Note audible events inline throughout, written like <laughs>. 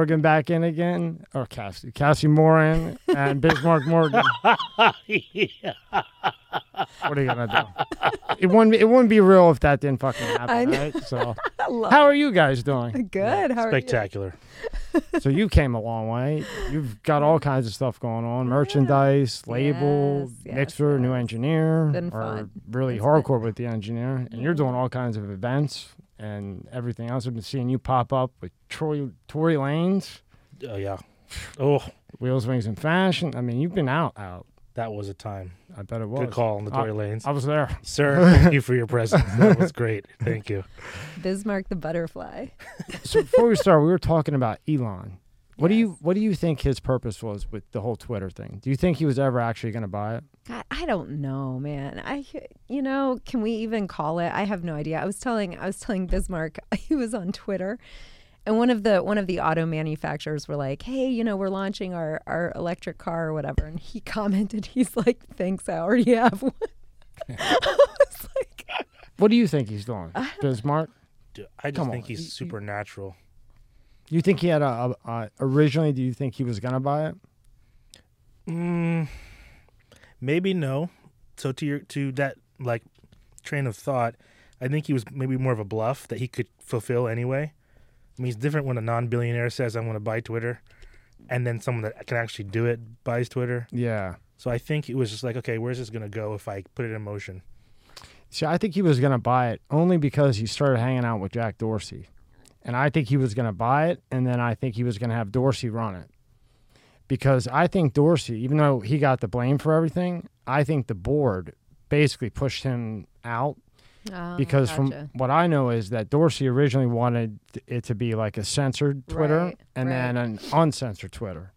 Morgan back in again, or Cassie, Cassie Moran and Bismarck Morgan. <laughs> yeah. What are you gonna do? It wouldn't. It wouldn't be real if that didn't fucking I happen, know. right? So, <laughs> how are you guys doing? Good. How are you? Spectacular. So you came a long way. You've got all kinds of stuff going on: merchandise, label, Yes, yes, mixer, new engineer, Been or fun. really It's been- hardcore with the engineer. And you're doing all kinds of events and everything else. I've been seeing you pop up with Troy Tory Lanez, Oh yeah. Oh, Wheels, Wings, and Fashion. I mean, you've been out, out. that was a time. I bet it was. Good call on the Tory Lanez. I was there. Sir, <laughs> thank you for your presence. That was great. Thank you. Bismarck the butterfly. So before we start, we were talking about Elon. What do you What do you think his purpose was with the whole Twitter thing? Do you think he was ever actually going to buy it? God, I don't know, man. I, you know, can we even call it? I have no idea. I was telling, I was telling Bismarck, <laughs> he was on Twitter, and one of the one of the auto manufacturers were like, "Hey, you know, we're launching our our electric car or whatever," and he <laughs> commented, he's like, "Thanks, I already have one." <laughs> I was like, What do you think he's doing, Bismarck? I just Come think on. he's You- you- supernatural. You think he had a, a, a originally? Do you think he was to buy it? Mm, maybe no. So to your to that like train of thought, I think he was maybe more of a bluff that he could fulfill anyway. I mean, it's different when a non-billionaire says, "I'm going to buy Twitter," and then someone that can actually do it buys Twitter. Yeah. So I think it was just like, okay, where's this going to go if I put it in motion? See, I think he was going to buy it only because he started hanging out with Jack Dorsey. And I think he was going to buy it, and then I think he was going to have Dorsey run it. Because I think Dorsey, even though he got the blame for everything, I think the board basically pushed him out. oh, Because gotcha. from what I know is that Dorsey originally wanted it to be like a censored Twitter Right, and right. then an uncensored Twitter.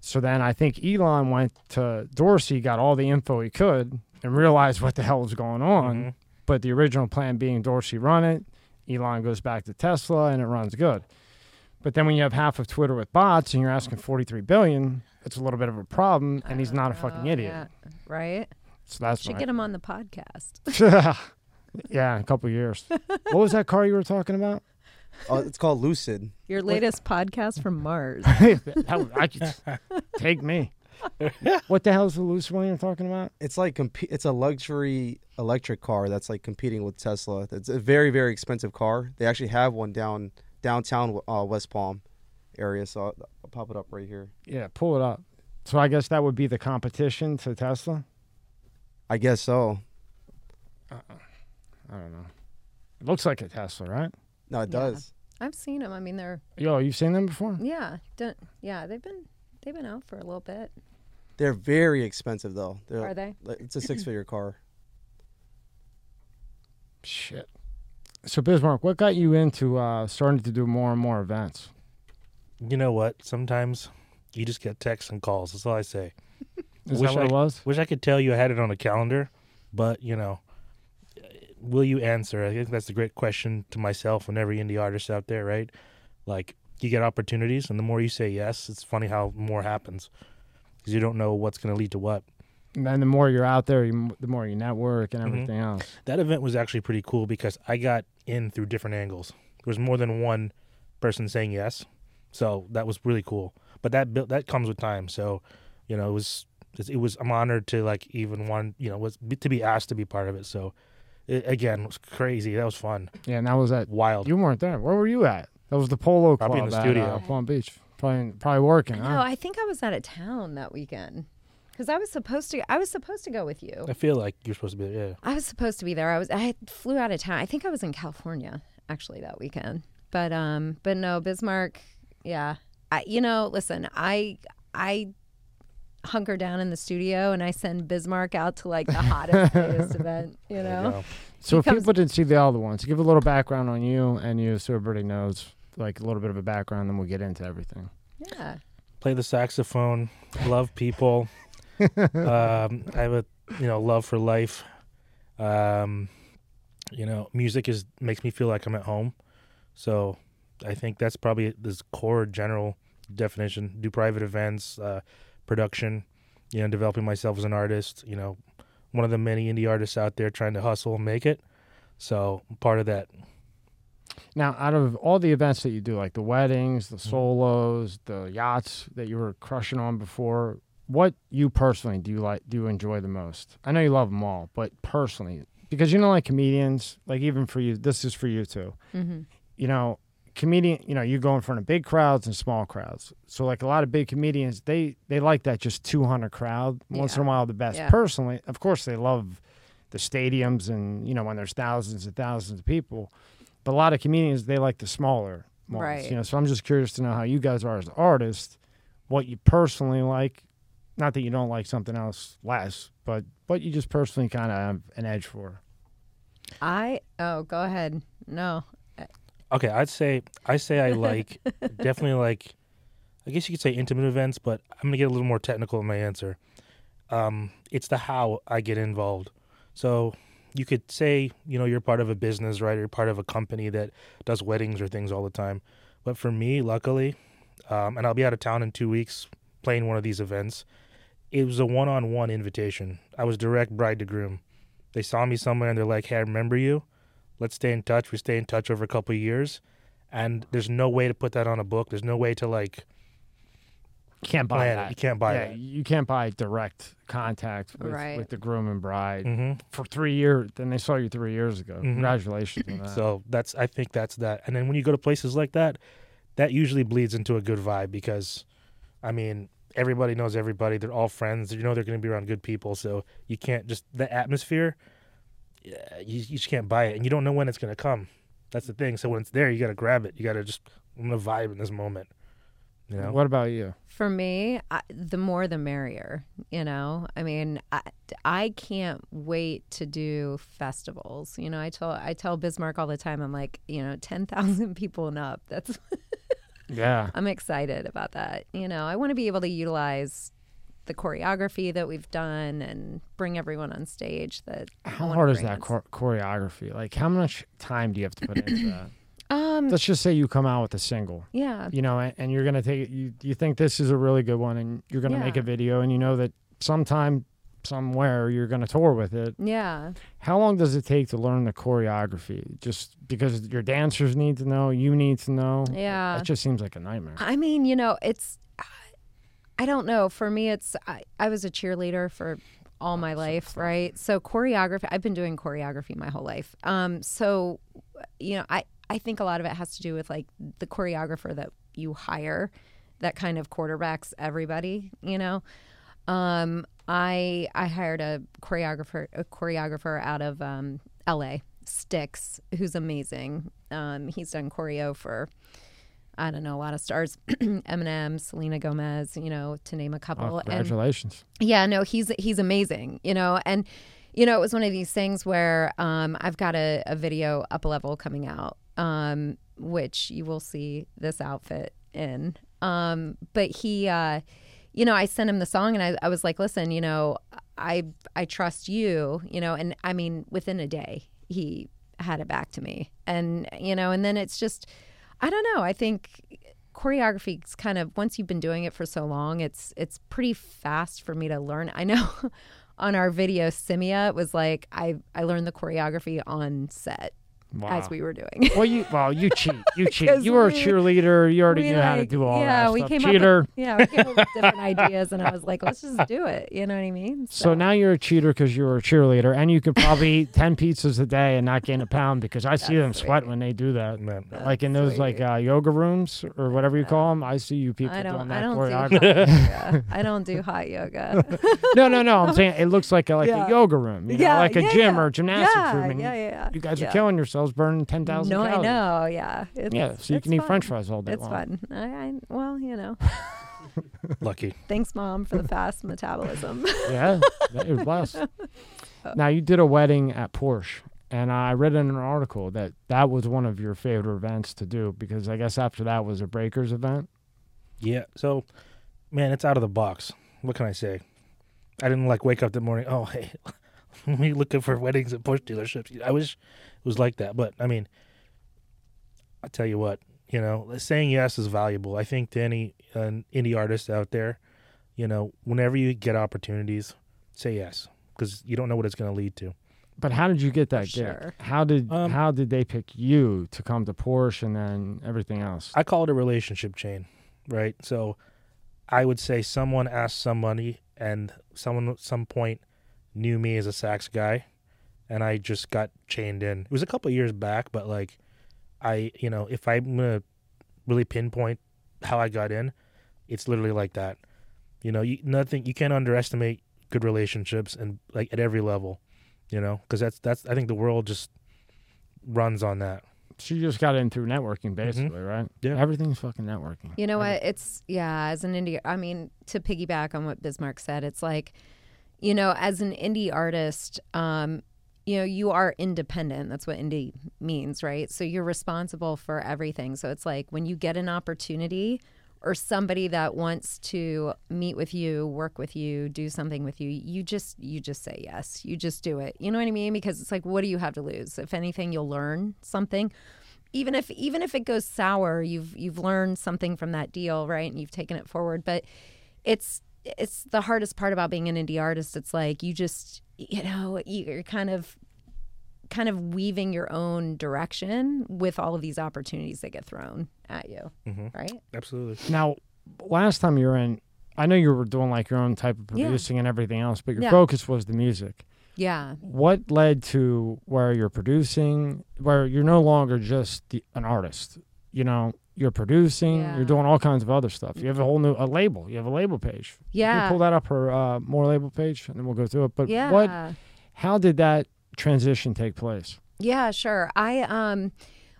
So then I think Elon went to Dorsey, got all the info he could, and realized what the hell was going on Mhm. but the original plan being Dorsey run it, Elon goes back to Tesla and it runs good. But then when you have half of Twitter with bots and you're asking 43 billion, it's a little bit of a problem and he's not a fucking idiot. yeah, right? So that's Should my, get him on the podcast. <laughs> yeah, in a couple years. <laughs> what was that car you were talking about? Oh, it's called Lucid. Your latest podcast from Mars. <laughs> That I could take me. <laughs> what the hell is the loose one you're talking about? It's like comp- it's a luxury electric car that's like competing with Tesla. It's a very very expensive car. They actually have one down downtown uh, West Palm area. So I'll, I'll pop it up right here. Yeah, pull it up. So I guess that would be the competition to Tesla. I guess so. I don't know. It looks like a Tesla, right? No, it Yeah. does. I've seen them. I mean, they're Yo, you've seen them before? yeah, don't, yeah. They've been they've been out for a little bit. They're very expensive though. They're, Are they? It's a <clears throat> six figure car. Shit. So Bismarck, what got you into uh, starting to do more and more events? You know what? Sometimes you just get texts and calls. That's all I say. <laughs> Is Wish that what I- it was? Wish I could tell you I had it on a calendar, but you know, will you answer? I think that's a great question to myself and every indie artist out there, right? Like you get opportunities, and the more you say yes, it's funny how more happens because you don't know what's going to lead to what. And then the more you're out there, you, the more you network and Mhm. everything else. That event was actually pretty cool because I got in through different angles. There was more than one person saying yes, so that was really cool. But that built that comes with time. So, you know, it was it was I'm honored to like even one you know was to be asked to be part of it. So, it, again, it was crazy. That was fun, Yeah, and that was at. wild. You weren't there. Where were you at? That was the Polo Club Probably in the at, studio. uh, Palm Beach. Probably, probably working. No, Huh? I think I was out of town that weekend because I was supposed to. I was supposed to go with you. I feel like you're supposed to be there. Yeah. I was supposed to be there. I was. I flew out of town. I think I was in California actually that weekend. But um, but no, Bismarck. Yeah, I. You know, listen, I I hunker down in the studio and I send Bismarck out to like the <laughs> hottest latest event. You There you know. go. so if comes- people didn't see the other ones, give a little background on you and you, so everybody knows, like a little bit of a background, then we'll get into everything. Yeah. Play the saxophone. Love people. <laughs> um, I have a you know love for life. Um, you know, music is makes me feel like I'm at home. So I think that's probably this core general definition. Do private events, uh, production. You know, developing myself as an artist. You know, one of the many indie artists out there trying to hustle and make it. So part of that. Now, out of all the events that you do, like the weddings, Mm-hmm. the solos, the yachts that you were crushing on before, what you personally do you like? Do you enjoy the most? I know you love them all, but personally, because you know, like comedians, like even for you, this is for you too. hmm You know, comedian, you know, you go in front of big crowds and small crowds. So, like a lot of big comedians, they they like that just two hundred crowd. Once in a while, the best. Yeah. Personally, of course, they love the stadiums and you know when there's thousands and thousands of people. But a lot of comedians they like the smaller malls. Right. You know, so I'm just curious to know how you guys are as artists, what you personally like. Not that you don't like something else less, but what you just personally kind of have an edge for. I oh, go ahead. No, Okay, I'd say I say I <laughs> like definitely like I guess you could say intimate events, but I'm gonna get a little more technical in my answer. Um, it's the how I get involved. So you could say you know you're part of a business, right? You're part of a company that does weddings or things all the time. But for me, luckily, um, and I'll be out of town in two weeks playing one of these events. It was a one-on-one invitation. I was direct bride to groom. They saw me somewhere and they're like, "Hey, I remember you." let's stay in touch. We stay in touch over a couple years, and there's no way to put that on a book. There's no way to like Can't buy plan that. it. You can't buy yeah, that. you can't buy direct contact with, Right. with the groom and bride hmm for three years. Then they saw you three years ago. Mhm. Congratulations on <clears throat> that. So that's I think that's that. And then when you go to places like that, that usually bleeds into a good vibe because, I mean, everybody knows everybody. They're all friends. You know they're going to be around good people. So you can't just the atmosphere. Yeah, you, you just can't buy it, and you don't know when it's going to come. That's the thing. So when it's there, you got to grab it. You got to just I'm gonna vibe in this moment. You know. What about you? For me, I, the more the merrier. You know, I mean, I, I can't wait to do festivals. You know, I tell I tell Bismarck all the time. I'm like, you know, ten thousand <laughs> people and up. That's <laughs> Yeah. I'm excited about that. You know, I want to be able to utilize the choreography that we've done and bring everyone on stage. That How hard is that on chor- choreography? Like, how much time do you have to put into that? Um, Let's just say you come out with a single, yeah, you know, and, and you're gonna take. You you think this is a really good one, and you're gonna make a video, and you know that sometime, somewhere, you're gonna tour with it. yeah. How long does it take to learn the choreography? Just because your dancers need to know, you need to know. Yeah. It just seems like a nightmare. I mean, you know, it's. I don't know. For me, it's. I, I was a cheerleader for all my life, right? So choreography. I've been doing choreography my whole life. Um. So, you know, I I think a lot of it has to do with like the choreographer that you hire, that kind of quarterbacks everybody. You know. Um. I I hired a choreographer a choreographer out of um, L.A. Sticks, who's amazing. Um, he's done choreo for I don't know, a lot of stars, <clears throat> Eminem, Selena Gomez, you know, to name a couple. Oh, and congratulations. yeah, no, he's he's amazing, you know, and you know, it was one of these things where um, I've got a, a video up a level coming out, um, which you will see this outfit in. Um, but he, uh, you know, I sent him the song and I, I was like, listen, you know, I I trust you, you know, and I mean, within a day he had it back to me, and you know, and then it's just, I don't know, I think choreography is kind of once you've been doing it for so long, it's it's pretty fast for me to learn. I know <laughs> on our video Simia it was like I I learned the choreography on set Wow. as we were doing. well, you well, you <laughs> cheat. You cheat. You were a cheerleader. You already we, knew how to do all yeah, that we stuff. came up with- yeah, we came up with different <laughs> ideas, and I was like, let's just do it. You know what I mean? So now you're a cheater because you were a cheerleader, and you could probably eat <laughs> ten pizzas a day and not gain a pound because I see them That's sweat when they do that. Man, like in those like uh, yoga rooms or whatever you call them. I see you people I don't. that I don't do choreography. hot yoga. I don't do hot yoga. no, no, no. I'm saying it looks like a, like Yeah. a yoga room, you know, yeah, like a yeah, gym yeah. or gymnastics yeah, room. And Yeah, yeah, yeah. You guys are killing yourselves, burning ten thousand No, calories. I know. Yeah, it's, Yeah, so you it's can eat. French fries all day It's long. fun. I, I well, you know. <laughs> lucky. Thanks, mom, for the fast metabolism. <laughs> Yeah, It was blessed. <laughs> Now you did a wedding at Porsche, and I read in an article that that was one of your favorite events to do because I guess after that was a Breakers event. Yeah. So, man, it's out of the box. What can I say? I didn't like wake up the morning. Oh, hey, <laughs> we looking for weddings at Porsche dealerships. I wish it was like that, but I mean, I tell you what, you know, saying yes is valuable. I think to any uh, indie artist out there, you know, whenever you get opportunities, say yes because you don't know what it's going to lead to. But how did you get that For gig? How did Um, how did they pick you to come to Porsche and then everything else? I call it a relationship chain, right? So I would say someone asked somebody, and someone at some point knew me as a sax guy, and I just got chained in. It was a couple of years back, but like I, you know, if I'm gonna really pinpoint how I got in, it's literally like that. You know, you, nothing you can't underestimate good relationships and like at every level, you know, because that's that's I think the world just runs on that. She just got in through networking, basically, right? Mm-hmm. Yeah. Everything's fucking networking. You know what? It's yeah. As an indie, I mean, to piggyback on what Bismarck said, it's like, you know, as an indie artist, um, you know, you are independent. That's what indie means, right? So you're responsible for everything. So it's like when you get an opportunity or somebody that wants to meet with you, work with you, do something with you, you just you just say yes. You just do it. You know what I mean? Because it's like what do you have to lose? If anything, you'll learn something. Even if even if it goes sour, you've you've learned something from that deal, right? And you've taken it forward. But it's it's the hardest part about being an indie artist. It's like you just you know, you're kind of kind of weaving your own direction with all of these opportunities that get thrown at you, hmm right? Absolutely. Now, last time you were in, I know you were doing like your own type of Yeah. producing and everything else, but your Yeah. focus was the music. Yeah. What led to where you're producing, where you're no longer just the, an artist? You know, you're producing, Yeah. you're doing all kinds of other stuff. You have a whole new a label. You have a label page. Yeah. pull that up her uh, more label page, and then we'll go through it. But yeah. what? How did that transition take place? Yeah, sure. I um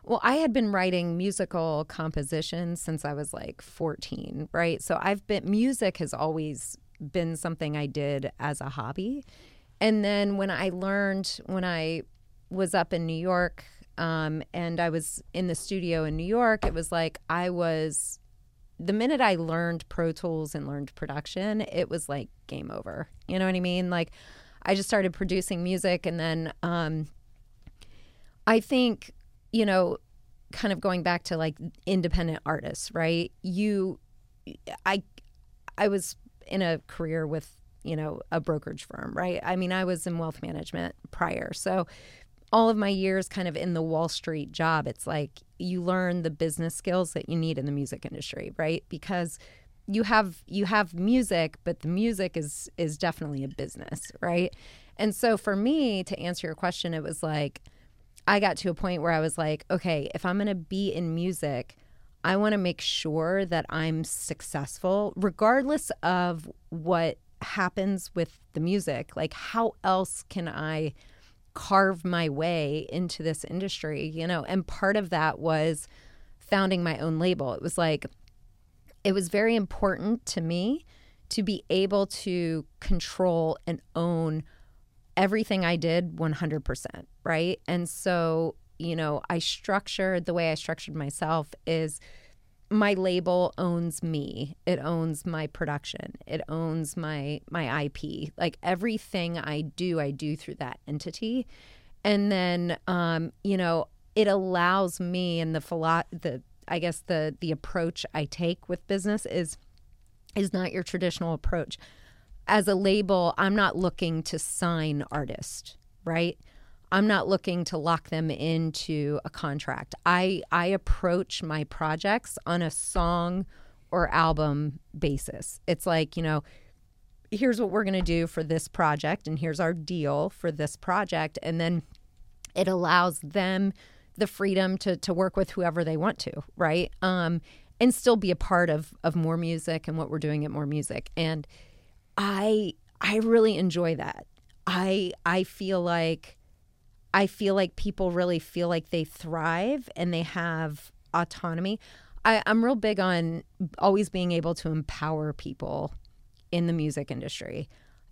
well, I had been writing musical compositions since I was like 14, right? So I've been music has always been something I did as a hobby. And then when I learned when I was up in New York um, and I was in the studio in New York, it was like I was the minute I learned Pro Tools and learned production, it was like game over. You know what I mean? Like I just started producing music and then um I think, you know, kind of going back to like independent artists, right? You I I was in a career with, you know, a brokerage firm, right? I mean, I was in wealth management prior. So all of my years kind of in the Wall Street job, it's like you learn the business skills that you need in the music industry, right? Because you have you have music, but the music is is definitely a business, right? And so for me to answer your question, it was like I got to a point where I was like, okay, if I'm going to be in music, I want to make sure that I'm successful regardless of what happens with the music. Like how else can I carve my way into this industry, you know? And part of that was founding my own label. It was like it was very important to me to be able to control and own everything I did 100%, right? And so, you know, I structured the way I structured myself is my label owns me. It owns my production. It owns my my IP. Like everything I do, I do through that entity. And then um, you know, it allows me and the philo- the I guess the the approach I take with business is is not your traditional approach as a label, I'm not looking to sign artists, right? I'm not looking to lock them into a contract. I I approach my projects on a song or album basis. It's like, you know, here's what we're going to do for this project and here's our deal for this project and then it allows them the freedom to to work with whoever they want to, right? Um and still be a part of of more music and what we're doing at more music. And I I really enjoy that. I I feel like I feel like people really feel like they thrive and they have autonomy. I, I'm real big on always being able to empower people in the music industry.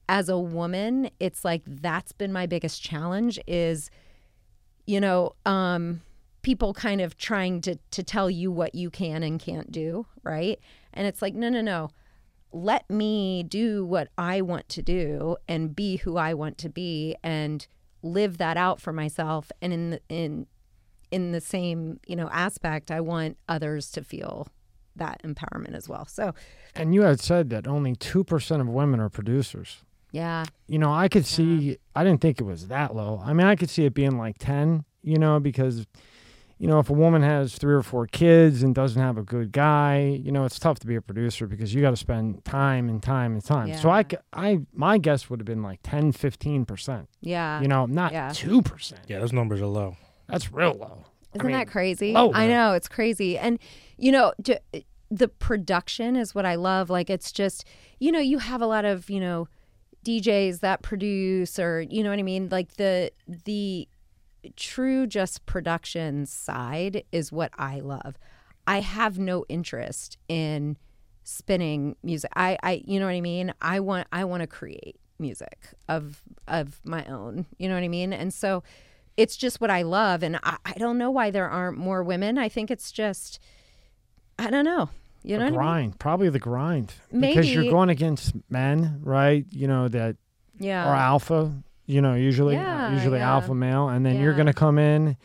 As a woman, it's like that's been my biggest challenge is, you know, um, people kind of trying to to tell you what you can and can't do, right? And it's like, no, no, no let me do what I want to do and be who I want to be and live that out for myself and in the, in in the same, you know, aspect I want others to feel that empowerment as well. So, And you had said that only two percent of women are producers. Yeah. you know, I could see. I didn't think it was that low. I mean, I could see it being like ten. You know, because you know, if a woman has three or four kids and doesn't have a good guy, you know, it's tough to be a producer because you got to spend time and time and time. So I, Yeah. c- I, my guess would have been like 10, 15 percent. Yeah. You know, not Yeah. two percent. Yeah, those numbers are low. That's real low. Isn't mean, that crazy? low, I know it's crazy, and you know j- the production is what I love. Like it's just you know you have a lot of you know DJs that produce, or you know what I mean. Like the the true just production side is what I love. I have no interest in spinning music. I, I you know what I mean? I want I want to create music of of my own. You know what I mean? And so it's just what I love and I, I don't know why there aren't more women. I think it's just I don't know. You know the what I mean? grind, probably the grind, Maybe. because you're going against men, right? You know that Yeah. or alpha. You know, usually, uh, Yeah, usually yeah. alpha male, and then you're gonna come in,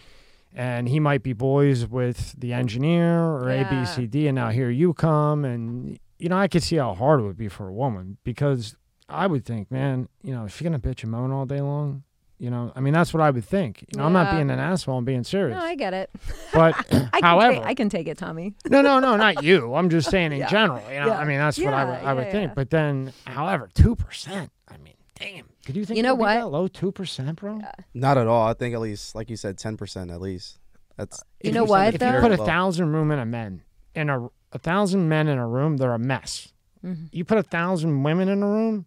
and he might be boys with the engineer or A, B, Yeah. C, D, and now here you come, and you know, I could see how hard it would be for a woman because I would think, man, you know, is she gonna bitch and moan all day long? You know, I mean, that's what I would think. You know, I'm not being an asshole. I'm being serious. No, I get it. but <laughs> I can however, ta- I can take it, Tommy. no, no, no, not you. I'm just saying in <laughs> Yeah. general. You know, Yeah. I mean, that's what I Yeah, would, yeah, think. But then, however, two percent. I mean, damn. Could you think? You know what? that low two percent, bro. Not at all. I think at least, like you said, ten percent at least. That's You know what, If you though? put a Low. thousand room in a men in a a thousand men in a room, they're a mess. Mm-hmm. You put a thousand women in a room,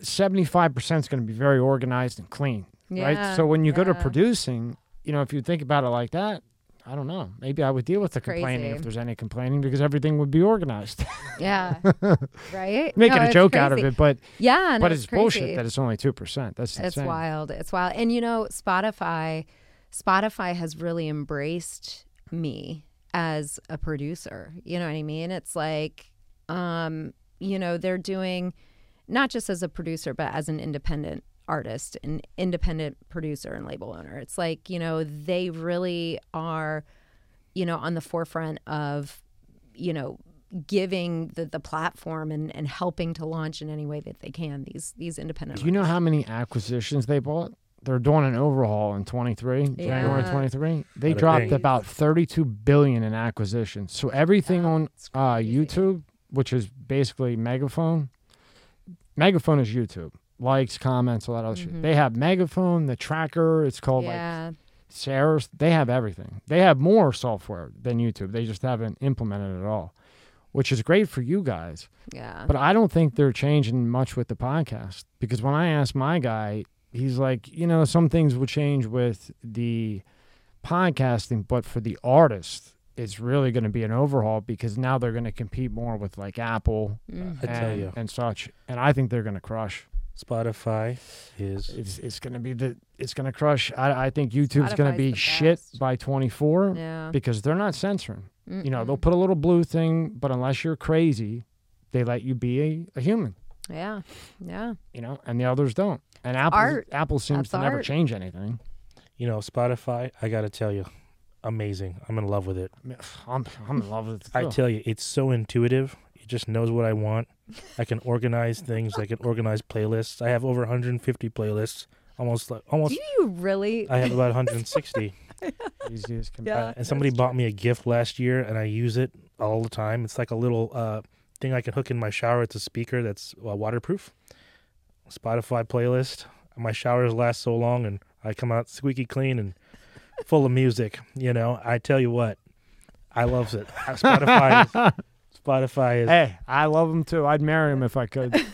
seventy five percent is going to be very organized and clean, yeah. right? So when you go to producing, you know, if you think about it like that. I don't know. Maybe I would deal with the complaining if there's any complaining because everything would be organized. <laughs> Yeah. right? Making No, a joke out of it, but Yeah, no, but it's, it's, bullshit that it's only two percent. That's It's insane. wild. It's wild. And you know, Spotify Spotify has really embraced me as a producer. You know what I mean? It's like um, you know, they're doing not just as a producer but as an independent artist, an independent producer and label owner. It's like, you know, they really are you know, on the forefront of, you know, giving the, the platform and, and helping to launch in any way that they can these these independent Do you know how many acquisitions they bought? They're doing an overhaul in 23, January 23. They Bada dropped bing. about 32 billion in acquisitions. So everything on uh. YouTube, which is basically Megaphone. Megaphone is YouTube. Likes, comments, a all that other shit. They have Megaphone, the tracker. It's called like Mm-hmm. Sarah's. They have everything. They have more software than YouTube. They just haven't implemented it all, which is great for you guys. Yeah. But I don't think they're changing much with the podcast because when I asked my guy, he's like, you know, some things will change with the podcasting, but for the artist, it's really going to be an overhaul because now they're going to compete more with like Apple. I tell and, you. and such. And I think they're going to crush. Spotify is It's it's going to be the it's going to crush. I, I think YouTube's gonna be shit by 24 Yeah. because they're not censoring. You know, they'll put a little blue thing, but unless you're crazy, they let you be a, a human. Yeah. Yeah. you know, and the others don't. And Apple Art. Apple seems That's to never art. change anything. you know Spotify. I got to tell you, amazing. I'm in love with it. I mean, I'm I'm in love with it. I tell you, it's so intuitive. It just knows what I want. I can organize things. I can organize playlists. I have over 150 playlists. Almost like almost. Do you really? I have about <laughs> 160. <laughs> Easy as can Yeah. Uh, and somebody bought me a gift last year, and I use it all the time. It's like a little uh, thing I can hook in my shower. It's a speaker that's uh, waterproof. Spotify playlist. My showers last so long, and I come out squeaky clean and full of music. You know, I tell you what, I loves it. <laughs> Spotify. Is, Spotify is. Hey, I love them too. I'd marry him if I could. <laughs>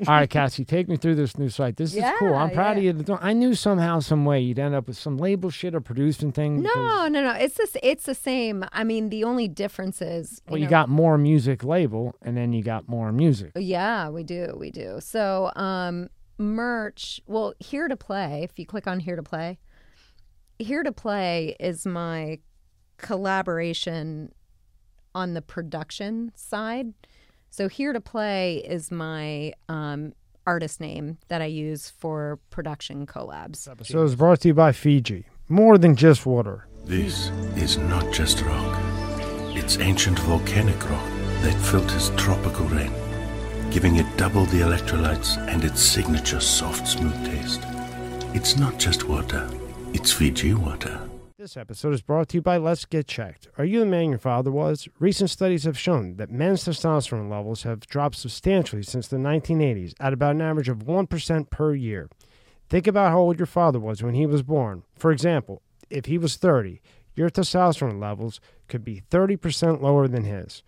All right, Cassie, take me through this new site. This is cool. I'm proud yeah. of you. I knew somehow, some way, you'd end up with some label shit or producing thing. No, because- no, no. It's this. It's the same. I mean, the only difference is. Well, you know- got more music label, and then you got more music. Yeah, we do. We do. So, um, merch. Well, here to play. If you click on here to play, here to play is my collaboration on the production side. So, here to play is my um, artist name that I use for production collabs. So it's brought to you by Fiji. More than just water. This is not just rock. It's ancient volcanic rock that filters tropical rain. giving it double the electrolytes and its signature soft, smooth taste. It's not just water, it's Fiji water. This episode is brought to you by Let's Get Checked. Are you the man your father was? Recent studies have shown that men's testosterone levels have dropped substantially since the 1980s at about an average of 1% per year. Think about how old your father was when he was born. For example, if he was 30, your testosterone levels could be 30% lower than his.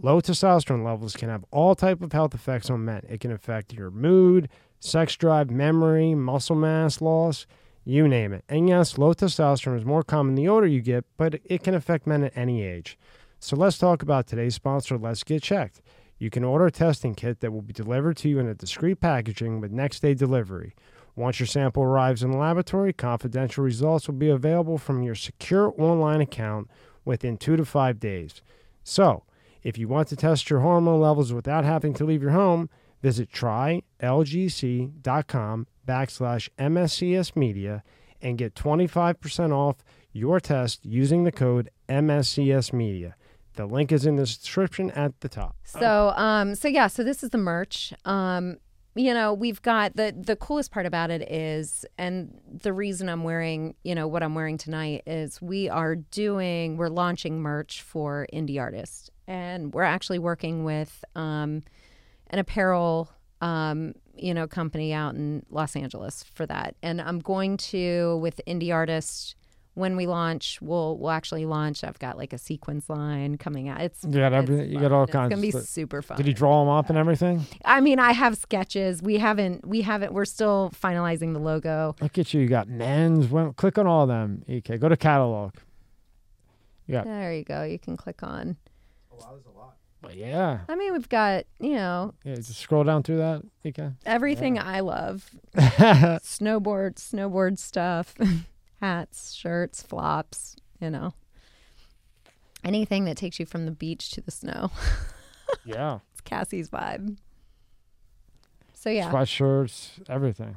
Low testosterone levels can have all type of health effects on men. It can affect your mood, sex drive, memory, muscle mass loss, you name it. And yes, low testosterone is more common the older you get, but it can affect men at any age. So let's talk about today's sponsor, Let's Get Checked. You can order a testing kit that will be delivered to you in a discreet packaging with next day delivery. Once your sample arrives in the laboratory, confidential results will be available from your secure online account within two to five days. So, if you want to test your hormone levels without having to leave your home, visit trylgc.com backslash MSCS media and get 25% off your test using the code MSCS media. The link is in the description at the top. So, um, so yeah, so this is the merch. Um, you know, we've got the the coolest part about it is, and the reason I'm wearing, you know, what I'm wearing tonight is we are doing, we're launching merch for indie artists, and we're actually working with um, an apparel, um, you know, company out in Los Angeles for that, and I'm going to with indie artists when we launch, we'll we'll actually launch. I've got like a sequence line coming out. It's You got it's everything. You got all kinds. It's kinds. gonna be stuff. super fun. Did he draw them up and everything? I mean, I have sketches. We haven't. We haven't. We're still finalizing the logo. Look at you. You got men's. Well, click on all of them. EK. Go to catalog. Yeah. There you go. You can click on. But yeah. I mean, we've got you know Yeah. Just scroll down through that. EK. everything I love: <laughs> snowboard, snowboard stuff, <laughs> hats, shirts, flops. You know, anything that takes you from the beach to the snow. <laughs> yeah. It's Cassie's vibe. So yeah, Sweatshirts. Everything.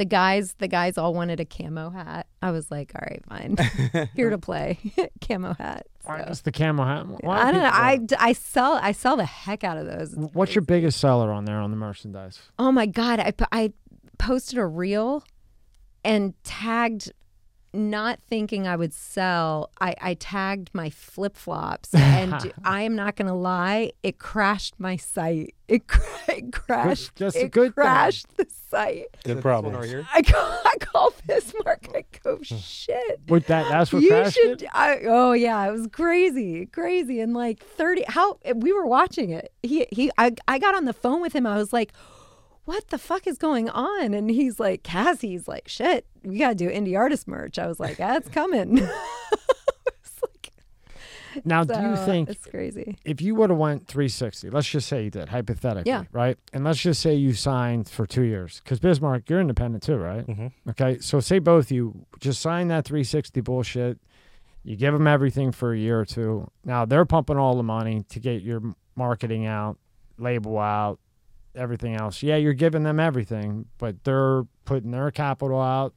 The guys, the guys all wanted a camo hat. I was like, all right, fine, <laughs> here to play, <laughs> camo hat. Why So. is the camo hat? Why I don't know. people- I, d- I sell I sell the heck out of those. What's your biggest seller on there on the merchandise? Oh my god! I I posted a reel and tagged, not thinking I would sell. I I tagged my flip flops, <laughs> and I am not gonna lie, it crashed my site. <laughs> It, cra- it crashed. that's a it good thing. the site. Good problem. one right here. I call <laughs> I call Bismarck. I go hmm. shit. With that, that's what you crashed should. it. I, oh yeah, it was crazy, crazy, and like thirty. How we were watching it. He he. I I got on the phone with him. I was like, "What the fuck is going on?" And he's like, "Cassie's like, shit. We gotta do indie artist merch." I was like, "That's coming." <laughs> It's like, Now, do you think it's crazy? if you would have went 360, let's just say you did hypothetically, Yeah. right? And let's just say you signed for two years because Bismarck, you're independent too, right? hmm Okay, so say both you just sign that 360 bullshit. You give them everything for a year or two. Now they're pumping all the money to get your marketing out, label out, everything else. Yeah, you're giving them everything, but they're putting their capital out,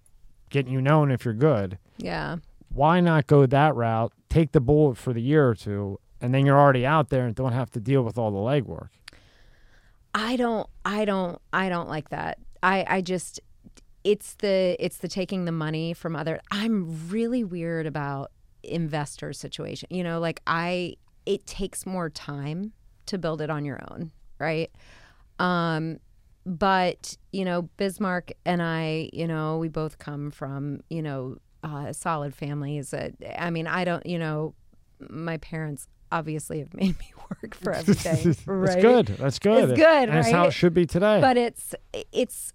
getting you known if you're good. Yeah. Why not go that route? Take the bullet for the year or two, and then you're already out there and don't have to deal with all the legwork. I don't I don't I don't like that. I I just it's the it's the taking the money from other I'm really weird about investor situation. You know, like I it takes more time to build it on your own, right? Um but, you know, Bismarck and I, you know, we both come from, you know, uh, solid families. Uh, I mean, I don't, you know, my parents obviously have made <laughs> me work for everything, <laughs> right? That's good. That's good. It's good, And that's how it should be today. but it's it's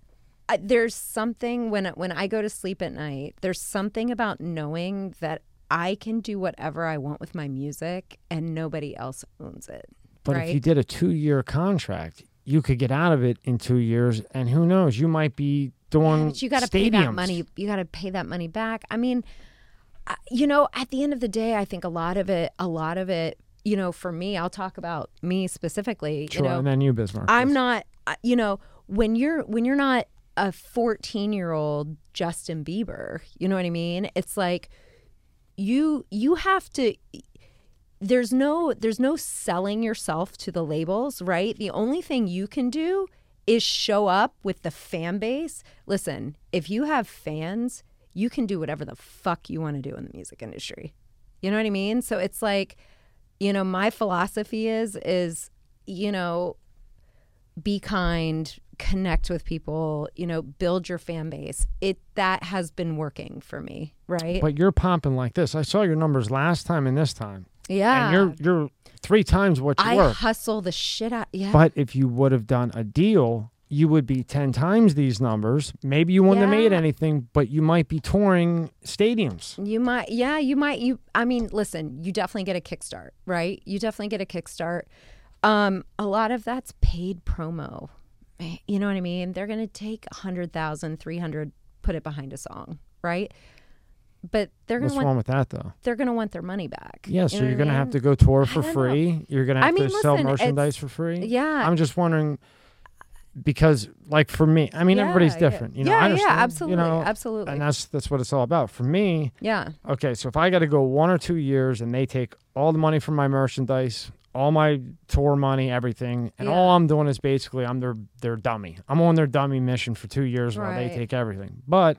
uh, there's something when when I go to sleep at night. There's something about knowing that I can do whatever I want with my music and nobody else owns it. But right? if you did a two year contract, you could get out of it in two years, and who knows, you might be doing. but you got to pay that money. You got to pay that money back. I mean, you know, at the end of the day, I think a lot of it, a lot of it, you know, for me, I'll talk about me specifically. Sure, you know, and then you, Bismarck. I'm not, you know, when you're when you're not a 14 year old Justin Bieber, you know what I mean? It's like you you have to there's no there's no selling yourself to the labels, right? The only thing you can do is show up with the fan base. Listen, if you have fans, you can do whatever the fuck you want to do in the music industry. You know what I mean? So it's like, you know, my philosophy is is, you know, be kind, connect with people, you know, build your fan base. It that has been working for me, right? But you're pumping like this. I saw your numbers last time and this time. Yeah. And you're you're three times what you I were. hustle the shit out. Yeah. But if you would have done a deal, you would be 10 times these numbers. Maybe you wouldn't have made anything, but you might be touring stadiums. You might, yeah, you might. You, I mean, listen, you definitely get a kickstart, right? You definitely get a kickstart. Um, a lot of that's paid promo. Eh, You know what I mean? They're going to take a hundred thousand, three hundred, put it behind a song, right? But they're going What's to want wrong with that, though? they're going to want their money back. Yeah, You so you're what I going to have to go tour for I don't know. free. You're going to I have mean, to sell merchandise for free. Yeah. I'm just wondering because, like, for me, I mean, Yeah, everybody's yeah. different. You know, Yeah, I yeah, absolutely, You know, absolutely. And that's that's what it's all about. For me, yeah. okay, so if I got to go one or two years and they take all the money from my merchandise, all my tour money, everything, and all I'm doing is basically I'm their their dummy. I'm on their dummy mission for two years while they take everything. But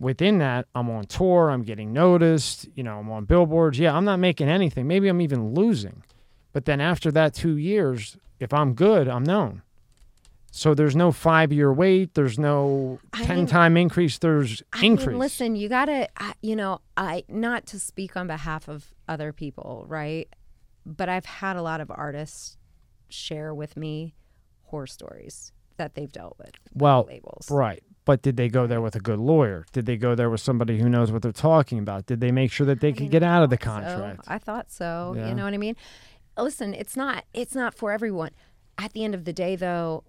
within that, I'm on tour. I'm getting noticed. You know, I'm on billboards. Yeah, I'm not making anything. Maybe I'm even losing. But then after that two years, if I'm good, I'm known. So there's no five year wait. There's no I ten mean- time increase. There's I increase. mean, listen, you gotta, you know, I not to speak on behalf of other people, right? But I've had a lot of artists share with me horror stories that they've dealt with. with Well, labels. Right. But did they go there with a good lawyer? Did they go there with somebody who knows what they're talking about? Did they make sure that they I could get out of the So, contract? I thought so. Yeah. You know what I mean? Listen, it's not it's not for everyone. At the end of the day though,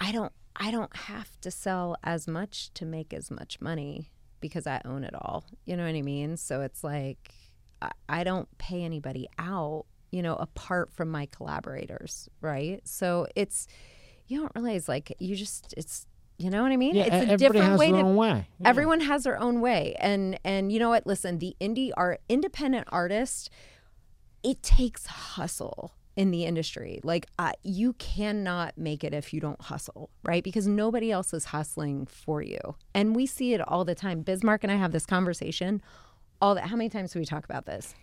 I don't I don't have to sell as much to make as much money because I own it all. You know what I mean? So it's like I, I don't pay anybody out, you know, apart from my collaborators, right? So it's you don't realize like you just it's you know what I mean? yeah, it's a everybody different has way their to own way. Yeah. everyone has their own way and and you know what listen the indie art independent artist it takes hustle in the industry like uh, you cannot make it if you don't hustle right because nobody else is hustling for you and we see it all the time bismarck and i have this conversation all that how many times do we talk about this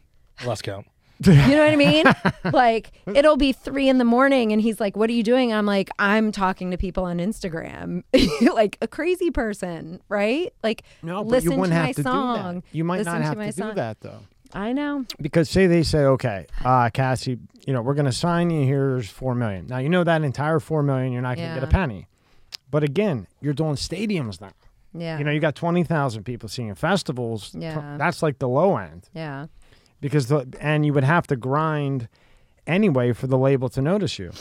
Lost count. <laughs> you know what I mean? like it'll be three in the morning and he's like, What are you doing? I'm like, I'm talking to people on Instagram. <laughs> like a crazy person, right? Like no, listen you wouldn't to have my to song. do that. You might listen not to have my to do song. that though. I know. Because say they say, okay, uh, Cassie, you know, we're going to sign you. Here's four million. Now you know that entire four million, you're not going to get a penny. But again, you're doing stadiums now. Yeah. You know, you got twenty thousand people seeing festivals. Yeah. that's like the low end. yeah. Because the and you would have to grind anyway for the label to notice you.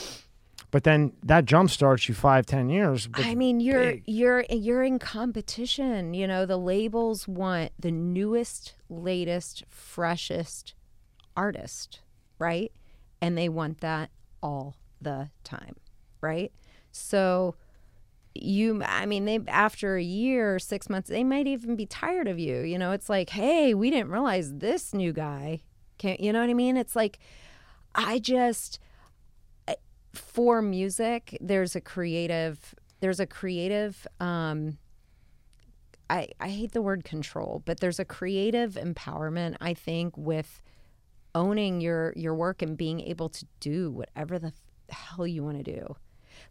But then that jump starts you five, ten years. I mean, you're big- you're you're in competition. You know, the labels want the newest, latest, freshest artist, right? And they want that all the time, right? So you I mean, they after a year, 6 months, they might even be tired of you. You know, it's like, "Hey, we didn't realize this new guy." can't you know what I mean? It's like I just for music there's a creative there's a creative um I, I hate the word control, but there's a creative empowerment, I think, with owning your your work and being able to do whatever the hell you want to do.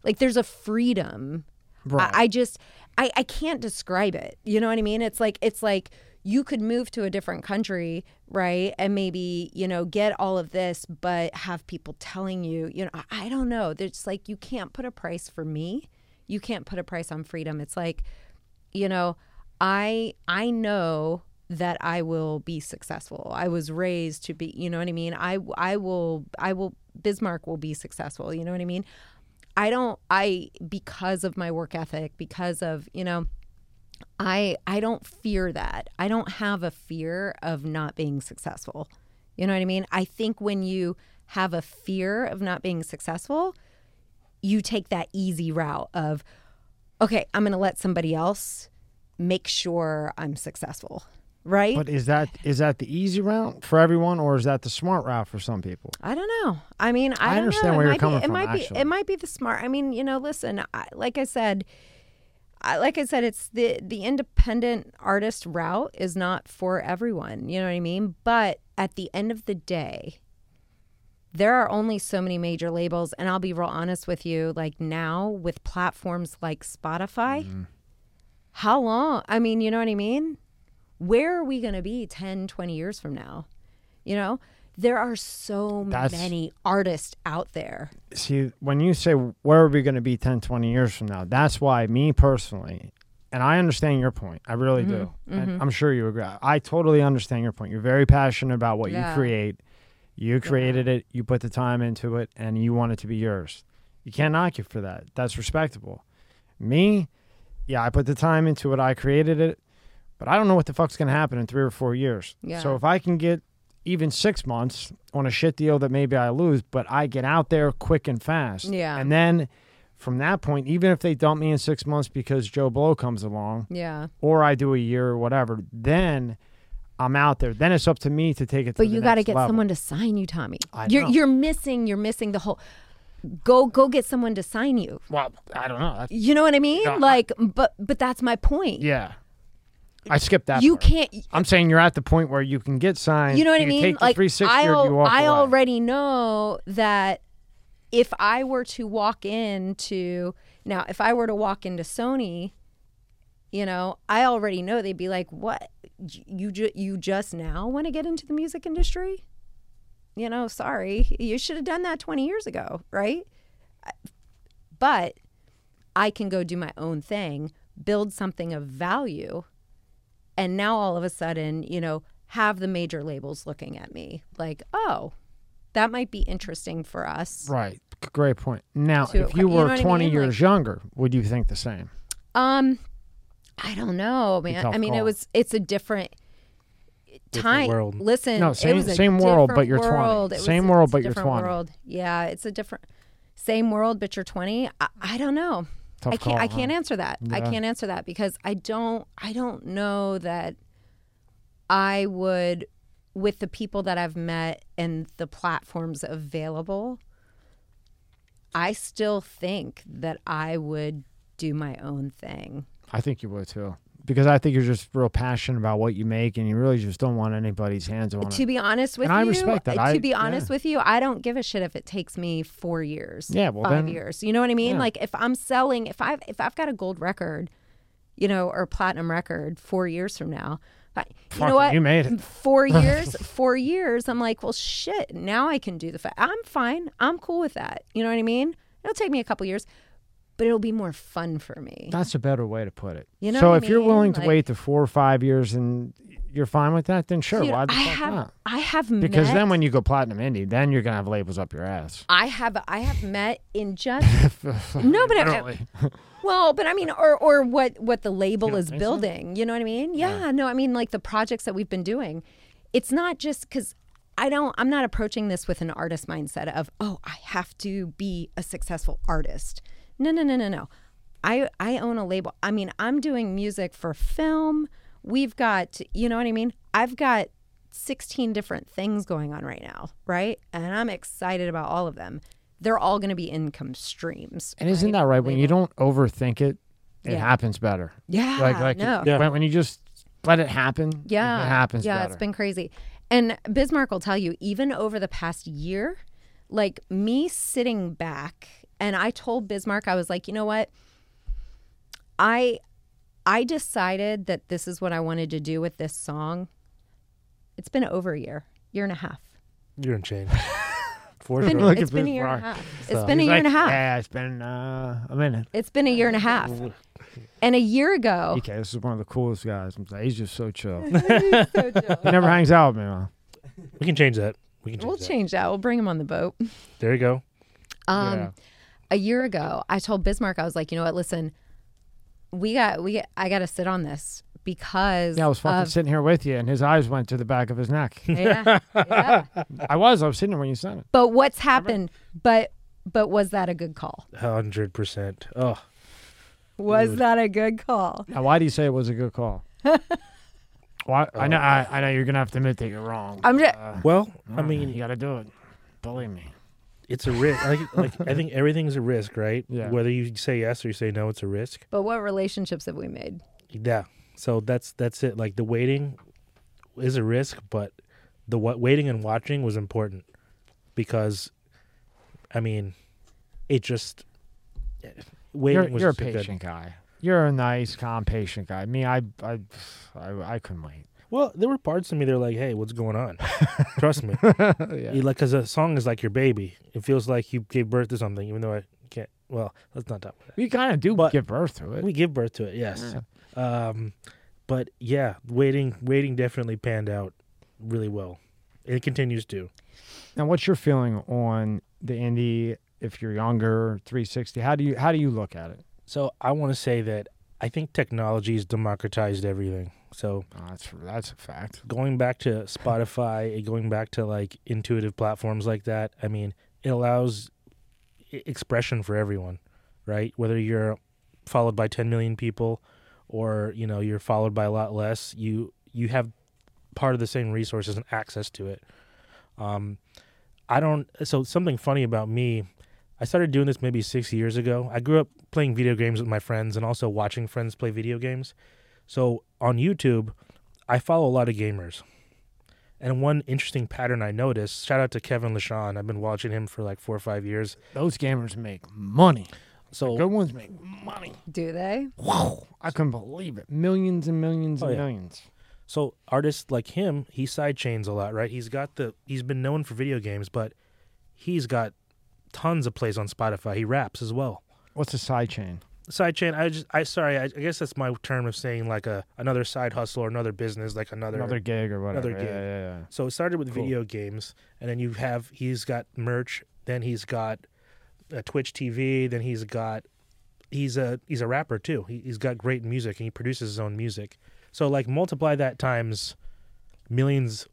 Like there's a freedom. Right. I, I just I, I can't describe it. You know what I mean? It's like it's like you could move to a different country, right? And maybe, you know, get all of this, but have people telling you, you know, I, I don't know. There's like you can't put a price for me. You can't put a price on freedom. It's like, you know, I I know that I will be successful. I was raised to be, you know what I mean? I I will I will Bismarck will be successful, you know what I mean? I don't I because of my work ethic, because of, you know, I I don't fear that. I don't have a fear of not being successful. You know what I mean? I think when you have a fear of not being successful, you take that easy route of okay, I'm going to let somebody else make sure I'm successful. Right? But is that is that the easy route for everyone, or is that the smart route for some people? I don't know. I mean, I, I don't understand know. where it you're might coming be, from, It might be. It might be the smart. I mean, you know, listen. I, like I said, I, like I said, it's the the independent artist route is not for everyone. You know what I mean? But at the end of the day, there are only so many major labels, and I'll be real honest with you. Like now, with platforms like Spotify, Mm-hmm. how long? I mean, you know what I mean? Where are we going to be 10, 20 years from now? You know, there are so That's- many artists out there. See, when you say where are we going to be 10, 20 years from now, that's why me personally, and I understand your point. I really do. Mm-hmm, And I'm sure you agree. I totally understand your point. You're very passionate about what Yeah. you create. You created it, you put the time into it, and you want it to be yours. You can't knock you for that. That's respectable. Me, yeah, I put the time into it, I created it, but I don't know what the fuck's going to happen in three or four years. Yeah. So if I can get even six months on a shit deal that maybe I lose, but I get out there quick and fast. Yeah. And then from that point, even if they dump me in six months because Joe Blow comes along, Yeah. or I do a year or whatever, then I'm out there. Then it's up to me to take it. But the you got to get level. someone to sign you, Tommy. I you're know. you're missing you're missing the whole go go get someone to sign you. Well, I don't know. That's, You know what I mean? No, I- like but but that's my point. yeah, I skipped that. you part. can't I'm saying you're at the point where you can get signed. you know what I mean? Take the like 360 I, al- I already know that if I were to walk into now, if I were to walk into Sony, you know, I already know they'd be like, "What? You ju- you just now want to get into the music industry?" You know, sorry, you should have done that 20 years ago, right? But I can go do my own thing, build something of value, and now all of a sudden, you know, have the major labels looking at me like, oh, that might be interesting for us. Right. Great point. Now, To- if you you were know what I 20 mean? years younger, would you think the same? Um, I don't know, man. I mean, it was it's a different time. world. Listen, No, it same- was a same world, but you're 20. world. It was- Same world, but you're 20. World. Yeah, it's a different same world, but you're 20. I, I don't know. Tough I can't. call, I huh? can't answer that. I can't answer that because I don't. I don't know that I would, with the people that I've met and the platforms available. I still think that I would do my own thing. I think you would too. Because I think you're just real passionate about what you make and you really just don't want anybody's hands on To it. be honest with And I you, respect that. uh, I- to be honest yeah. with you, I don't give a shit if it takes me four years. Yeah, well, five then- years. You know what I mean? yeah. Like if I'm selling, if I've if I've got a gold record, you know, or platinum record four years from now, I- you Fuck know what? you made it. Four <laughs> years, four years. I'm like, well, shit. Now I can do the. Fa- I'm fine. I'm cool with that. You know what I mean? It'll take me a couple years, but it'll be more fun for me. That's a better way to put it. You know so if I you're willing to Like- wait the four or five years and you're fine with that, then sure. Dude, why the I fuck have not? I have Because met, because then when you go platinum indie, then you're gonna have labels up your ass. I have I have met in just <laughs> no, but I, Literally. <laughs> Well, but I mean, or or what what the label is think so? building. You know what I mean? Yeah, No, I mean like the projects that we've been doing. It's not just because I don't. I'm not approaching this with an artist mindset of oh I have to be a successful artist. No, no, no, no, no. I I own a label. I mean, I'm doing music for film. We've got you know what I mean. I've got 16 different things going on right now, right? And I'm excited about all of them. They're all going to be income streams. and isn't that right? When you don't overthink it, it Yeah. happens better. Yeah, like like no. Yeah. when, when you just let it happen, Yeah. it happens Yeah, better. it's been crazy. And Bismarck will tell you, even over the past year, like me sitting back and I told Bismarck, I was like, you know what? I I decided that this is what I wanted to do with this song. It's been over a year, year and a half. You're in change. <laughs> For It's been, sure. Look it's at been a year and a Bismarck. half. It's been a He's year and a half. Yeah, it's been uh, a minute. It's been a year and a half. And a year ago, Okay, this is one of the coolest guys. I'm saying, he's just <laughs> so chill. he never hangs out with me. Man. We can change that. We can change we'll that. change that. We'll bring him on the boat. There you go. Um, Yeah. A year ago, I told Bismarck, I was like, you know what? Listen, we got we I got to sit on this because Yeah, I was fucking of- sitting here with you, and his eyes went to the back of his neck. yeah, <laughs> yeah. I was. I was sitting there when you said it. But what's happened? But but was that a good call? Hundred percent. Oh, Was that a good call? Now, why do you say it was a good call? <laughs> Well, I, I know. I, I know you're gonna have to admit that you're wrong. I'm just, Uh, Well, I mean, you got to do it. Believe me. It's a risk. Like, <laughs> like I think everything's a risk, right? Yeah. Whether you say yes or you say no, it's a risk. but what relationships have we made? Yeah. So that's that's it. Like the waiting is a risk, but the what waiting and watching was important because, I mean, it just eh, waiting You're, was you're a just good- patient guy. You're a nice, calm, patient guy. Me, I, I, I, I couldn't wait. Well, there were parts of me that were like, "Hey, what's going on?" <laughs> Trust me. <laughs> yeah. You like because a song is like your baby. It feels like you gave birth to something, even though I can't. Well, let's not talk about We kind of do But- give birth to it. We give birth to it, yes. Um, but yeah, waiting, waiting definitely panned out really well. It continues to. Now, what's your feeling on the indie? If you're younger, 360, how do you how do you look at it? So I want to say that I think technology has democratized everything. So Oh, that's that's a fact. going back to Spotify, and going back to like intuitive platforms like that, I mean, it allows expression for everyone, right? Whether you're followed by 10 million people or, you know, you're followed by a lot less, you you have part of the same resources and access to it. Um I don't so something funny about me, I started doing this maybe 6 years ago. I grew up playing video games with my friends and also watching friends play video games. So on YouTube, I follow a lot of gamers. And one interesting pattern I noticed, shout out to Kevin LaShawn. I've been watching him for like four or five years. Those gamers make money. So Good ones make money. Do they? Wow, I couldn't believe it. Millions and millions Oh, and yeah. millions. so artists like him, he sidechains a lot, right? He's got the he's been known for video games, but he's got tons of plays on Spotify. He raps as well. What's a sidechain? Sidechain, I just I sorry, I, I guess that's my term of saying like a another side hustle or another business, like another Another gig or whatever. another gig. Yeah, yeah, yeah. So it started with Cool. video games, and then you have he's got merch, then he's got a Twitch TV, then he's got he's a he's a rapper too. He, he's got great music and he produces his own music. So like multiply that times millions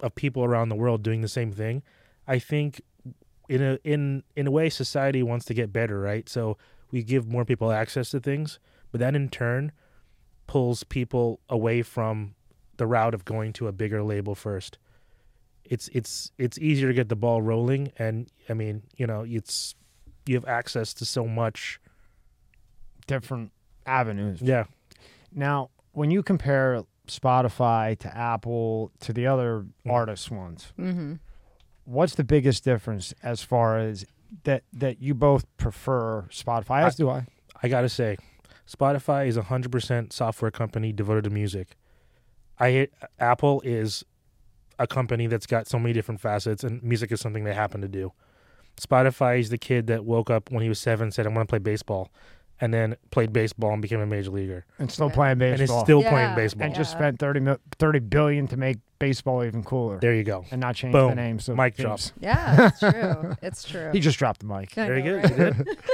of people around the world doing the same thing. I think in a in in a way society wants to get better, right? So we give more people access to things, but that in turn pulls people away from the route of going to a bigger label first. It's it's it's easier to get the ball rolling and I mean, you know, it's you have access to so much. Different avenues. Yeah. Now, when you compare Spotify to Apple to the other artist ones, Mm-hmm. what's the biggest difference as far as that that you both prefer Spotify? As do I. I got to say, Spotify is a 100% software company devoted to music. I Apple is a company that's got so many different facets and music is something they happen to do. Spotify is the kid that woke up when he was 7 said I want to play baseball and then played baseball and became a major leaguer. And still Yeah. playing baseball. And is still Yeah. playing baseball. and just spent 30, mil- 30 billion to make baseball even cooler. there you go. and not change the name. So Mic drops. Yeah, it's true. It's true. He just dropped the mic. I Very know, good. You right? did. <laughs>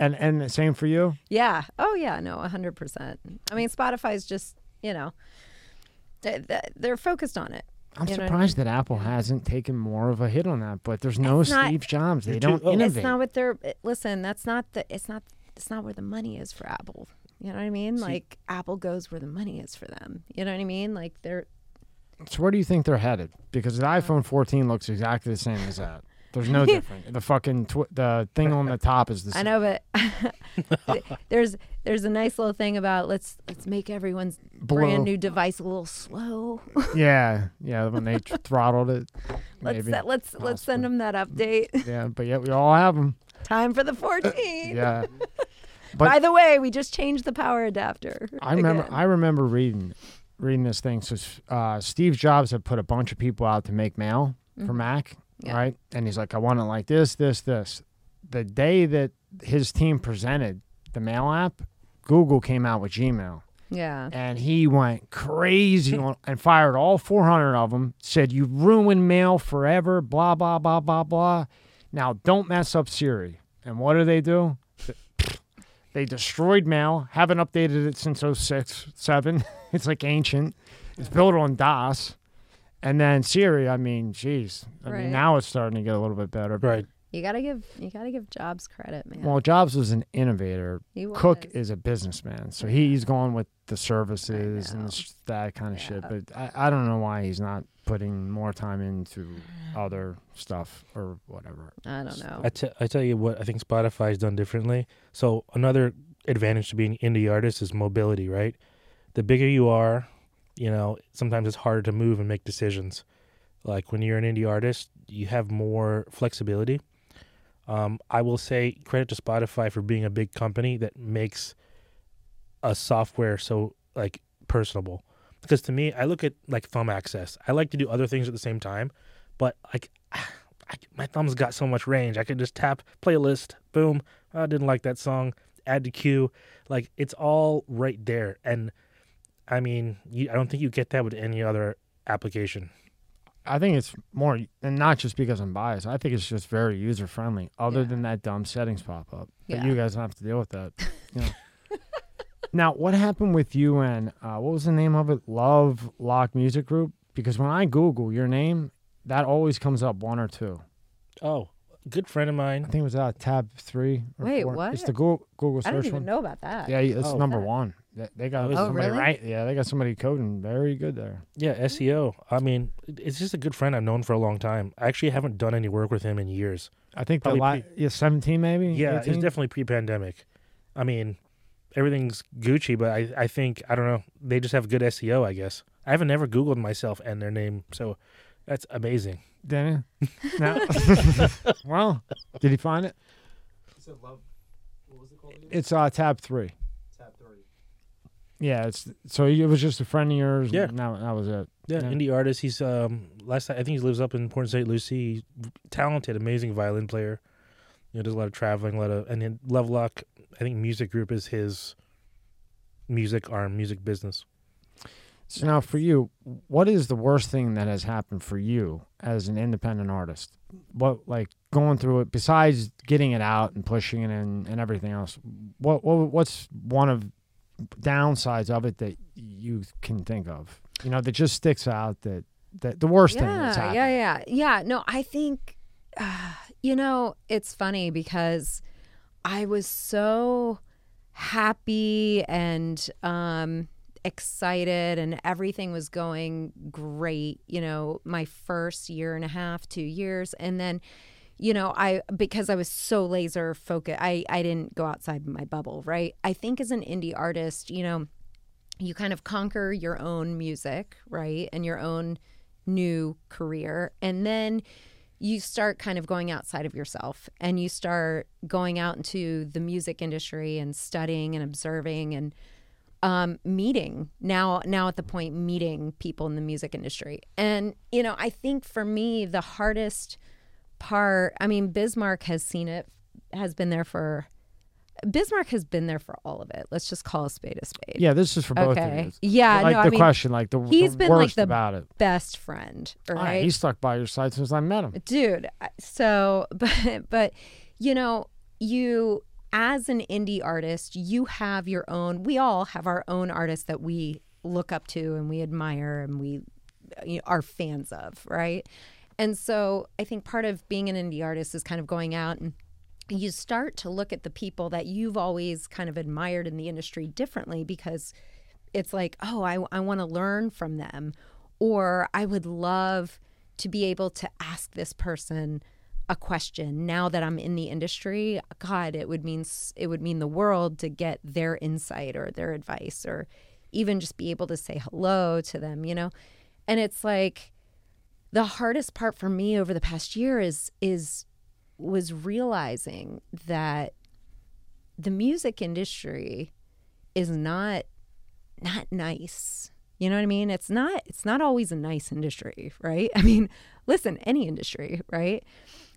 And and the same for you. Yeah. Oh, yeah. No, 100%. I mean, Spotify's just, you know, they- they- they're focused on it. I'm You know what I surprised that Apple hasn't taken more of a hit on that. But there's no It's not- Steve Jobs. They don't oh. innovate. It's not what they're, listen, that's not the, it's not, it's not where the money is for Apple. You know what I mean? See- like, Apple goes where the money is for them. You know what I mean? Like, they're, So where do you think they're headed? Because the uh, iPhone 14 looks exactly the same as that. There's no <laughs> different. The fucking tw- the thing on the top is the I know, but <laughs> there's, there's a nice little thing about let's, let's make everyone's Blue. brand new device a little slow. <laughs> Yeah, yeah. When they throttled it, let's, maybe. set, let's, let's send them that update. Yeah, but yet we all have them. Time for the 14. Yeah. <laughs> But By the way, we just changed the power adapter. I remember. again. I remember reading, reading this thing. So uh, Steve Jobs had put a bunch of people out to make mail for Mhm. Mac, Yeah. right? And he's like, I want it like this, this, this. The day that his team presented the mail app, Google came out with Gmail. Yeah. and he went crazy on, and fired all 400 of them. Said you ruined mail forever. Blah blah blah blah blah. Now don't mess up Siri. And what do they do? They destroyed mail. Haven't updated it since 06, 7. <laughs> it's like ancient. It's built on DOS. And then Siri, I mean, geez. I Right. mean, now it's starting to get a little bit better. Right. You gotta give you gotta give Jobs credit, man. Well, Jobs was an innovator. he Cook is a businessman, so he's going with the services and that kind of shit. But I, I don't know why he's not putting more time into other stuff or whatever. I don't know. I, tell you what, I think Spotify's done differently. So another advantage to being an indie artist is mobility, right? The bigger you are, you know, sometimes it's harder to move and make decisions. Like when you're an indie artist, you have more flexibility. Um, I will say credit to Spotify for being a big company that makes a software so like personable. Because to me, I look at like thumb access. I like to do other things at the same time, but like <sighs> I, my thumb's got so much range. I could just tap playlist, boom. I didn't like that song. Add to queue. Like it's all right there. And I mean, you, I don't think you get that with any other application. I think it's more, and not just because I'm biased. I think it's just very user friendly. Other Yeah. than that dumb settings pop up, but Yeah. you guys don't have to deal with that. You know. <laughs> now, what happened with you and uh, what was the name of it? Love Lock Music Group. Because when I Google your name, that always comes up one or two. Oh, good friend of mine. I think it was uh, tab three. Or Wait, four. what? It's the Google, Google search. I search didn't even one. know about that. Yeah, it's Oh. number That- one. They, they got Oh, somebody really? right. Yeah, they got somebody coding very good there. Yeah, SEO. I mean, it's just a good friend I've known for a long time. I actually haven't done any work with him in years. I think the Probably la- yeah, seventeen maybe. Yeah, it's definitely pre-pandemic. I mean, everything's Gucci, but I, I think I don't know. They just have good SEO, I guess. I haven't ever Googled myself and their name, so that's amazing. Didn't? <laughs> No. <laughs> well, did he find it? You said love. What was it called again? It's uh, tab three. Tab three. Yeah, it's so it was just a friend of yours. Yeah. and that, that was it. Yeah, Yeah. indie artist. He's um last time I think he lives up in Port St. Lucie. He's talented, amazing violin player. You know, does a lot of traveling, a lot of and then Lovelock. I think music group is his music arm, music business. So now for you, what is the worst thing that has happened for you as an independent artist? What like going through it besides getting it out and pushing it and, and everything else? What, what what's one of downsides of it that you can think of? You know, that just sticks out that that the worst thing that's yeah, happened. yeah, yeah, yeah. No, I think, uh, you know, it's funny because I was so happy and um, excited, and everything was going great. You know, my first year and a half, two years, and then. You know, I because I was so laser focused, I I didn't go outside my bubble, right? I think as an indie artist, you know, you kind of conquer your own music, right? And your own new career. And then you start kind of going outside of yourself and you start going out into the music industry and studying and observing and um, meeting now now at the point meeting people in the music industry. And you know i think for me the hardest part i mean bismarck has seen it has been there for bismarck has been there for all of it let's just call a spade a spade Yeah, this is for both okay of you. yeah like no the i mean like the question, like the, he's the been, like, the about it. best friend right he's stuck by your side since I met him. dude so <laughs> but but you know you as an indie artist you have your own we all have our own artists that we look up to and we admire and we you know, are fans of right and so i think part of being an indie artist is kind of going out and you start to look at the people that you've always kind of admired in the industry differently because it's like, oh, I, I want to learn from them. Or I would love to be able to ask this person a question now that I'm in the industry. God, it would mean it would mean the world to get their insight or their advice or even just be able to say hello to them, you know? And it's like the hardest part for me over the past year is is was realizing that the music industry is not not nice. You know what I mean? It's not it's not always a nice industry, right? <laughs> I mean, listen, any industry, right?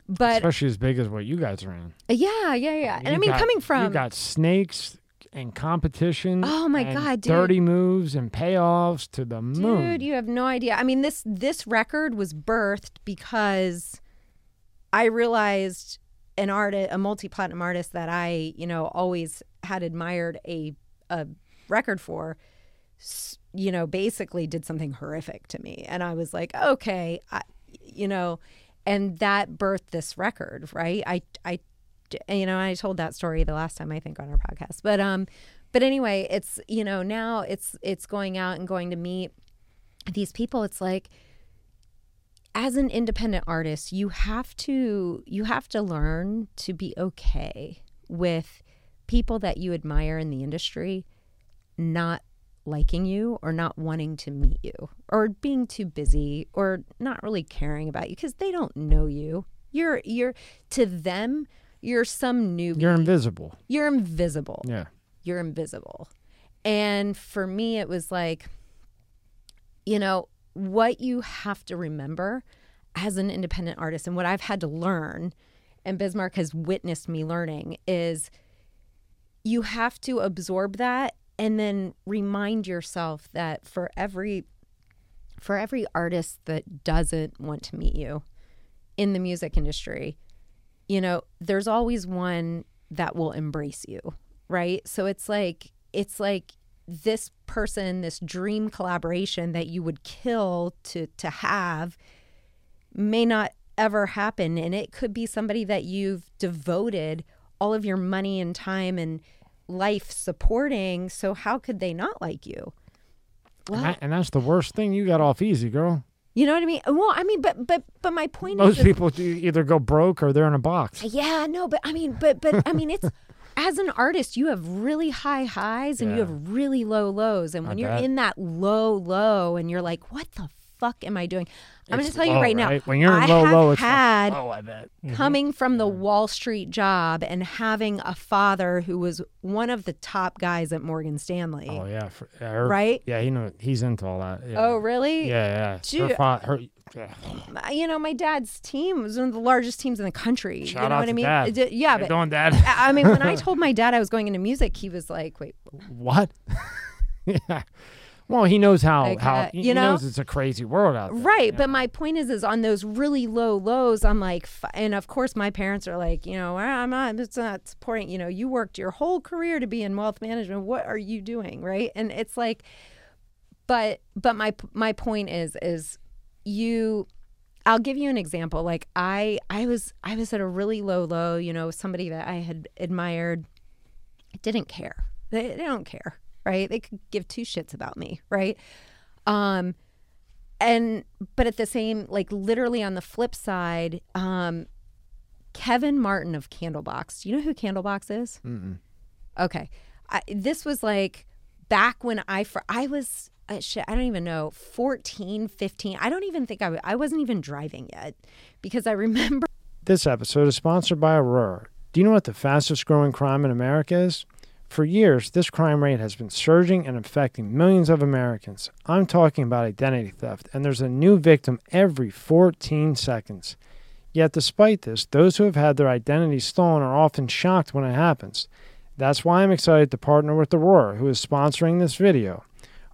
But Especially as big as what you guys are in. Uh, yeah, yeah, yeah. And I mean, got- coming from you got snakes and competition. Oh my and God, dude. Dirty moves and payoffs to the moon. Dude, you have no idea. I mean, this this record was birthed because I realized an artist, a multi-platinum artist that I, you know, always had admired a a record for, you know, basically did something horrific to me, and I was like, okay, I, you know, and that birthed this record, right? I I you know, I told that story the last time I think on our podcast. But um but anyway, it's you know, now it's it's going out and going to meet these people. It's like as an independent artist, you have to you have to learn to be okay with people that you admire in the industry not liking you or not wanting to meet you or being too busy or not really caring about you because they don't know you. You're you're to them you're some new You're invisible. you're invisible Yeah. you're invisible. And for me, it was like, you know, what you have to remember as an independent artist and what I've had to learn, and Bismarck has witnessed me learning, is you have to absorb that and then remind yourself that for every for every artist that doesn't want to meet you in the music industry, you know, there's always one that will embrace you, right? So it's like it's like this person, this dream collaboration that you would kill to to have may not ever happen and it could be somebody that you've devoted all of your money and time and life supporting, so how could they not like you? And, that- and that's the worst thing. You got off easy, girl. you know what I mean? Well, I mean, but but but my point is Most is, people do either go broke or they're in a box. Yeah, no, but I mean, but but I mean, it's <laughs> as an artist, you have really high highs and you have really low lows, and when I you're bet. in that low low, and you're like, "What the fuck am I doing?" I'm going to tell you low, right now. When you're in I low, have low, it's had Oh, I bet. Mm-hmm. coming from the mm-hmm. Wall Street job and having a father who was one of the top guys at Morgan Stanley. Oh yeah, for, yeah her- Right? Yeah, he know he's into all that. Yeah. Oh, really? Yeah, yeah. Dude, her, fa- her, yeah. You know, my dad's team was one of the largest teams in the country. Shout you know out what I mean? Dad. It did- yeah, How you but doing, Dad? I <laughs> I mean, when I <laughs> told my dad I was going into music, he was like, "Wait, what? <laughs> yeah. Well, he knows how Like, how uh, he you know? knows it's a crazy world out there. Right, but my point is, is on those really low lows, I'm like, f- and of course, my parents are like, you know, I'm not, it's not supporting. You know, you worked your whole career to be in wealth management. What are you doing, right? And it's like, but but my my point is, is you. I'll give you an example. Like I, I was, I was at a really low low. You know, somebody that I had admired didn't care. They, they don't care, right? They could give two shits about me, right? Um, and but at the same like literally on the flip side um kevin martin of candlebox do you know who candlebox is Mm-mm. okay I, this was like back when i for i was uh, shit, i don't even know 14 15 i don't even think I w- I wasn't even driving yet because i <laughs> remember This episode is sponsored by Aurora. Do you know what the fastest growing crime in America is? For years, this crime rate has been surging and affecting millions of Americans. I'm talking about identity theft, and there's a new victim every 14 seconds. Yet, despite this, those who have had their identity stolen are often shocked when it happens. That's why I'm excited to partner with Aurora, who is sponsoring this video.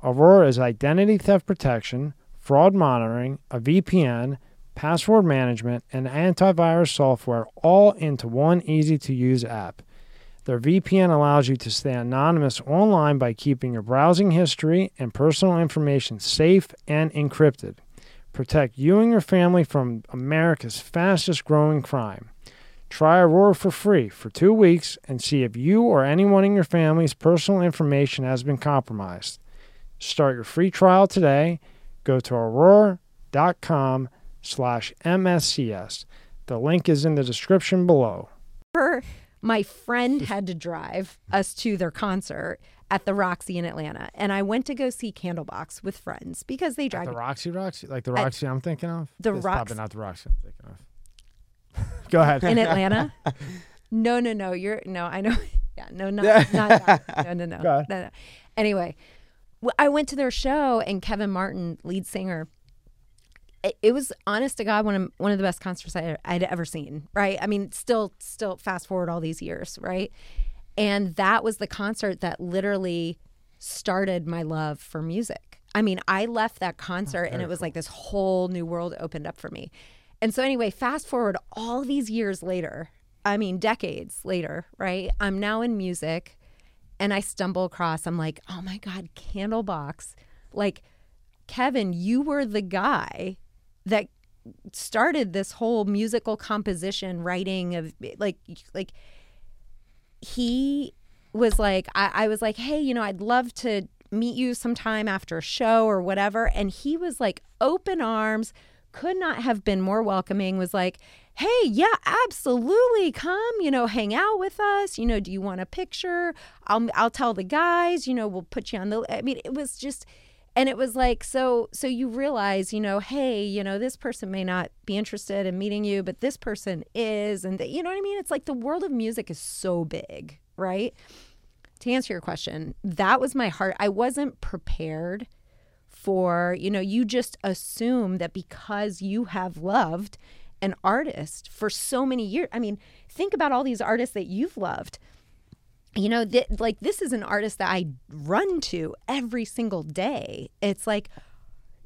Aurora is identity theft protection, fraud monitoring, a VPN, password management, and antivirus software all into one easy to use app. Their VPN allows you to stay anonymous online by keeping your browsing history and personal information safe and encrypted. Protect you and your family from America's fastest growing crime. Try Aurora for free for two weeks and see if you or anyone in your family's personal information has been compromised. Start your free trial today. Go to aurora.com slash MSCS. The link is in the description below. My friend had to drive us to their concert at the roxy in atlanta and i went to go see candlebox with friends because they drive The Roxy Roxy? Like the At- Roxy I'm thinking of? the It's Rox- probably not the Roxy I'm thinking of. <laughs> Go ahead. in Atlanta. <laughs> no, no, no. You're no. I know. <laughs> Yeah, no, not not that. No, no, no. No, no. Anyway, I went to their show, and Kevin Martin, lead singer. It, was honest to God one of one of the best concerts I, I'd ever seen. Right? I mean, still, still fast forward all these years, right? And that was the concert that literally started my love for music. I mean, I left that concert and it was like this whole new world opened up for me. And so, anyway, fast forward all these years later, I mean, decades later, right? I'm now in music and I stumble across, I'm like, oh my God, Candlebox. Like, Kevin, you were the guy that started this whole musical composition writing of like like he was like I, I was like hey you know i'd love to meet you sometime after a show or whatever. And he was like open arms could not have been more welcoming was like hey yeah absolutely come you know hang out with us you know do you want a picture? I'll i'll tell the guys you know we'll put you on the i mean it was just and it was like so so you realize you know hey you know this person may not be interested in meeting you but this person is and you know what i mean? It's like the world of music is so big right? To answer your question that was my heart. I wasn't prepared for you know you just assume that because you have loved an artist for so many years i mean think about all these artists that you've loved you know th- like this is an artist that i run to every single day it's like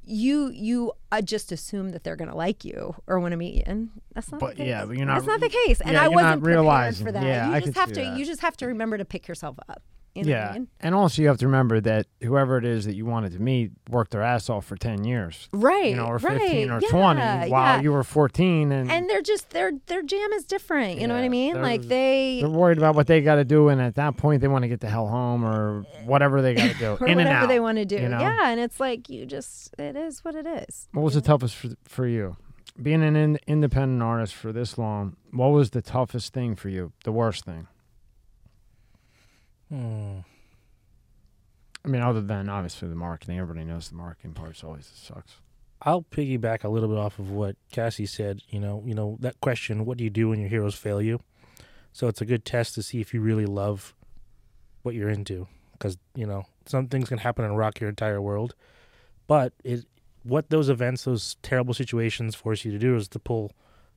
you you uh, just assume that they're gonna like you or want to meet you and that's not But, the case. yeah, but you're not- that's not the case and yeah, i wasn't prepared for that Yeah, you I just have to that. you just have to remember to pick yourself up you know what I yeah, mean? and also you have to remember that whoever it is that you wanted to meet worked their ass off for ten years, right you know, or right. fifteen or yeah, twenty, while yeah. you were fourteen, and, and they're just their their jam is different you know what i mean like they they're worried about what they got to do, and at that point they want to get the hell home or whatever they got to do, <laughs> in and out. they want to do you know? yeah and it's like you just it is what it is What was the toughest for, for you? Being an in, independent artist for this long, what was the toughest thing for you? The worst thing? Hmm. I mean, other than obviously the marketing, everybody knows the marketing part always sucks. I'll piggyback a little bit off of what Cassie said. You know, you know that question: What do you do when your heroes fail you? So it's a good test to see if you really love what you're into, because you know some things can happen and rock your entire world. But it, what those events, those terrible situations, force you to do is to pull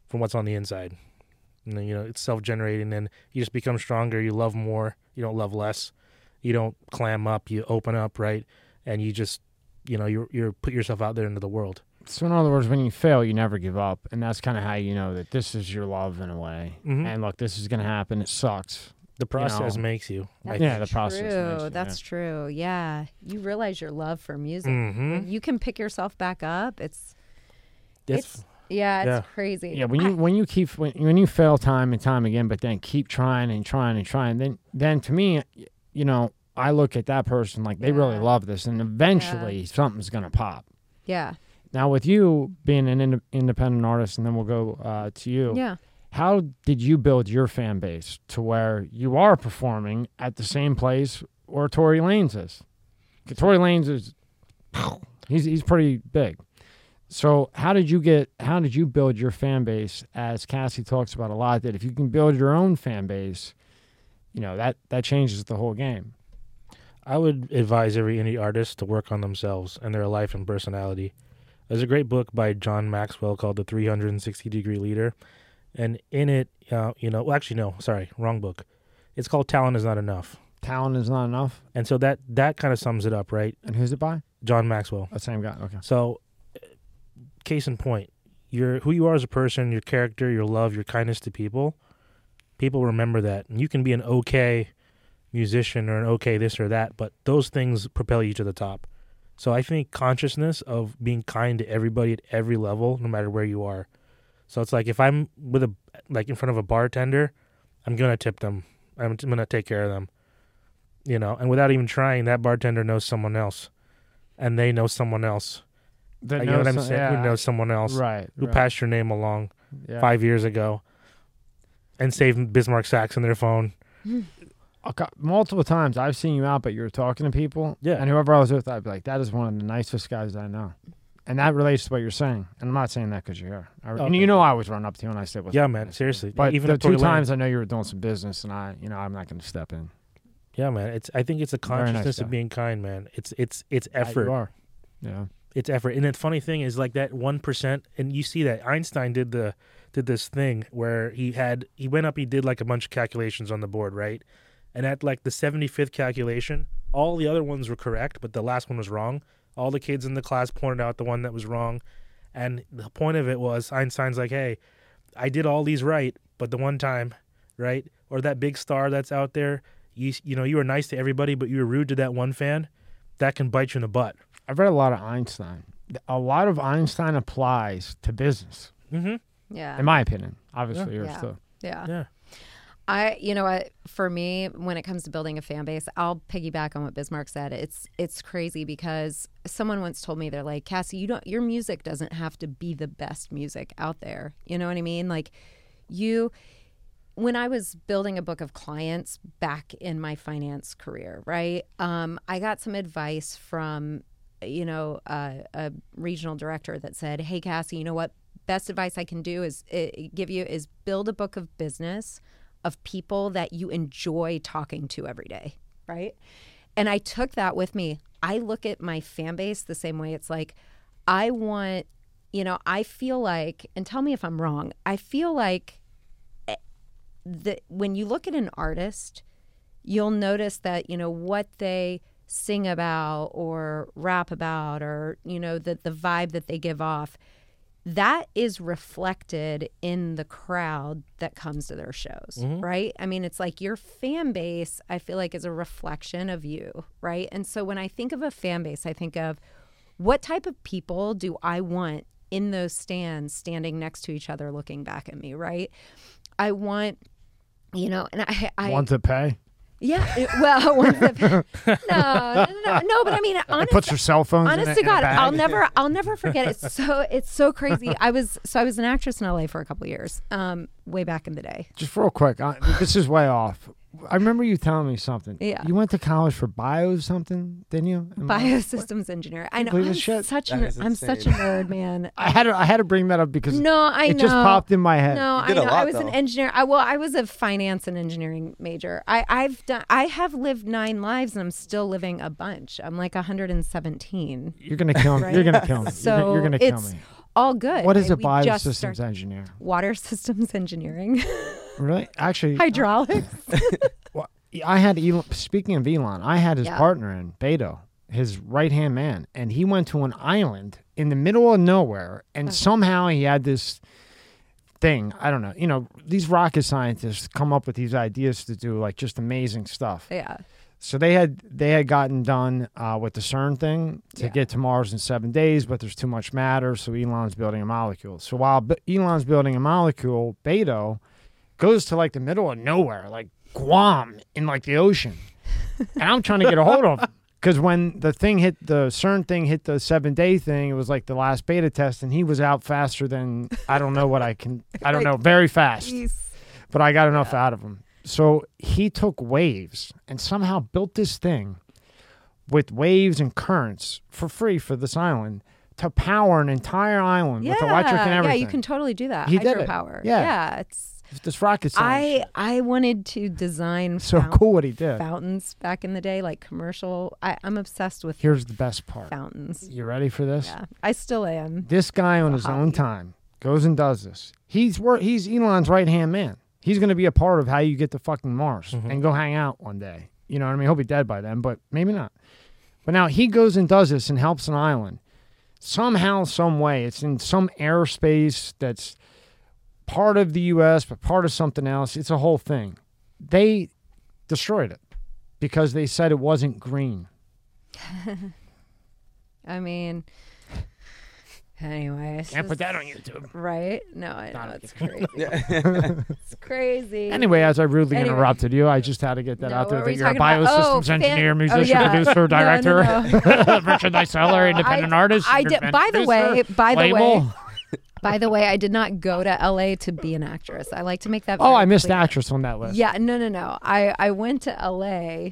from what's on the inside. And then, you know, it's self-generating, and you just become stronger. You love more. You don't love less. You don't clam up. You open up, right? And you just you know you're you're put yourself out there into the world So in other words, when you fail, you never give up, and that's kind of how you know that this is your love in a way. Mhm. And look, this is gonna happen. It sucks. the process know, makes you That's Yeah, the true. process makes you, That's true. Yeah, you realize your love for music. hmm you can pick yourself back up. It's That's it's yeah, it's yeah. crazy. Yeah, when I- you when you keep when, when you fail time and time again, but then keep trying and trying and trying, then then to me, you know, I look at that person like they really love this, and eventually something's gonna pop. yeah, Now with you being an ind- independent artist, and then we'll go uh, to you. yeah. How did you build your fan base to where you are performing at the same place where Tory Lanez is? 'Cause Tory Lanez is he's he's pretty big. So how did you get how did you build your fan base as Cassie talks about a lot that if you can build your own fan base, you know, that that changes the whole game. I would advise every indie artist to work on themselves and their life and personality. There's a great book by John Maxwell called The 360 Degree Leader, and in it, uh, you know, well, actually no, sorry, wrong book. It's called Talent is Not Enough, Talent is not enough. and so that that kind of sums it up, right? And who's it by? John Maxwell. The same guy. Okay. So, case in point, your who you are as a person, your character, your love, your kindness to people, people remember that. And you can be an okay musician or an okay this or that, but those things propel you to the top. So I think consciousness of being kind to everybody at every level, no matter where you are. So it's like if I'm with a like in front of a bartender, I'm gonna tip them. I'm gonna take care of them. You know, and without even trying, that bartender knows someone else, and they know someone else. That you know what I'm knows- saying? yeah, Who knows someone else Right. who right, passed your name along yeah. five years ago, and saved Bismarck sacks in their phone. multiple times I've seen you out, but you're talking to people. Yeah. And whoever I was with, I'd be like, that is one of the nicest guys I know. And that relates to what you're saying. And I'm not saying that because you're here. I, And you know I always run up to you and I what's Yeah, man. Seriously, But even the two times I know you were doing some business and I, you know, I'm not going to step in. Yeah, man. It's. I think it's a Very nice consciousness of being kind, man. It's. It's. It's you effort. are. Yeah. It's effort. And the funny thing is, like that one percent, and you see that Einstein did the did this thing where he had he went up, he did like a bunch of calculations on the board, right? And at like the seventy fifth calculation, all the other ones were correct, but the last one was wrong. All the kids in the class pointed out the one that was wrong, and the point of it was Einstein's like, hey, I did all these right, but the one time, right, or that big star that's out there, you you know you were nice to everybody, but you were rude to that one fan, that can bite you in the butt. I've read a lot of Einstein. a lot of Einstein applies to business, Mm-hmm. Yeah. in my opinion. Obviously, yours Yeah. too. yeah. Yeah. I, you know what, for me, when it comes to building a fan base, I'll piggyback on what Bismarck said. It's it's crazy because someone once told me they're like, Cassie, you don't your music doesn't have to be the best music out there. You know what I mean? Like you when I was building a book of clients back in my finance career, right? Um, I got some advice from, you know, uh, a regional director that said, "Hey, Cassie, you know what? Best advice I can do is uh, give you is build a book of business of people that you enjoy talking to every day, right?" And I took that with me. I look at my fan base the same way. It's like I want, you know, I feel like, and tell me if I'm wrong. I feel like the when you look at an artist, you'll notice that you know what they sing about or rap about or you know the the vibe that they give off that is reflected in the crowd that comes to their shows, mm-hmm. right? I mean, it's like your fan base, I feel like, is a reflection of you, right? And so when I think of a fan base, I think of what type of people do I want in those stands standing next to each other looking back at me, right? I want, you know, and I, I Want to pay? Yeah, it- well, <laughs> ones that, <laughs> no, no, no, no, but I mean, honest, Puts your cell phones. in honest to God. I'll never, I'll never forget. It's so, it's so crazy. I was, so I was an actress in LA for a couple years, um, way back in the day. Just real quick, uh, this is way off. I remember you telling me something. Yeah. You went to college for bio something, didn't you? Am I- engineer. I know. I'm shit? such That a, is I'm such a nerd, man. <laughs> Um, I had to, I had to bring that up because No, I it know. just popped in my head. No, You I did a know. I lot, was an engineer. I well, I was a finance and engineering major. I, I've done. I have lived nine lives, and I'm still living a bunch. I'm like 117. You're gonna kill me. Right? You're gonna kill me. So you're, you're gonna kill it's me. all good. What is a We just biosystems engineer? Water <laughs> systems engineering, <laughs> Really? Actually, hydraulics. <laughs> Well, I had Elon, speaking of Elon, I had his Yeah. partner in Beto, his right hand man, and he went to an island in the middle of nowhere, and somehow he had this thing. I don't know. You know, these rocket scientists come up with these ideas to do like just amazing stuff. yeah. So they had they had gotten done uh, with the CERN thing to Yeah. get to Mars in seven days, but there's too much matter, so Elon's building a molecule. So while B- Elon's building a molecule, Beto goes to like the middle of nowhere, like Guam in like the ocean, and I'm trying to get a hold of him <laughs> because when the thing hit the CERN thing hit the seven day thing, it was like the last beta test, and he was out faster than I don't know what I can. I don't <laughs> know, very fast Jeez. but I got enough out of him. So he took waves and somehow built this thing with waves and currents for free for this island to power an entire island Yeah. with electric and everything. Yeah, you can totally do that. He did it. Hydropower. Yeah. Yeah. It's. This rocket science. I I wanted to design so fount- cool what he did. fountains back in the day, like commercial. I, I'm obsessed with Here's the best part. fountains. You ready for this? Yeah, I still am. This guy on his own time goes and does this. He's wor- he's Elon's right hand man. He's going to be a part of how you get to fucking Mars mm-hmm. and go hang out one day. You know what I mean? He'll be dead by then, but maybe not. But now he goes and does this and helps an island. Somehow, some way, it's in some airspace that's part of the U.S. but part of something else. It's a whole thing. They destroyed it because they said it wasn't green. <laughs> I mean, anyway, it's Can't put that on YouTube. right? No, I know it's crazy. <laughs> It's crazy. Anyway, as I rudely Anyway. interrupted you, I just had to get that No, out there that you're a talking about? Oh, biosystems fan- engineer, oh, musician, yeah. producer, No, no, director, no. <laughs> merchandise seller, independent I- artist. I did. By the way, producer, by the label. way, by the way, I did not go to LA to be an actress. I like to make that. Oh, I missed clear. actress on that list. Yeah, no, no, no. I I went to LA.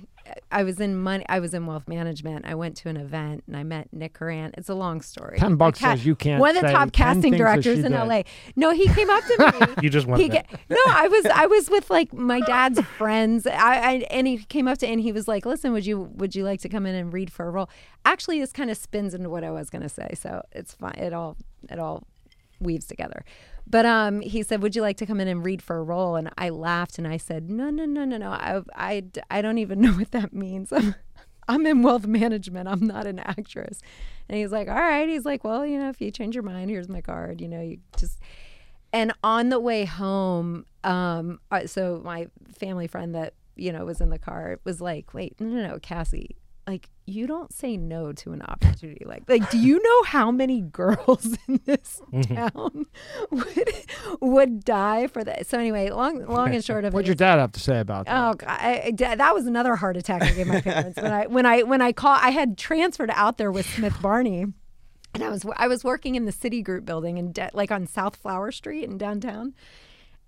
I was in money. I was in wealth management. I went to an event and I met Nick Coran. It's a long story. Ten bucks ca- says you can't One of the say top casting directors in did. LA. No, he came up to me. <laughs> You just won he that. ga- no, I was I was with like my dad's friends. I, I and he came up to and he was like, "Listen, would you would you like to come in and read for a role?" Actually, this kind of spins into what I was going to say, so it's fine. It all it all weaves together. But um, he said, "Would you like to come in and read for a role?" And I laughed and I said, "No, no, no, no, no. I I, I don't even <laughs> know what that means." I'm, I'm in wealth management. I'm not an actress. And he's like, "All right." He's like, "Well, you know, if you change your mind, here's my card. You know, you just." And on the way home, um, so my family friend that you know was in the car was like, "Wait, no, no, no, Cassie, like you don't say no to an opportunity like like do you know how many girls <laughs> in this Mm-hmm. town <laughs> would would die for that so anyway long long and short of it? What'd it your dad have to say about that? Oh, God, I, I- that was another heart attack I gave my parents when I when I when I call I had transferred out there with Smith Barney, and I was I was working in the Citigroup building and like on South Flower Street in downtown,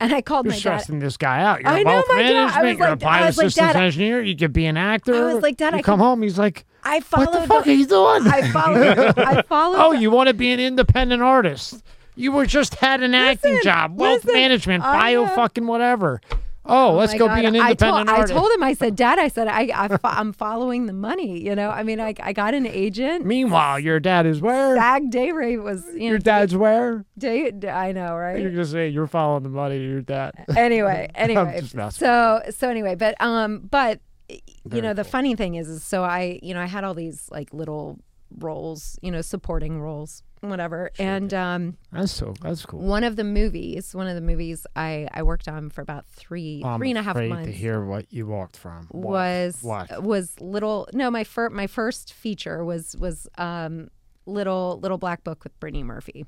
and I called You're my dad. stressing this guy out. You're I a know, my dad- I management. was You're a like- pilot I was like, Dad, engineer. You could be an actor. I was like, Dad, you I come could- home. He's like, I followed. what the fuck are you doing? I followed. I <laughs> followed. oh, you want to be an independent artist? You were just had an acting job, wealth listen, management, bio fucking whatever. Oh, let's go God. be an I independent told, I told him. I said, Dad. I said, I, I I'm following the money. You know. I mean, I, I got an agent. Meanwhile, your dad is where? Sag day rate was. You know, Your dad's where? Day, I know, right? You're gonna say you're following the money. Your dad. anyway, <laughs> anyway. just so so anyway, but um, but you Very know, the funny thing is, is so I you know I had all these like little roles, you know, supporting roles, whatever, and um, That's so. That's cool. one of the movies, one of the movies I I worked on for about three I'm three and a half months to hear what you walked from. Was what? was little no my first my first feature was was um little little black book with Brittany Murphy.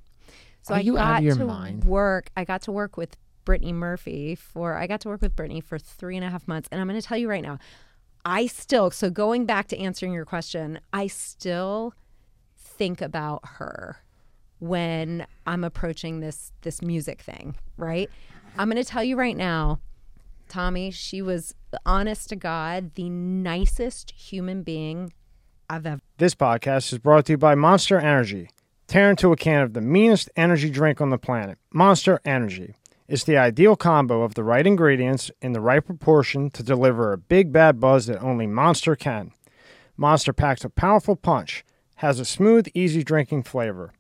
So Are I got to mind? work. I got to work with Brittany Murphy for I got to work with Brittany for three and a half months, and I'm going to tell you right now, I still so going back to answering your question, I still think about her when I'm approaching this this music thing, right? I'm going to tell you right now, Tommy, she was honest to God, the nicest human being I've ever This podcast is brought to you by Monster Energy. Tear into a can of the meanest energy drink on the planet, Monster Energy. It's the ideal combo of the right ingredients in the right proportion to deliver a big bad buzz that only Monster can. Monster packs a powerful punch, has a smooth, easy drinking flavor.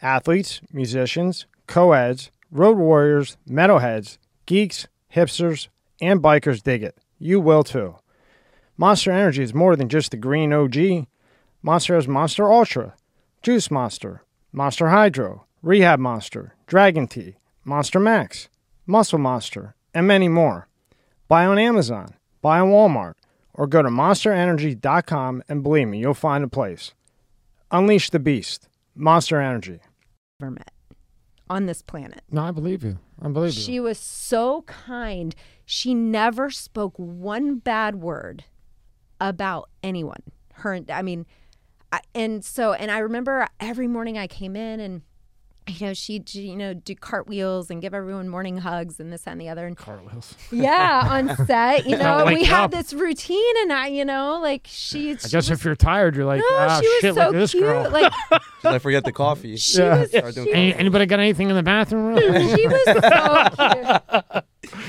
Athletes, musicians, co-eds, road warriors, metalheads, geeks, hipsters, and bikers dig it. You will too. Monster Energy is more than just the green OG. Monster has Monster Ultra, Juice Monster, Monster Hydro, Rehab Monster, Dragon Tea, Monster Max, Muscle Monster, and many more. Buy on Amazon, buy on Walmart, or go to monsterenergy.com and believe me, you'll find a place. Unleash the beast. Monster Energy. met on this planet. No, I believe you. I believe you. She was so kind. She never spoke one bad word about anyone. Her, I mean, I, and so, and I remember every morning I came in and, you know, she'd, she, you know, do cartwheels and give everyone morning hugs and this that, and the other. And Cartwheels. <laughs> yeah, on set, you <laughs> know, Wake we had this routine and I, you know, like she, I she guess was, if you're tired, you're like, no, ah, she was shit, so like this cute. girl. Like <laughs> Did I forget the coffee? she Yeah. was, Start she, Any, anybody got anything in the bathroom? she was so cute.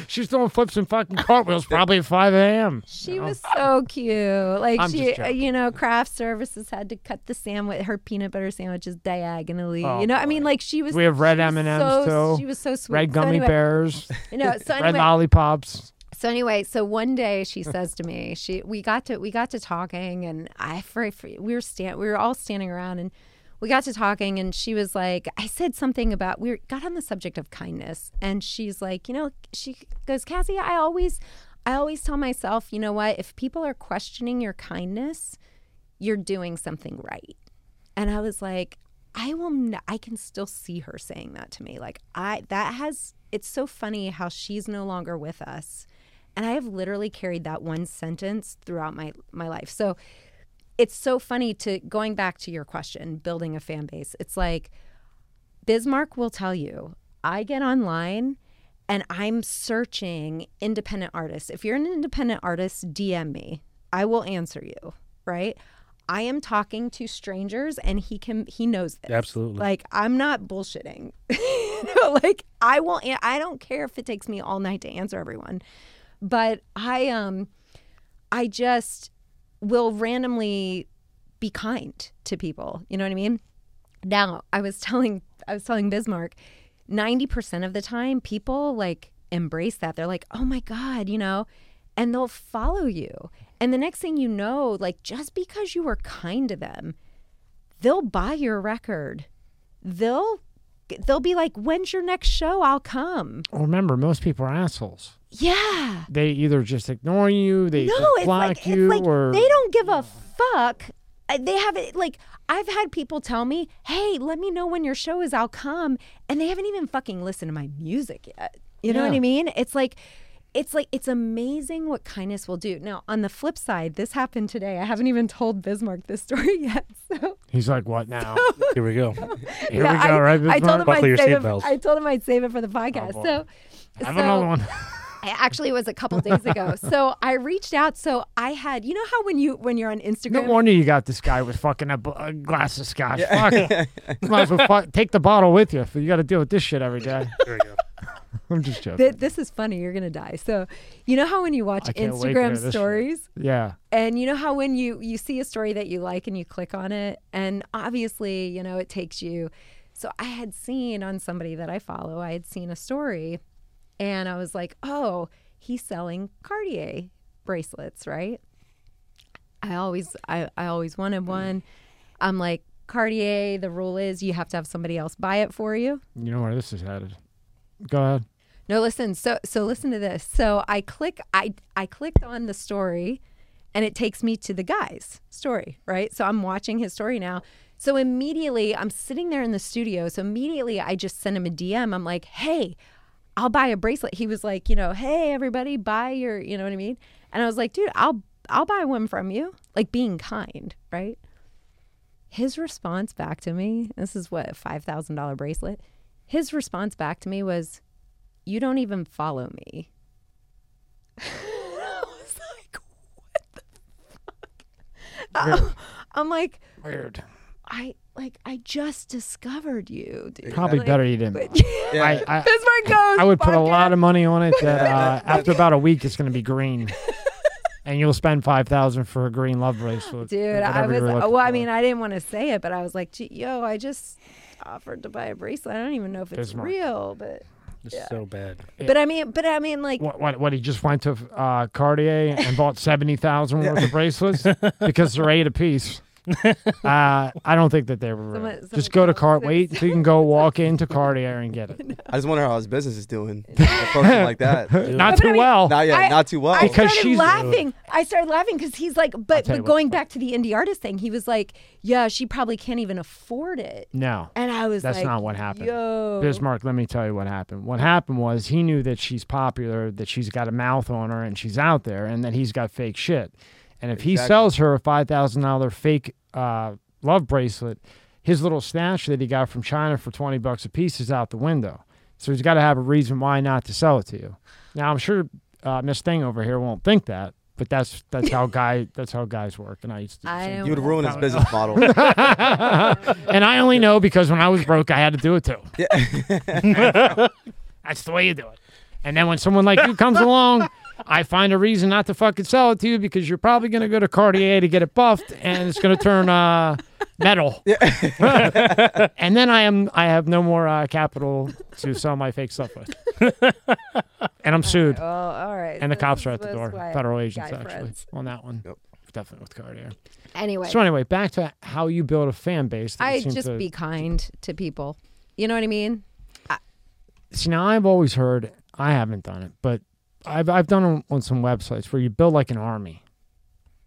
She's doing flips and fucking cartwheels probably at 5 a.m. She was so cute. Like I'm she, you know, craft services had to cut the sandwich, her peanut butter sandwiches diagonally. Oh, you know, I mean, like she was. We have red M&Ms so, too. She was so sweet. Red So gummy anyway- bears, <laughs> You know, so red anyway, lollipops. so anyway, so one day she says to me, she we got to we got to talking, and I for, for we were stand we were all standing around, and we got to talking, and she was like, I said something about we got on the subject of kindness, and she's like, you know, she goes, Cassie, I always, I always tell myself, you know what, if people are questioning your kindness, you're doing something right, and I was like. I will. N- I can still see her saying that to me. Like I, that has. It's so funny how she's no longer with us, and I have literally carried that one sentence throughout my my life. So it's so funny to going back to your question, building a fan base. It's like Bismarck will tell you, I get online and I'm searching independent artists. If you're an independent artist, DM me. I will answer you, right? I am talking to strangers and he can he knows this. Absolutely. Like I'm not bullshitting. you <laughs> know, like I will I don't care if it takes me all night to answer everyone. But I um I just will randomly be kind to people. You know what I mean? Now, I was telling I was telling Bismarck, 90% of the time people like embrace that. They're like, "Oh my god," you know, and they'll follow you. And the next thing you know, like just because you were kind to them, they'll buy your record. They'll they'll be like, "When's your next show? I'll come." Well, remember, most people are assholes. Yeah. They either just ignore you, they no, it's block like you, it's like or they don't give a fuck. Uh, They have it like I've had people tell me, "Hey, let me know when your show is. I'll come," and they haven't even fucking listened to my music yet. You know what I mean? It's like. It's like it's amazing what kindness will do. Now, on the flip side, this happened today. I haven't even told Bismarck this story <laughs> yet. So he's like, "What now? <laughs> Here we go. <laughs> Here Yeah, we go, I, right?" I told him Buckle I'd your save it. seatbelts. I told him I'd save it for the podcast. boy. so, I Have so another one. I actually it was a couple days ago. <laughs> so I reached out. So I had, you know how when you when you're on Instagram, No wonder you got this guy with fucking a glass of scotch. Fuck. You <laughs> might as well fuck, take the bottle with you. You got to deal with this shit every day. There we go. <laughs> I'm just joking. Th- this is funny. You're gonna die. So, you know how when you watch I can't wait to hear Instagram this shit. stories, yeah. and you know how when you you see a story that you like and you click on it, and obviously, you know, it takes you. So I had seen on somebody that I follow, I had seen a story, and I was like, oh, he's selling Cartier bracelets, right? I always I, I always wanted mm. one. I'm like Cartier. The rule is you have to have somebody else buy it for you. You know where this is headed. Go ahead. No, listen. So so listen to this. So I click I I clicked on the story and it takes me to the guy's story, right? So I'm watching his story now. So immediately I'm sitting there in the studio. So immediately I just send him a DM. I'm like, "Hey, I'll buy a bracelet." He was like, you know, "Hey everybody, buy your, you know what I mean?" And I was like, "Dude, I'll I'll buy one from you." Like being kind, right? His response back to me, this is what, a $5,000 bracelet. His response back to me was, you don't even follow me. <laughs> I was like, what the fuck? <laughs> I'm like, Weird. I like I just discovered you, dude. Probably Like, better you didn't. but- Yeah. I, <laughs> I, Bismarck goes. I would put a podcast. lot of money on it that <laughs> uh, after about a week it's going to be green, <laughs> and you'll spend five thousand for a green love bracelet, Dude, I was. you're looking Well, I mean, I didn't want to say it, but I was like, yo, I just offered to buy a bracelet. I don't even know if it's Bismarck. real, but It's so bad. but I mean, but I mean, like, what, what? What? He just went to uh, Cartier and bought seventy thousand worth of bracelets because they're eight apiece. <laughs> uh, I don't think that they were. Someone- someone just go to call Cart. Wait until you can go <laughs> walk into Cartier and get it. <laughs> I just wonder how his business is doing. Approaching like that. Not too I mean- well. Not yet. I- not too well. I Because started she's- laughing. I started laughing because he's like, but, but going back to the indie artist thing, he was like, yeah, she probably can't even afford it. no. And I was That's like, not what happened. Yo, Bismarck, let me tell you what happened. What happened was he knew that she's popular, that she's got a mouth on her, and she's out there, and that he's got fake shit. And if he sells her a five thousand dollar fake uh, love bracelet, his little snatch that he got from China for twenty bucks a piece is out the window. So he's got to have a reason why not to sell it to you. Now I'm sure uh, Miss Thing over here won't think that, but that's that's how <laughs> guy that's how guys work. And I used to. I you would ruin his business model. <laughs> and I only know because when I was broke, I had to do it too. Yeah. <laughs> That's the way you do it. And then when someone like you comes along, I find a reason not to fucking sell it to you because you're probably going to go to Cartier to get it buffed, and it's going to turn uh, metal. <laughs> <laughs> and then I am I have no more uh, capital to sell my fake stuff with, <laughs> and I'm sued. Oh, all right. And the so cops are at the door. Federal agents actually friends. on that one. Yep. Definitely with Cartier. Anyway, So anyway, back to how you build a fan base. I seem just to- be kind to people. You know what I mean? See, now I've always heard, I haven't done it, but I've I've done it on some websites where you build like an army.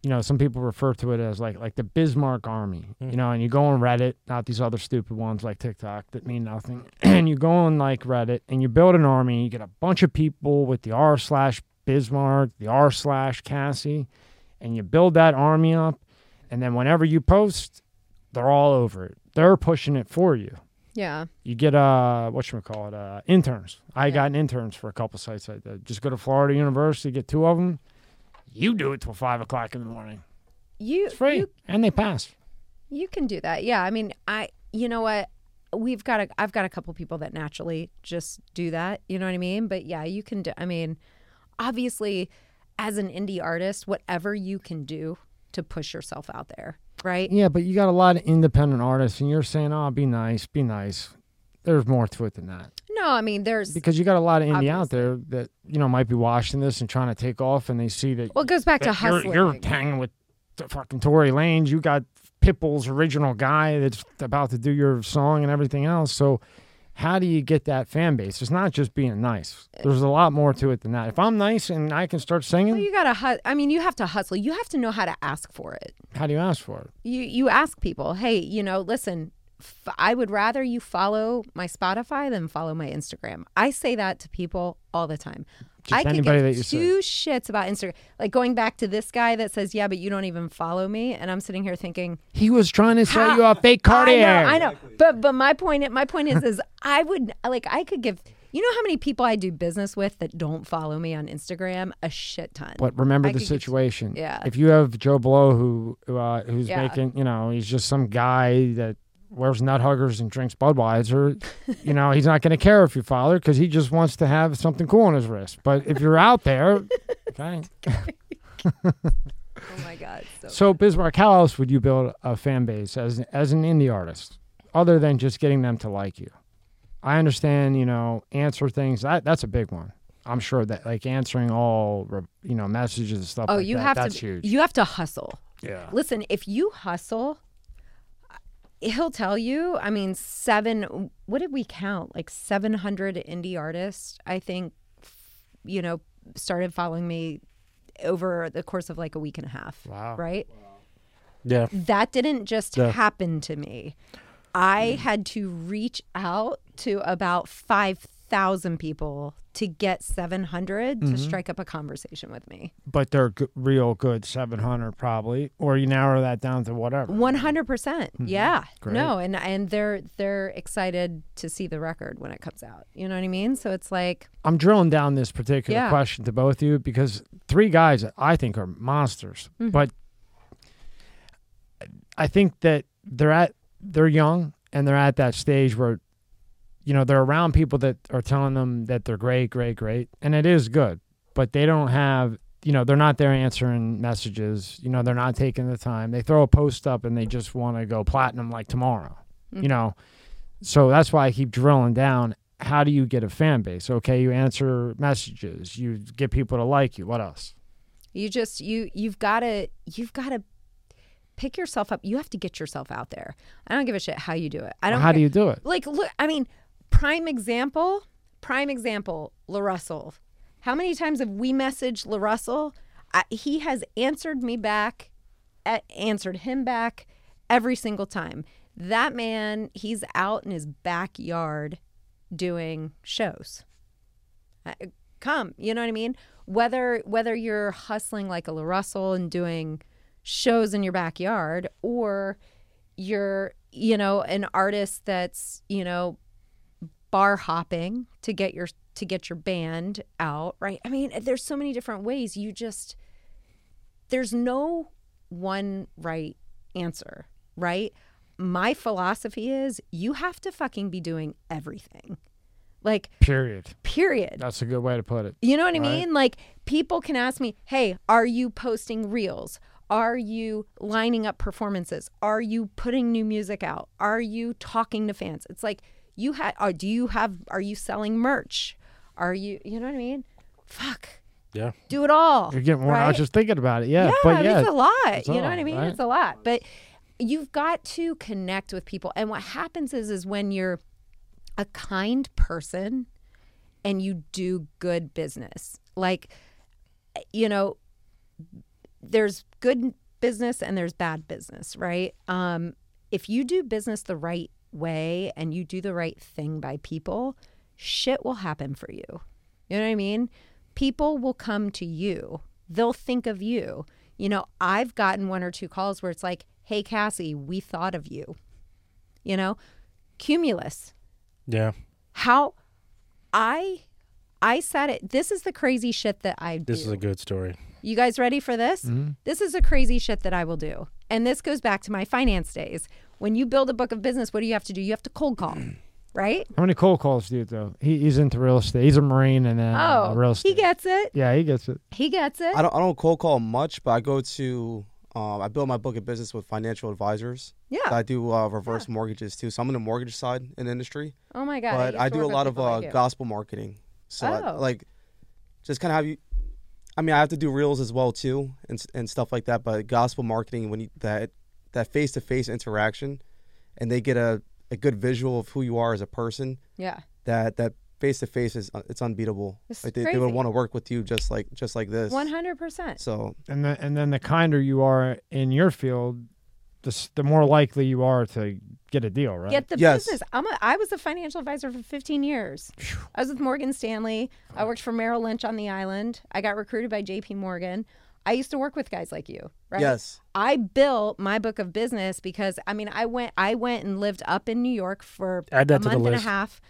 You know, some people refer to it as like like the Bismarck Army. Mm. You know, and you go on Reddit, not these other stupid ones like TikTok that mean nothing. <clears throat> and you go on like Reddit and you build an army. You get a bunch of people with the R slash Bismarck, the R slash Cassie, and you build that army up. And then whenever you post, they're all over it. They're pushing it for you Yeah. you get uh what you call it uh interns. I Yeah. got interns for a couple sites like that. Just go to Florida University, get two of them. You do it till five o'clock in the morning. You It's free, you and they pass. You can do that. Yeah. I mean, I, you know what? We've got a, I've got a couple people that naturally just do that. You know what I mean? But yeah, you can do, I mean, obviously, as an indie artist, whatever you can do to push yourself out there, right? Yeah, but you got a lot of independent artists, and you're saying, "Oh, be nice, be nice." There's more to it than that No, I mean, there's, because you got a lot of indie out there that you know might be watching this and trying to take off, and they see that well, it goes back to that you're, hustling. you're hanging with the fucking Tory Lanez. You got Pitbull's original guy that's about to do your song and everything else. So how do you get that fan base? It's not just being nice. There's a lot more to it than that. If I'm nice and I can start singing, Well, you gotta. hu- I mean, you have to hustle. You have to know how to ask for it. how do you ask for it? You you ask people, hey, you know, listen. F- I would rather you follow my Spotify than follow my Instagram. I say that to people all the time. Just I could give that you say. two shits about Instagram. Like going back to this guy that says, "Yeah, but you don't even follow me," and I'm sitting here thinking, He was trying to sell you a fake Cartier. I know, I know. But but my point my point is is <laughs> I would like I could give you know how many people I do business with that don't follow me on Instagram? A shit ton. But remember I the situation. yeah. If you have Joe Blow who uh, who's Yeah. making, you know, he's just some guy that wears nut huggers and drinks Budweiser, you know, he's not going to care if you follow because he just wants to have something cool on his wrist. But if you're out there, <laughs> okay. Oh my god. So, So Bismarck, how else would you build a fan base as as an indie artist, other than just getting them to like you? I understand, you know, answer things. That that's a big one. I'm sure that like answering all you know messages and stuff. oh, like you that, have that's to huge. you have to hustle. yeah. Listen, if you hustle, he'll tell you. I mean, seven. What did we count? Like seven hundred indie artists. I think. You know, started following me over the course of like a week and a half. Wow. Right. Yeah. that didn't just Yeah. happen to me. I had to reach out to about 5,000 people to get 700 Mm-hmm. to strike up a conversation with me. But they're g- real good 700 probably, or you narrow that down to whatever. 100%. percent Yeah. Mm-hmm. Great. No, and and they're they're excited to see the record when it comes out. You know what I mean? So it's like I'm drilling down this particular Yeah. question to both of you because three guys I think are monsters, Mm-hmm. but I think that they're at they're young and they're at that stage where you know they're around people that are telling them that they're great, great, great, and it is good, but they don't have you know they're not there answering messages. You know they're not taking the time. They throw a post up and they just want to go platinum like tomorrow. Mm. You know, so that's why I keep drilling down. How do you get a fan base? Okay, you answer messages, you get people to like you. What else? you just you you've got to you've got to pick yourself up. You have to get yourself out there. I don't give a shit how you do it. I don't How do you do it? like look i mean prime example prime example larussell. How many times have we messaged larussell? He has answered me back answered him back every single time. That man he's out in his backyard doing shows. Come you know what i mean? Whether whether you're hustling like a larussell and doing shows in your backyard or you're you know an artist that's you know bar hopping to get your to get your band out right i mean there's so many different ways you just there's no one right answer right my philosophy is you have to fucking be doing everything like Period. period That's a good way to put it. you know what I mean? Like people can ask me, "Hey, are you posting reels? Are you lining up performances? Are you putting new music out? Are you talking to fans?" It's like you had are do you have are you selling merch? Are you you know what I mean? Fuck. Yeah. Do it all. You're getting more. I was just thinking about it. Yeah, yeah, but I mean, yeah, it's a lot. it's You know all, what I mean? right? It's a lot. But you've got to connect with people. And what happens is is when you're a kind person and you do good business. Like you know, there's good business and there's bad business, right? Um if you do business the right way and you do the right thing by people, shit will happen for you. You know what I mean? People will come to you. They'll think of you. You know, I've gotten one or two calls where it's like, "Hey Cassie, we thought of you." You know, Cumulus. Yeah. How I I said it. This is the crazy shit that I do. This is a good story. You guys ready for this? Mm-hmm. This is a crazy shit that I will do. And this goes back to my finance days. When you build a book of business, what do you have to do? You have to cold call, <clears throat> right? How many cold calls do you do? He, he's into real estate. He's a marine and then uh, Oh, real estate. he gets it. yeah, he gets it. He gets it. I don't I don't cold call much, but I go to um, I build my book of business with financial advisors. Yeah. I do uh, reverse mortgages too. So I'm in the mortgage side in the industry, Oh my god. but I do a lot of uh, like gospel marketing. So I- Oh. like, just kind of have you. I mean, I have to do reels as well too, and and stuff like that. But gospel marketing, when you that that face to face interaction, and they get a a good visual of who you are as a person, Yeah. that that face to face is uh, it's unbeatable. It's like they, they would want to work with you just like just like this. One hundred percent. So And then and then the kinder you are in your field, the the more likely you are to get a deal, right? Get the Yes. business. I'm a, I was a financial advisor for 15 years. I was with Morgan Stanley. I worked for Merrill Lynch on the island. I got recruited by J.P. Morgan. I used to work with guys like you, right? yes, I built my book of business because I mean I went I went and lived up in New York for a month and a half.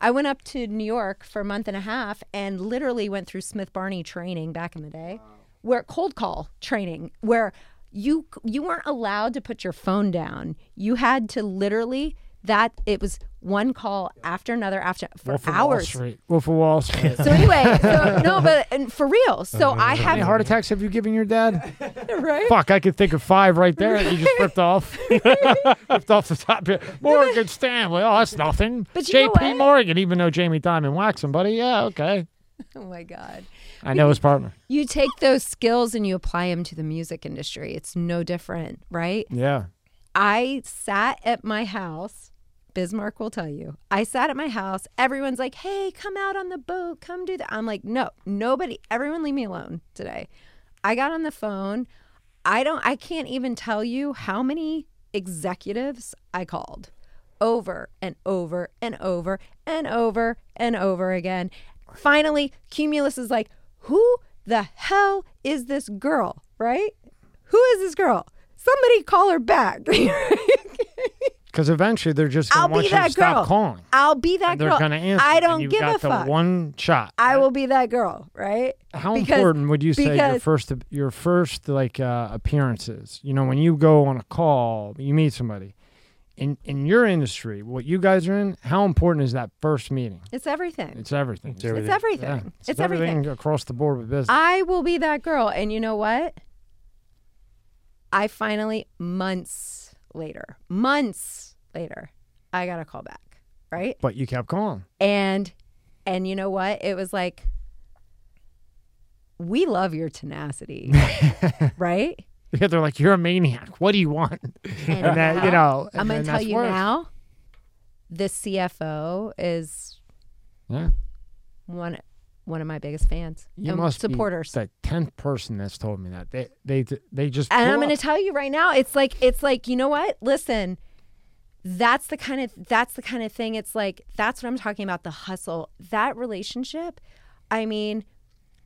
I went up to New York for a month and a half and literally went through Smith Barney training back in the day, where cold call training, where you you weren't allowed to put your phone down. You had to literally that it was one call after another after for Wolf of Wall hours. Street. Wolf of Wall Street. <laughs> So anyway, so <laughs> no, but and for real. So oh, I How many have heart attacks have you given your dad? <laughs> right. Fuck, I could think of five right there. that You just ripped off, ripped off the top. here. Morgan Stanley. Oh, that's nothing. But you know J.P. what? Morgan, even though Jamie Dimon whacked somebody. Yeah, okay. Oh my god. I know his partner. you take those skills and you apply them to the music industry. It's no different, right? Yeah. I sat at my house. Bismarck will tell you. I sat at my house. Everyone's like, "Hey, come out on the boat. Come do that." I'm like, "No, nobody. Everyone, leave me alone today." I got on the phone. I don't. I can't even tell you how many executives I called over and over and over and over and over again. Finally, Cumulus is like, "Who the hell is this girl?" Right? Who is this girl? Somebody call her back. <laughs> Because eventually they're just going to be want you to that girl. stop calling. I'll be that And they're girl. going to answer. I don't give got a the fuck. one shot. I right? will be that girl, right? How because- important would you say your first your first like uh, appearances? You know, when you go on a call, you meet somebody. In in your industry, what you guys are in, how important is that first meeting? It's everything. It's everything. It's everything. It's everything. Yeah. It's, everything. across the board with business. I will be that girl. And you know what? I finally, months later, months later, I got a call back, right? but you kept calling. And and you know what? It was like we love your tenacity, <laughs> right? Yeah, they're like, you're a maniac. What do you want? And And then you now- know, I'm gonna tell you worse. now, the CFO is Yeah, one one of my biggest fans you and must supporters. be the tenth person that's told me that. They they they just. and I'm going to tell you right now, it's like it's like you know what? Listen, that's the kind of that's the kind of thing. It's like that's what I'm talking about. The hustle, that relationship. I mean,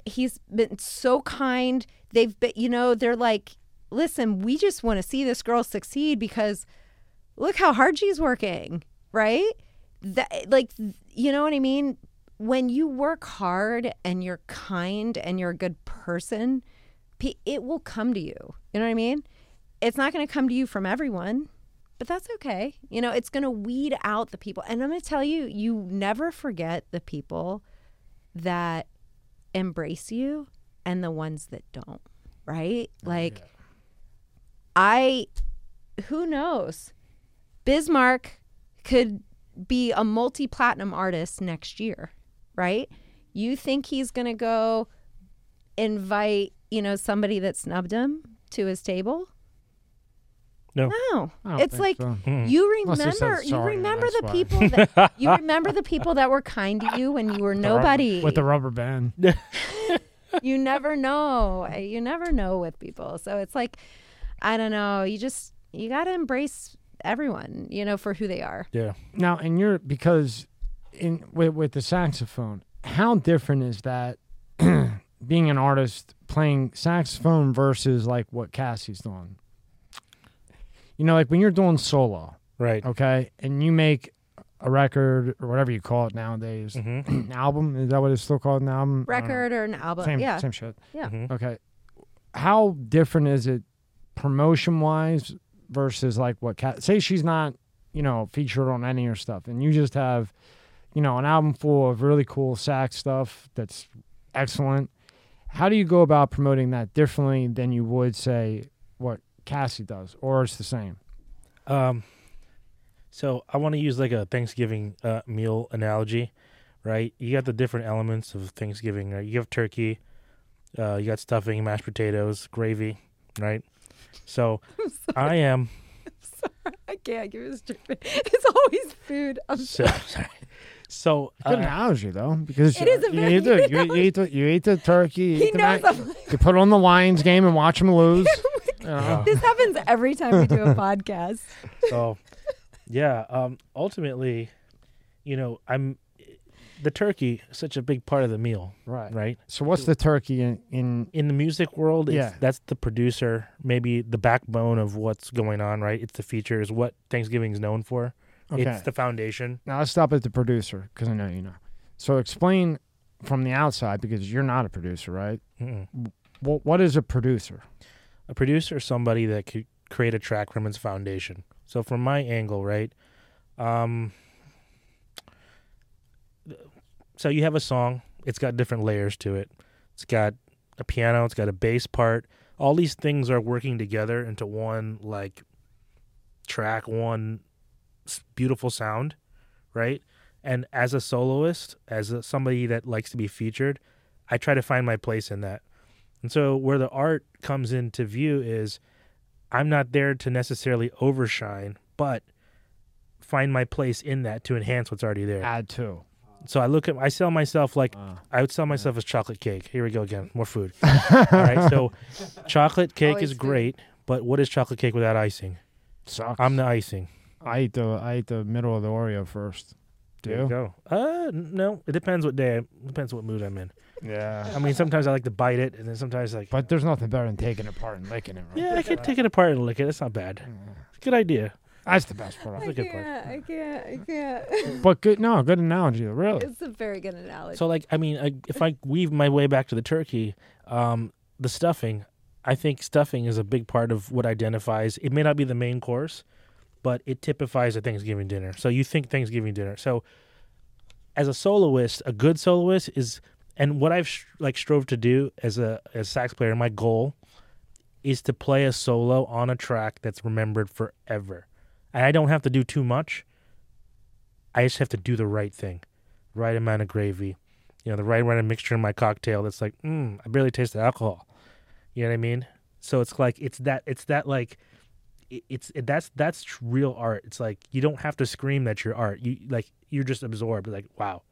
he's been so kind. They've been, you know, they're like, listen, we just want to see this girl succeed because look how hard she's working, right? That like, you know what I mean? When you work hard and you're kind and you're a good person, it will come to you. You know what I mean? It's not going to come to you from everyone, but that's okay. You know, it's going to weed out the people. And I'm going to tell you, you never forget the people that embrace you and the ones that don't, right? Oh, like, I, who knows? Bismarck could be a multi platinum artist next year, right? You think he's going to go invite, you know, somebody that snubbed him to his table? No. No. It's like so. you Unless they said remember you remember the why. people that you <laughs> remember the people that were kind to you when you were The rubber- nobody. with the rubber band. <laughs> you never know. You never know with people. So it's like I don't know, you just you got to embrace everyone, you know, for who they are. Yeah. Now, and you're because in with with the saxophone, how different is that <clears throat> being an artist playing saxophone versus like what Cassie's doing? You know, like when you're doing solo, Right. okay, and you make a record or whatever you call it nowadays, hmm <clears throat> an album is that what it's still called? An album, I don't know. Record or an album. same yeah. same shit. Yeah. hmm Okay, how different is it promotion wise versus like what Cat? Say she's not, you know, featured on any of your stuff, and you just have, you know, an album full of really cool sax stuff that's excellent. How do you go about promoting that differently than you would say what Cassie does, or it's the same? Um, so I want to use like a Thanksgiving uh, meal analogy, right? You got the different elements of Thanksgiving, right? You have turkey, uh, you got stuffing, mashed potatoes, gravy, right? So <laughs> I am <laughs> Sorry, I can't give it straight. It's always food. I'm So, sorry. <laughs> So Good uh, analogy though, because It is a you very eat the good you, you eat the you eat the turkey. You, He the knows mac- I'm- you put on the Lions game and watch them lose. You know? Yeah. This happens every time we do a <laughs> podcast. so yeah um ultimately you know i'm the turkey is such a big part of the meal Right. right So what's the turkey in, in in the music world it's, Yeah. that's the producer maybe the backbone of what's going on right it's the features what thanksgiving is known for okay? it's the foundation now let's stop at the producer because I know you know. So explain from the outside because you're not a producer, right? Mm-mm. What what is a producer? A producer somebody that could create a track from its foundation. So from my angle right um so you have a song it's got different layers to it. It's got a piano it's got a bass part. All these things are working together into one like track one beautiful sound right? And as a soloist as a, somebody that likes to be featured i try to find my place in that and so where the art comes into view is I'm not there to necessarily overshine, but find my place in that to enhance what's already there. Add to. So I look at I sell myself like Uh, I would sell myself as chocolate cake. Here we go again, more food. <laughs> All right, so chocolate <laughs> cake Always is food. great, but what is chocolate cake without icing? sucks. I'm the icing. I eat the I eat the middle of the Oreo first. Do There you you? go. Uh, no, it depends what day. It depends what mood I'm in. Yeah. I mean, sometimes I like to bite it, and then sometimes like, But there's nothing better than taking it apart and licking it. Right? yeah, I can take it apart and lick it. It's not bad. It's a good idea. That's the best part. I a good part. can't. I can't. I can't. <laughs> But good, no, good analogy. Really. It's a very good analogy. So like I mean, I, if I weave my way back to the turkey, um, the stuffing, I think stuffing is a big part of what identifies. It may not be the main course, but it typifies a Thanksgiving dinner. So you think Thanksgiving dinner. So as a soloist, a good soloist is, and what I've sh- like strove to do as a as sax player, my goal is to play a solo on a track that's remembered forever. And I don't have to do too much. I just have to do the right thing, right amount of gravy, you know, the right amount of mixture in my cocktail. That's like, mm, I barely taste the alcohol. You know what I mean? So it's like it's that it's that like it- it's it, that's that's real art. It's like you don't have to scream that you're art. You like you're just absorbed. Like wow,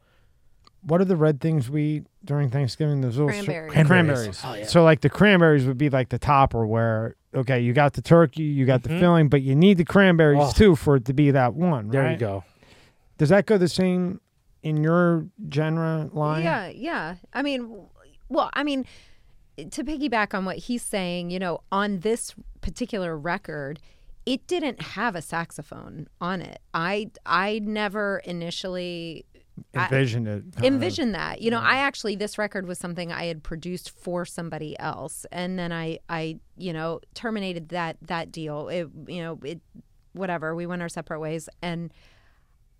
What are the red things we eat during Thanksgiving? Those little cr- Cranberries. cranberries. Oh, yeah. So like the cranberries would be like the topper where okay, you got the turkey, you got Mhm. the filling, but you need the cranberries Oh. too for it to be that one. there right? you go. Does that go the same in your genre line? Yeah, yeah. I mean, well, I mean, to piggyback on what he's saying, you know, on this particular record, it didn't have a saxophone on it. I I never initially I- Envision it. Uh, kind of. that. You know, I actually this record was something I had produced for somebody else, and then I I you know terminated that that deal. It you know it whatever. We went our separate ways, and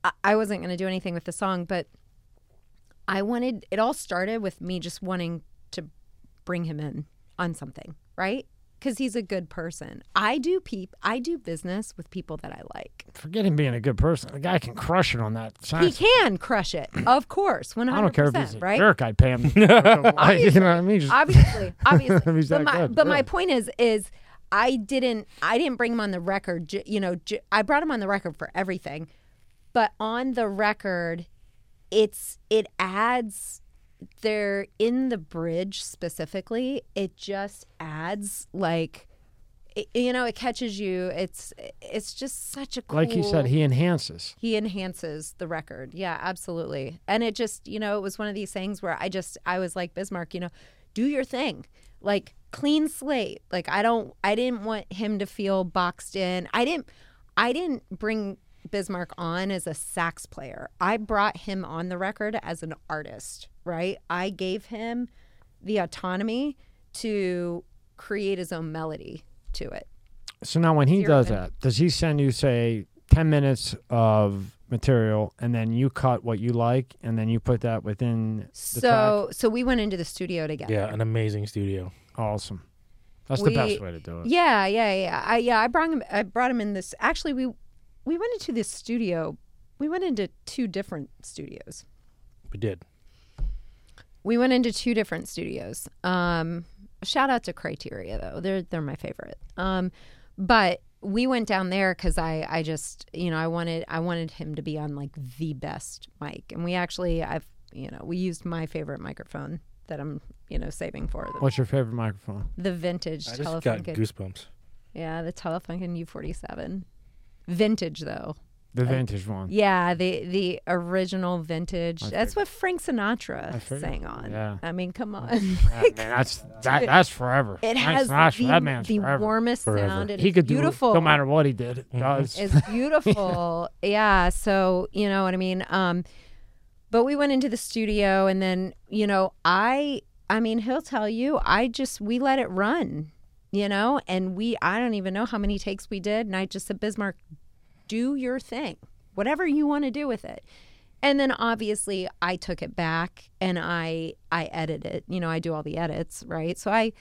I, I wasn't going to do anything with the song, but I wanted. It all started with me just wanting to bring him in on something, right? Because he's a good person. I do peep. I do business with people that I like. Forget him being a good person. The guy can crush it on that. He can crush it, of course, one I don't care if he's percent, a right? jerk. I'd pay him. like, <laughs> <laughs> you know what I mean? Just- obviously <laughs> obviously He's but that my good, but my point is is i didn't i didn't bring him on the record j- you know j- i brought him on the record for everything but on the record it's it adds there in the bridge specifically it just adds like it, you know it catches you it's it's just such a cool like you said, he enhances. he enhances the record. Yeah, absolutely. And it just, you know, it was one of these things where I just I was like Bismarck, you know, do your thing. Like clean slate. Like I don't I didn't want him to feel boxed in. I didn't I didn't bring Bismarck on as a sax player. I brought him on the record as an artist, right? I gave him the autonomy to create his own melody to it. So now when he Zero does in. that, does he send you say ten minutes of material and then you cut what you like and then you put that within the So so we went into the studio together. Yeah, an amazing studio. Awesome. That's the best way to do it. Yeah, yeah, yeah. I yeah, I brought him I brought him in this actually we we went into this studio. We went into two different studios. We did. We went into two different studios. Um shout out to Criteria though. They're they're my favorite. Um but we went down there because I, I just, you know, I wanted, I wanted him to be on like the best mic, and we actually, I've, you know, we used my favorite microphone that I'm, you know, saving for the, What's your favorite microphone? the vintage I just got Telefunken. goosebumps. yeah, the Telefunken U47, vintage though. The Like- vintage one. Yeah, the the original vintage. My That's what Frank Sinatra sang on. Yeah. I mean, come on. Yeah, <laughs> man, that's <laughs> that, that's forever. It Frank has Sinatra, the, that man's the forever. warmest Forever. sound. It he is could do beautiful. it, no matter what he did. It Mhm. does. It's beautiful. <laughs> yeah. So, you know what I mean? Um, but we went into the studio and then, you know, I I mean, he'll tell you, I just we let it run, you know, and we I don't even know how many takes we did. And I just said, Bismarck, do your thing. Whatever you want to do with it. And then obviously I took it back and I I edit it. You know, I do all the edits, right? So I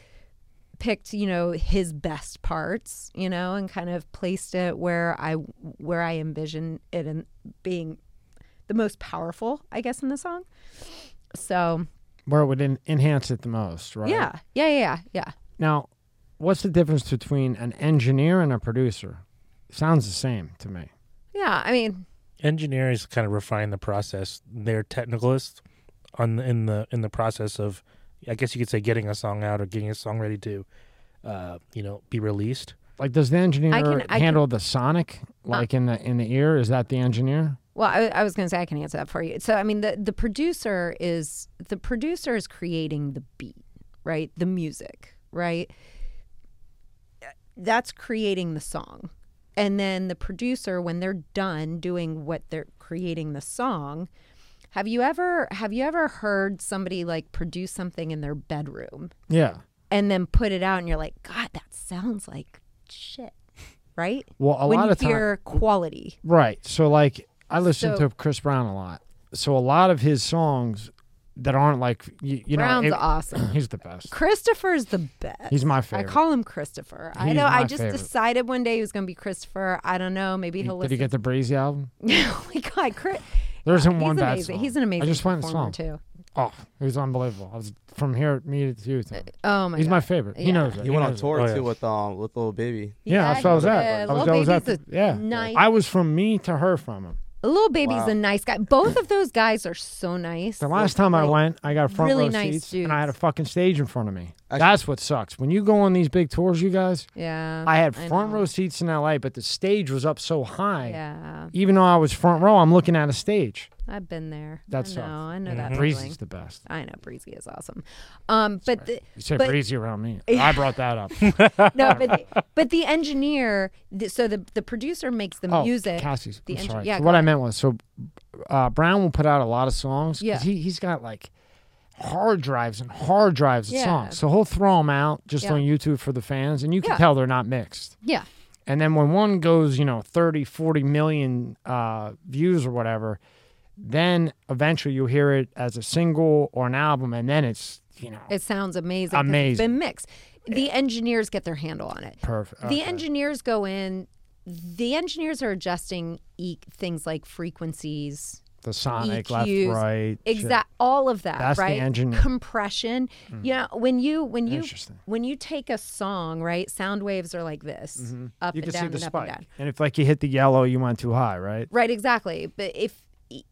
picked you know his best parts you know and kind of placed it where i where i envision it in being the most powerful i guess in the song so Where it would en- enhance it the most, right? yeah yeah yeah yeah yeah Now, what's the difference between an engineer and a producer? Sounds the same to me. yeah i mean Engineers kind of refine the process. They're technicalists on in the in the process of, I guess you could say, getting a song out or getting a song ready to, uh, you know, be released. Like, does the engineer I can- I handle the sonic, like in the in the ear? Is that the engineer? well I, I was going to say i can answer that for you so i mean the the producer is the producer is creating the beat right the music right that's creating the song and then the producer when they're done doing what they're creating the song have you ever have you ever heard somebody like produce something in their bedroom Yeah. and then put it out and you're like god that sounds like shit <laughs> right Well, a when lot you of times, hear quality right? So, like, I listen So- to Chris Brown a lot. So, a lot of his songs that aren't like you, you brown's know, it- awesome <clears throat> he's the best. christopher's the best He's my favorite. I call him Christopher. I He's know. I just favorite. decided one day he was going to be Christopher. I don't know. Maybe he'll Did listen. he get the Breezy album? <laughs> oh my God, Chris. There isn't He's one bad amazing. song. He's an amazing I just find the song. too. Oh, it was unbelievable. I was from here, me to you. Tim. Oh my He's God. my favorite. He knows it. He went on knows it. tour Oh, too yeah. with um with Lil Baby. Yeah, that's where I was at. did. I was, Lil I was at. Baby's The, yeah, nice. I was from me to her from him. Lil Baby's Wow. a nice guy. Both of those guys are so nice. The last time I Like, went, I got front really row nice seats, and I had a dudes. fucking stage in front of me. Actually- That's what sucks. When you go on these big tours, you guys, Yeah. I had front know. row seats in LA, but the stage was up so high. Yeah, Even though I was front row, I'm looking at a stage. I've been there. That I know. I know Mhm. that feeling. Breezy's the best. I know Breezy is awesome. Um, but the, You say But- breezy around me. <laughs> I brought that up. <laughs> no, but the, <laughs> but the engineer. The, so the the producer makes the oh, music. Cassie's. the sorry. yeah, So what I meant was, so uh, Brown will put out a lot of songs. Yeah. He he's got like hard drives and hard drives of Yeah. songs. So he'll throw them out just Yeah. on YouTube for the fans, and you can Yeah. tell they're not mixed. Yeah. And then when one goes, you know, 30, 40 million uh, views or whatever, then eventually you'll hear it as a single or an album, and then it's, you know, It sounds amazing. 'cause It's Amazing. been mixed. The engineers get their handle on it. perfect. The Okay. engineers go in. The engineers are adjusting e- things like frequencies, the sonic, left, EQs, right. shit. exact all of that, That's the right? engineer. Compression. Hmm. You know, when you when you when you take a song, right? Sound waves are like this, mm-hmm. up You and can see down the and up and down. And if like you hit the yellow, you went too high, right? Right, exactly. But if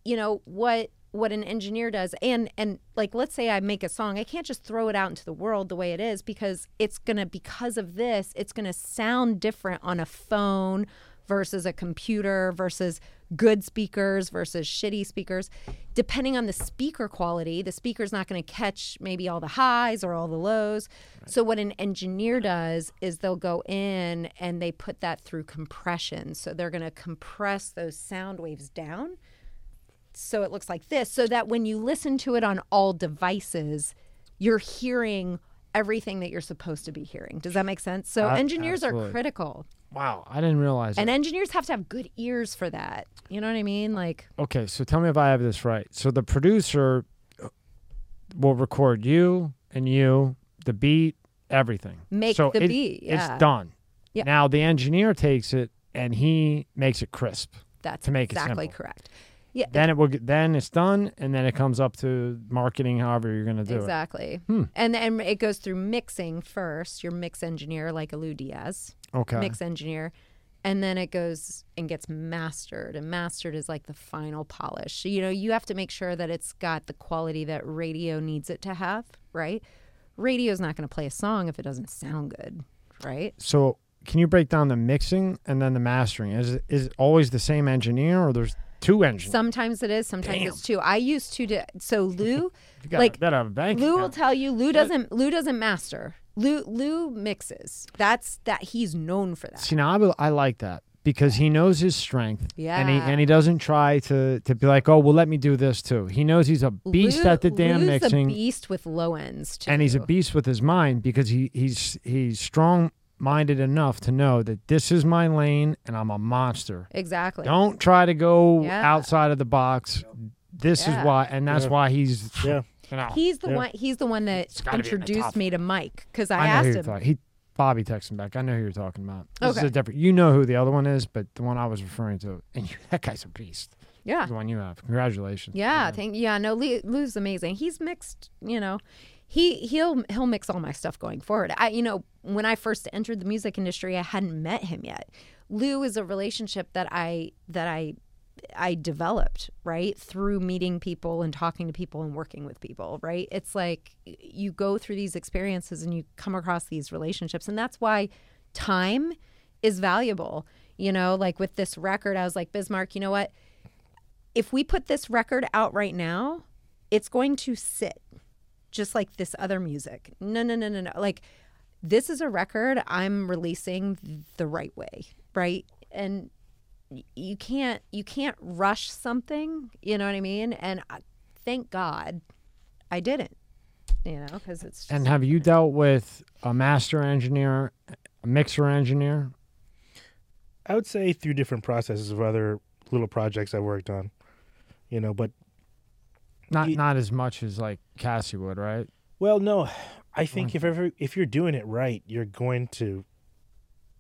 you know what what an engineer does and and like let's say I make a song, I can't just throw it out into the world the way it is because it's to because of this, it's to sound different on a phone versus a computer versus good speakers versus shitty speakers. Depending on the speaker quality, the speaker's not going to catch maybe all the highs or all the lows. So what an engineer does is they'll go in and they put that through compression. So they're going to compress those sound waves down so it looks like this so that when you listen to it on all devices, you're hearing everything that you're supposed to be hearing. Does that make sense? So A- engineers absolutely. are critical. Wow, I didn't realize. And it. engineers have to have good ears for that. You know what I mean? Like okay, so tell me if I have this right. So the producer uh, will record you and you, the beat, everything. Make so the it- beat, yeah. It's done. Yeah. Now the engineer takes it and he makes it crisp. that's To make exactly correct. Yeah, Then it will. Get, then it's done, and then it comes up to marketing. However, you're going to do it. exactly. Hmm. And then it goes through mixing first. Your mix engineer, like a Lou Diaz, Okay. mix engineer. and then it goes and gets mastered and mastered is like the final polish you know you have to make sure that it's got the quality that radio needs it to have right radio's not going to play a song if it doesn't sound good right So, can you break down the mixing and then the mastering? Is it, is it always the same engineer, or there's two engines. sometimes it is sometimes it's two i used to do so lou <laughs> You got like, that have a bank. Lou will tell you Lou doesn't Lou doesn't master. Lou Lou mixes. That's that he's known for that. See now, I, will- I like that because he knows his strength. Yeah. And he and he doesn't try to to be like, oh, well, let me do this too. He knows he's a beast Lou- at the damn Lou's mixing, a beast with low ends too. and he's a beast with his mind because he he's he's strong minded enough to know that this is my lane and I'm a monster. Exactly. Don't try to go Yeah. outside of the box. This Yeah. is why, and that's Yeah. why he's. Yeah. <laughs> You know, He's the Yeah. one. He's the one that It's gotta be in the introduced me to Mike because I, I know asked you're him. talking. He Bobby texted back. I know who you're talking about. This is Okay. a different. You know who the other one is, but the one I was referring to, and you, that guy's a beast. Yeah. The one you have. Congratulations. Yeah, thank yeah, no, Lou, Lou's amazing. He's mixed, you know. He he'll he'll mix all my stuff going forward. I you know, when I first entered the music industry, I hadn't met him yet. Lou is a relationship that I that I I developed, right? Through meeting people and talking to people and working with people, right? It's like you go through these experiences and you come across these relationships and that's why time is valuable. You know, like with this record, I was like, Bismarck, you know what? if we put this record out right now, it's going to sit just like this other music. No, no, no, no, no. Like this is a record I'm releasing the right way, right? And you can't you can't rush something, you know what I mean? And I, thank God I didn't. You know, cuz it's just, And have you dealt with a master engineer, a mixer engineer? I would say through different processes of other little projects I worked on, you know. But Not Ye- not as much as like Cassie would, right? well, no, I think if ever if you're doing it right, you're going to.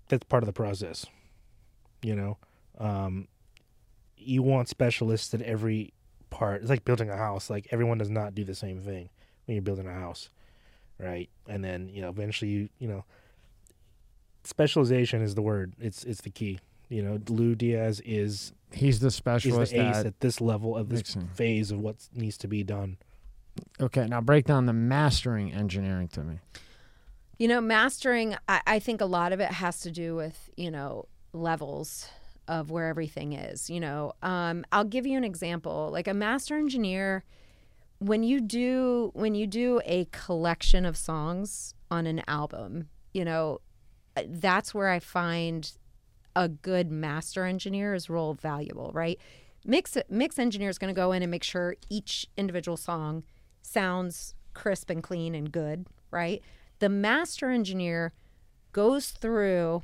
That's part of the process, you know. Um, you want specialists at every part. It's like building a house. Like everyone does not do the same thing when you're building a house, right? And then you know eventually you you know. Specialization is the word. It's it's the key. You know, Lou Diaz is He's the is specialist the ace at at this level of this mixing. phase of what needs to be done. Okay, now break down the mastering engineering to me. You know, mastering, I, I think a lot of it has to do with, you know, levels of where everything is. You know, um, I'll give you an example. Like a master engineer, when you do when you do a collection of songs on an album, you know, uh, that's where I find a good master engineer is real valuable, right? Mix mix engineer is going to go in and make sure each individual song sounds crisp and clean and good, right? The master engineer goes through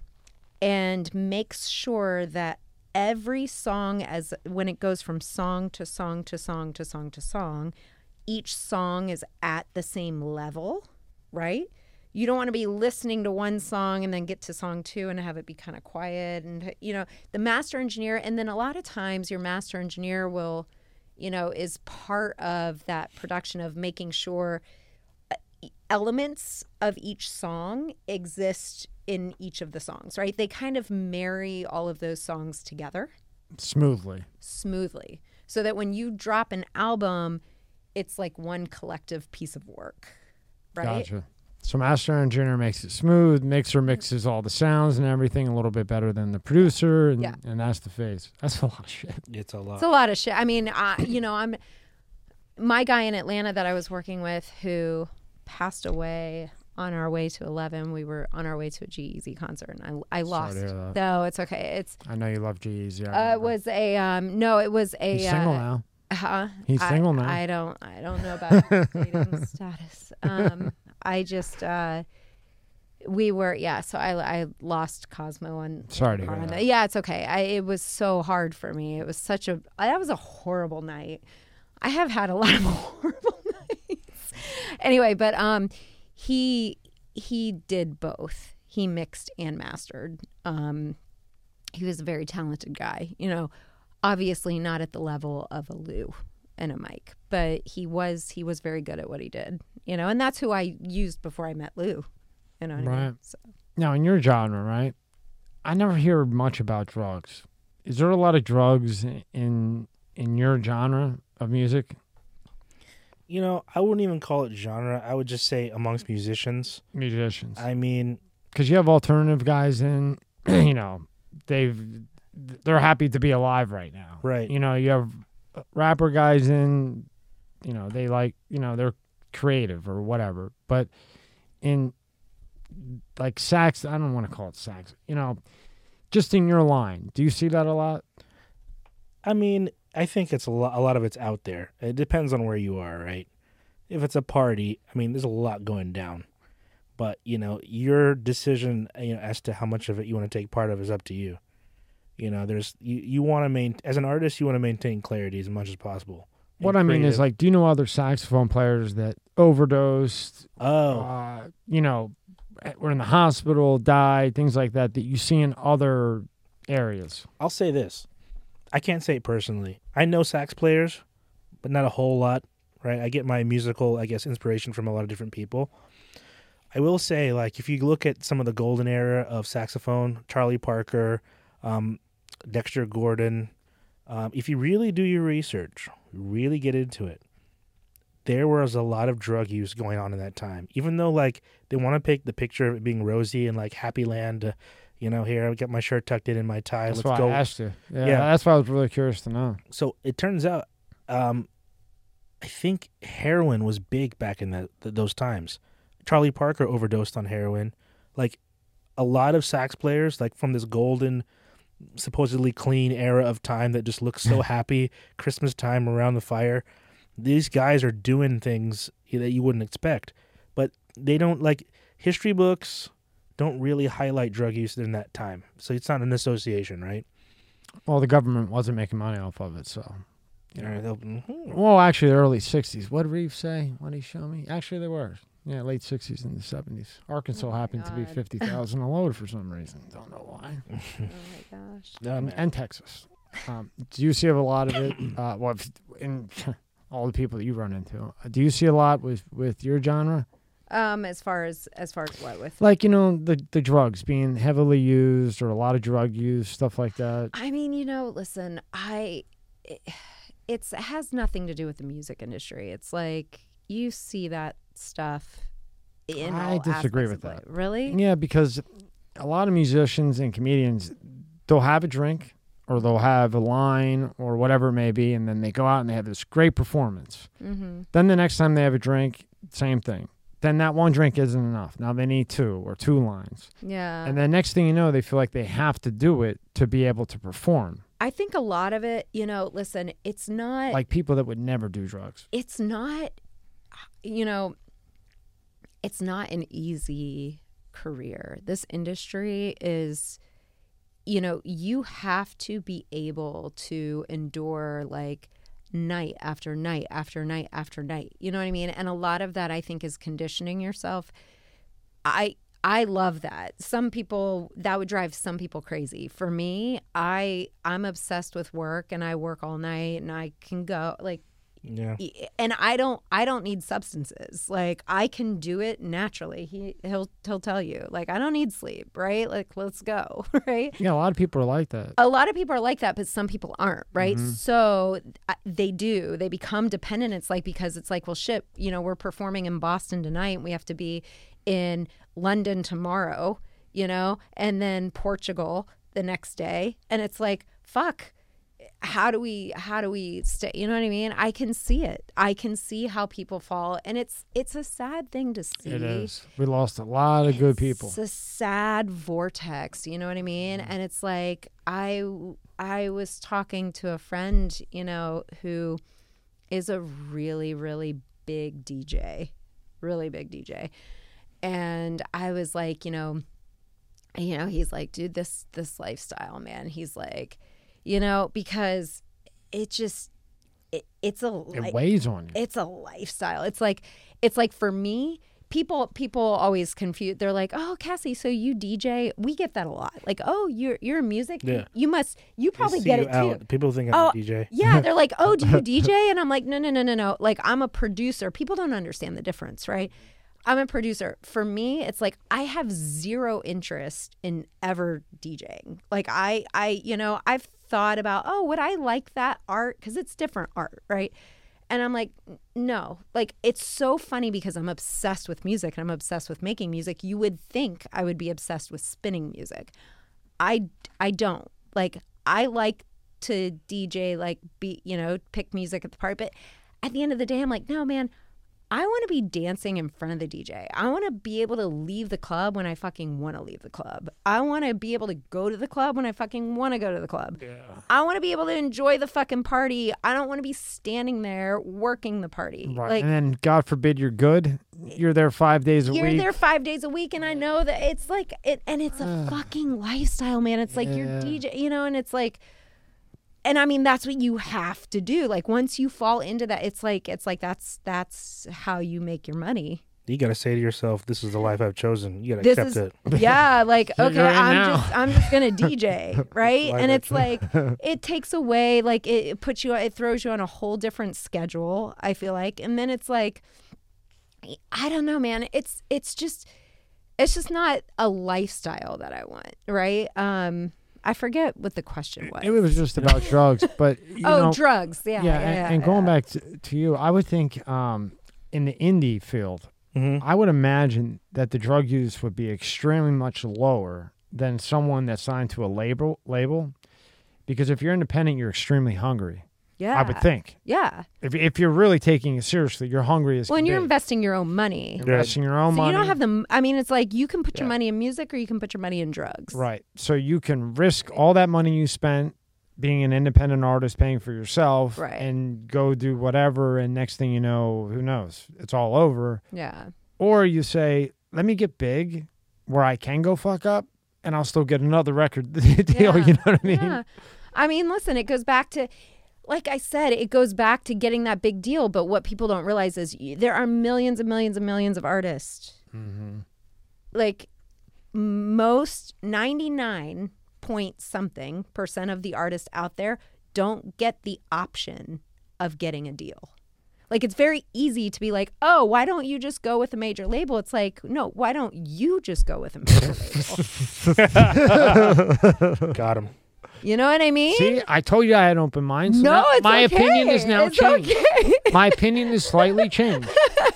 and makes sure that every song as when it goes from song to song to song to song to song, each song is at the same level, right? You don't want to be listening to one song and then get to song two and have it be kind of quiet. And, you know, the master engineer, and then a lot of times your master engineer will, you know, is part of that production of making sure uh, elements of each song exist in each of the songs, right? They kind of marry all of those songs together Smoothly. smoothly so that when you drop an album, it's like one collective piece of work, right? Gotcha. So master engineer makes it smooth, mixer mixes all the sounds and everything a little bit better than the producer, and, Yeah. and that's the phase. That's a lot of shit. It's a lot. It's a lot of shit. I mean, I, you know, I'm my guy in Atlanta that I was working with who passed away on our way to 11. We were on our way to a G-Eazy concert and I, I lost. to. No, it's okay. It's I know you love G's. Yeah, uh, it was a um no, it was a He's single uh, now. Huh? He's I- single now. I don't. I don't know about his dating <laughs> status. Um, I just. Uh, we were yeah. So I I lost Cosmo on. Sorry to hear on- that. Yeah, it's okay. I it was so hard for me. It was such a that was a horrible night. I have had a lot of <laughs> horrible nights. Anyway, but um, he he did both. He mixed and mastered. Um, he was a very talented guy. You know, obviously not at the level of a Lou and a Mike, but he was he was very good at what he did. You know, and that's who I used before I met Lou. You know what I mean? Right. So, Now, in your genre, right? I never hear much about drugs. Is there a lot of drugs in in your genre of music? You know, I wouldn't even call it genre. I would just say amongst musicians. Musicians, I mean, because you have alternative guys in. <clears throat> You know, they've they're happy to be alive right now. right. You know, you have rapper guys in. You know, they like. You know, they're creative or whatever. But in like sax, I don't want to call it sax. You know, just in your line, do you see that a lot? I mean, I think it's a lot. A lot of it's out there. It depends on where you are, right? If it's a party, I mean, there's a lot going down. But you know, your decision, you know, as to how much of it you want to take part of is up to you. You know, there's you. You want to maintain as an artist, you want to maintain clarity as much as possible. What I mean is like, do you know other saxophone players that overdosed? oh, Uh, you know, were in the hospital, died, things like that that you see in other areas. I'll say this. I can't say it personally. I know sax players, but not a whole lot, right? I get my musical, I guess, inspiration from a lot of different people. I will say, like, if you look at some of the golden era of saxophone, Charlie Parker, um, Dexter Gordon, um, if you really do your research, really get into it, there was a lot of drug use going on in that time. Even though, like, they want to pick the picture of it being rosy and like happy land, uh, you know, here I got my shirt tucked in in my tie. That's let's why go I asked you. Yeah, Yeah. that's why I was really curious to know. so it turns out um i think heroin was big back in the, th those times charlie parker overdosed on heroin like a lot of sax players like from this golden supposedly clean era of time that just looks so <laughs> happy christmas time around the fire these guys are doing things that you wouldn't expect but they don't like history books don't really highlight drug use in that time so it's not an association right Well, the government wasn't making money off of it, so. You know. mhm. Well, actually, the early '60s. What did Reeves say? What did he show me? Actually, there were. Yeah, late '60s and the '70s. Arkansas Oh my happened to be fifty thousand a load for some reason. Don't know why. <laughs> Oh my gosh. Um, and Texas. Um, do you see a lot of it? <coughs> Uh, well, in <laughs> all the people that you run into, uh, do you see a lot with with your genre? Um, as far as as far as what with Like you know the the drugs being heavily used or a lot of drug use, stuff like that. I mean, you know, listen, I it, it's it has nothing to do with the music industry. It's like you see that stuff in I disagree with that. Really? Yeah, because a lot of musicians and comedians, they'll have a drink or they'll have a line or whatever it may be, and then they go out and they have this great performance. Mm-hmm. Then the next time they have a drink, same thing. Then that one drink isn't enough. Now they need two or two lines. Yeah. And then next thing you know, they feel like they have to do it to be able to perform. I think a lot of it, you know, listen, it's not Like people that would never do drugs. it's not you know it's not an easy career. This industry is you know you have to be able to endure like night after night after night after night. You know what i mean? And a lot of that i think is conditioning yourself. I i love that. Some people that would drive some people crazy. For me i i'm obsessed with work and i work all night and i can go like yeah and I don't I don't need substances. Like I can do it naturally. He he'll he'll tell you. Like I don't need sleep, right? Like let's go, <laughs> right? Yeah, a lot of people are like that. A lot of people are like that, but some people aren't, right? Mm-hmm. So uh, they do. They become dependent. It's like because it's like, well, shit, you know, we're performing in Boston tonight. We have to be in London tomorrow, you know, and then Portugal the next day, and it's like, fuck how do we how do we stay you know what i mean? I can see it. I can see how people fall and it's it's a sad thing to see. It is. We lost a lot of good people. it's a sad vortex you know what i mean? Mm. And it's like i i was talking to a friend you know who is a really really big dj really big dj and i was like you know you know he's like dude this this lifestyle man. He's like you know because it just it, it's a It weighs on you. it's a lifestyle it's like it's like for me people people always confuse they're like oh cassie so you dj we get that a lot like oh you're you're a music Yeah. you must you probably get you it out. too People think I'm Oh, a DJ. yeah, they're like, "Oh, do you <laughs> DJ?" And I'm like, "No, no, no, no, no. Like I'm a producer. People don't understand the difference, right? I'm a producer. For me, it's like I have zero interest in ever DJing. Like I I you know, I've thought about, "Oh, would I like that art cuz it's different art, right?" And I'm like, "No." Like it's so funny because I'm obsessed with music and I'm obsessed with making music. You would think I would be obsessed with spinning music. I I don't. Like I like to DJ like be, you know, pick music at the part, but at the end of the day I'm like, "No, man, I want to be dancing in front of the DJ. I want to be able to leave the club when I fucking want to leave the club. I want to be able to go to the club when I fucking want to go to the club. Yeah. I want to be able to enjoy the fucking party. I don't want to be standing there working the party. Right. Like and then God forbid you're good. You're there five days a week. you're there five days a week, and I know that it's like it, and it's a fucking lifestyle, man. It's like you're DJ, you know, and it's like, and I mean that's what you have to do. Like once you fall into that, it's like it's like that's that's how you make your money. You got to say to yourself, "This is the life I've chosen." You got to This accept is it. <laughs> yeah, like <laughs> okay, right I'm now. just I'm just gonna <laughs> DJ, right? And I've it's like it takes away, like it, it puts you, it throws you on a whole different schedule. I feel like, and then it's like, I don't know, man. It's it's just it's just not a lifestyle that I want, right? Um, I forget what the question was. it was just about drugs, but <laughs> you oh, know, drugs. Yeah, yeah, yeah, and, yeah, and going yeah. back to, to you, I would think um, in the indie field, hmm I would imagine that the drug use would be extremely much lower than someone that's signed to a label label. Because if you're independent, you're extremely hungry. Yeah, I would think. yeah. If, if you're really taking it seriously, you're hungry as When can you're be. investing your own money, investing your own so money. you don't have the. I mean, it's like you can put your money in music or you can put your money in drugs. Right. So you can risk all that money you spent being an independent artist, paying for yourself, Right. and go do whatever. And next thing you know, who knows? It's all over. Yeah. Or you say, let me get big where I can go fuck up and I'll still get another record <laughs> deal. Yeah. You know what I mean? Yeah. I mean, listen, it goes back to, like I said, it goes back to getting that big deal. But what people don't realize is y- there are millions and millions and millions of artists. Mm-hmm. Like most 99 point something percent of the artists out there don't get the option of getting a deal. Like it's very easy to be like, oh, why don't you just go with a major label? It's like, no, why don't you just go with a major label? <laughs> Got him. You know what I mean? See, I told you I had open mind. So no, now it's my okay. opinion is now It's changed. okay. my opinion is slightly changed.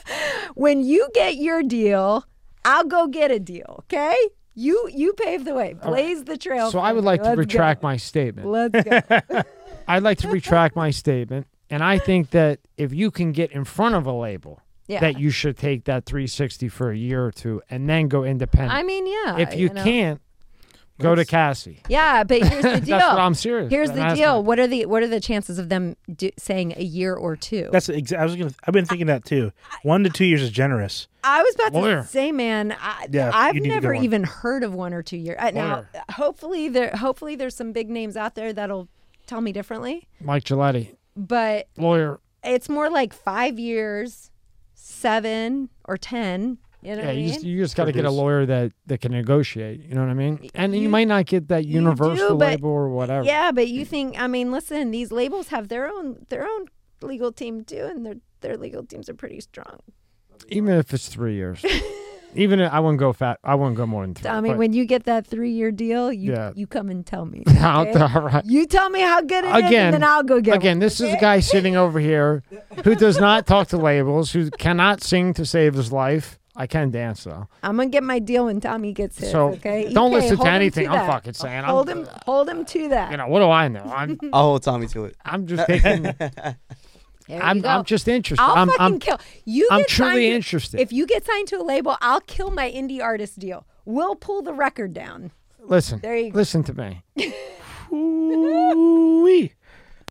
<laughs> when you get your deal, I'll go get a deal. Okay? You you pave the way, blaze the trail. So I would like to Let's retract go. my statement. Let's go. <laughs> I'd like to retract my statement. And I think that if you can get in front of a label, Yeah. that you should take that 360 for a year or two and then go independent. I mean, yeah. if you, know. can't, go to Cassie. Yeah, but here's the <laughs> deal. That's what I'm serious. Here's the deal. my- What are the what are the chances of them do, saying a year or two? That's exa- I was gonna. I've been thinking that too. One to two years is generous. I was about Lawyer. to say, man, I, Yeah, I've you need to never go on. even heard of one or two years. Uh, now, hopefully there, hopefully there's some big names out there that'll tell me differently. Mike Giletti, But lawyer. it's more like five years, seven or ten. You know Yeah, what I you mean? just, you just got to get a lawyer that, that can negotiate. You know what I mean? And you, You- might not get that you do, universal but- label or whatever. Yeah, but you think? I mean, listen, these labels have their own their own legal team too, and their their legal teams are pretty strong. Even if it's three years. <laughs> Even if, I wouldn't go fat. I wouldn't go more than three. I mean, but- when you get that three year deal, you Yeah. you come and tell me. <laughs> I'll- okay? all right. You tell me how good it is, Again- and then I'll go get Again, one, this is a guy <laughs> sitting over here who does not talk to labels, who cannot sing to save his life. I can dance though. I'm gonna get my deal when Tommy gets here. So, okay, don't EK, listen to hold him anything I'm that. fucking saying. I'm- Hold him, hold him to that. You know what do I know? I'm <laughs> I'll hold Tommy to it. I'm just taking. <laughs> I'm. I'm just interested. I'll I'm fucking I'm kill you. I'm get truly to- interested. If you get signed to a label, I'll kill my indie artist deal. We'll pull the record down. listen. There you go. Listen to me. <laughs> Ooh-wee.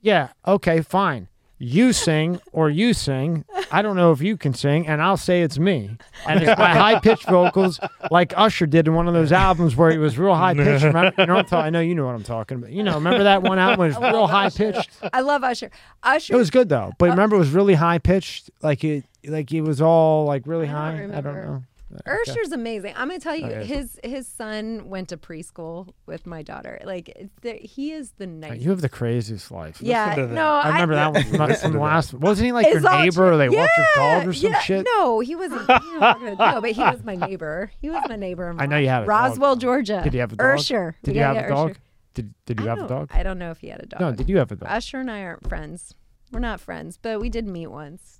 Yeah. Okay. Fine. You sing or you sing. I don't know if you can sing, and I'll say it's me. And it's my high pitched vocals, like Usher did in one of those albums where he was real high <laughs> pitched. Remember? You know what I'm talking? I know you know what I'm talking about. You know, remember that one album was real high pitched? I love Usher. Usher. It was good though, but uh, remember it was really high pitched, like it, like it was all like really I don't high. I don't know. Okay. Usher's amazing. I'm gonna tell you, Okay. his his son went to preschool with my daughter. Like the, he is the nicest. You have the craziest life. yeah, no, I remember that one from, from the last. Wasn't he like your neighbor, true. or they walked your dog or some yeah. shit? No, he wasn't. he wasn't walking the- no, but he was my <laughs> neighbor. He was my neighbor. I know you had a dog. Roswell, Georgia. Did he have a dog? Usher. Did you have a get dog? Did Did you I have a dog? I don't know if he had a dog. No. Did you have a dog? Usher and I aren't friends. We're not friends, but we did meet once.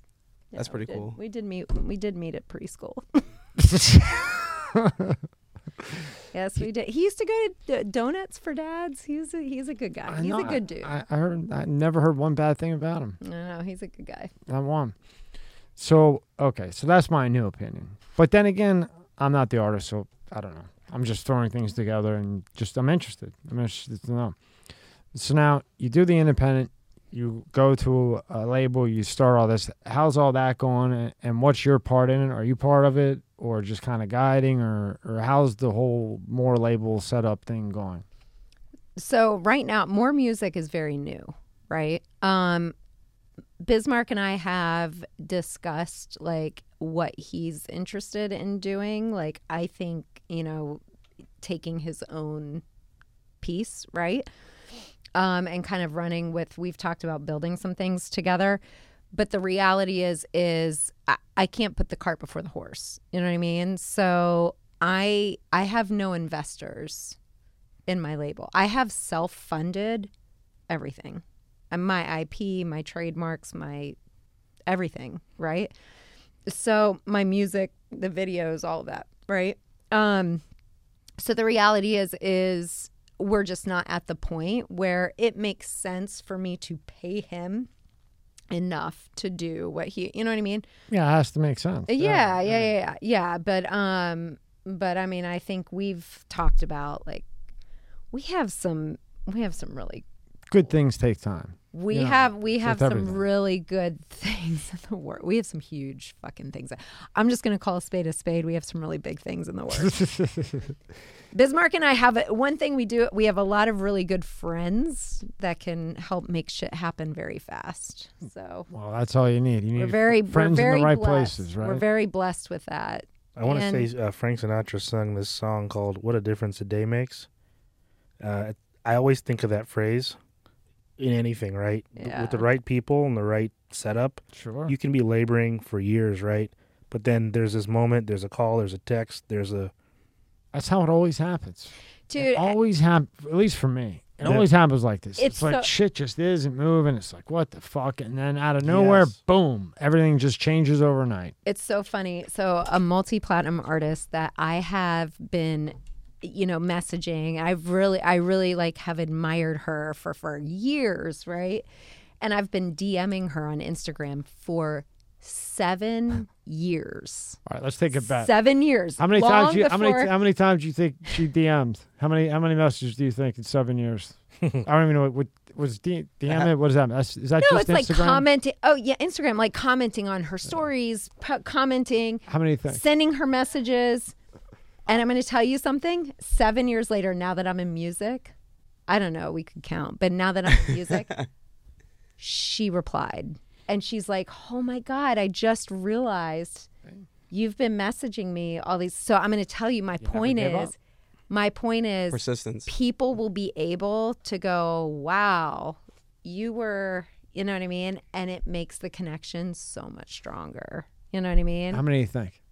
That's we pretty did- cool. We did meet. We did meet at preschool. <laughs> <laughs> yes, we did. He used to go to Donuts for Dads. He's a he's a good guy. I He's know, a good dude. I, I heard. I never heard one bad thing about him. no, no, he's a good guy. I one. So okay, so that's my new opinion. But then again, I'm not the artist, so I don't know. I'm just throwing things together and just I'm interested. I'm interested to know. So now you do the independent, you go to a label, you start all this. How's all that going, and, and what's your part in it? Are you part of it, or just kind of guiding, or or how's the whole more label setup thing going? So right now, more music is very new, right? Um, Bismarck and I have discussed like what he's interested in doing. Like I think you know, taking his own piece, right? Um, and kind of running with. We've talked about building some things together, but the reality is, is I, I can't put the cart before the horse. You know what I mean? So I I have no investors in my label. I have self funded everything. And my IP, my trademarks, my everything, right? So my music, the videos, all of that, right? Um so the reality is is we're just not at the point where it makes sense for me to pay him enough to do what he you know what I mean? Yeah, it has to make sense. Yeah, yeah, yeah, yeah, yeah. But um, but I mean, I think we've talked about like we have some we have some really Good things take time. We Yeah, have we have some everything. really good <laughs> things in the work. We have some huge fucking things. I'm just gonna call a spade a spade. We have some really big things in the works. <laughs> Bismarck and I have a, one thing we do. We have a lot of really good friends that can help make shit happen very fast. So Well, that's all you need. You need we're very friends we're very in the right blessed. places, right? We're very blessed with that. I want to say uh, Frank Sinatra sung this song called "What a Difference a Day Makes." Uh, I always think of that phrase in anything, right? Th- With the right people and the right setup, sure. you can be laboring for years, right? But then there's this moment, there's a call, there's a text, there's a That's how it always happens. Dude, it always happens. At least for me, it Yeah. always happens like this. It's, It's like so- shit just isn't moving. It's like what the fuck, and then out of nowhere, Yes. boom, everything just changes overnight. It's so funny. So a multi-platinum artist that I have been you know messaging I've really I really like have admired her for for years, right? And I've been DMing her on Instagram for 7 <laughs> years. All right, let's take a bet. 7 years. How many times? You, how many? How many times do you think she <laughs> DM'd? How many? How many messages do you think in seven years? I don't even know what, what was D, DM it. What is that? Is that No, just it's like commenting. Oh yeah, Instagram like commenting on her stories, po- commenting, How many things? sending her messages. And I'm going to tell you something. Seven years later, now that I'm in music, I don't know, we could count, but now that I'm in music, <laughs> she replied. And she's like, oh my God, I just realized you've been messaging me all these. So I'm going to tell you my point is, up. my point is, Persistence. people will be able to go, wow, you were, you know what I mean? And it makes the connection so much stronger. You know what I mean? How many do you think?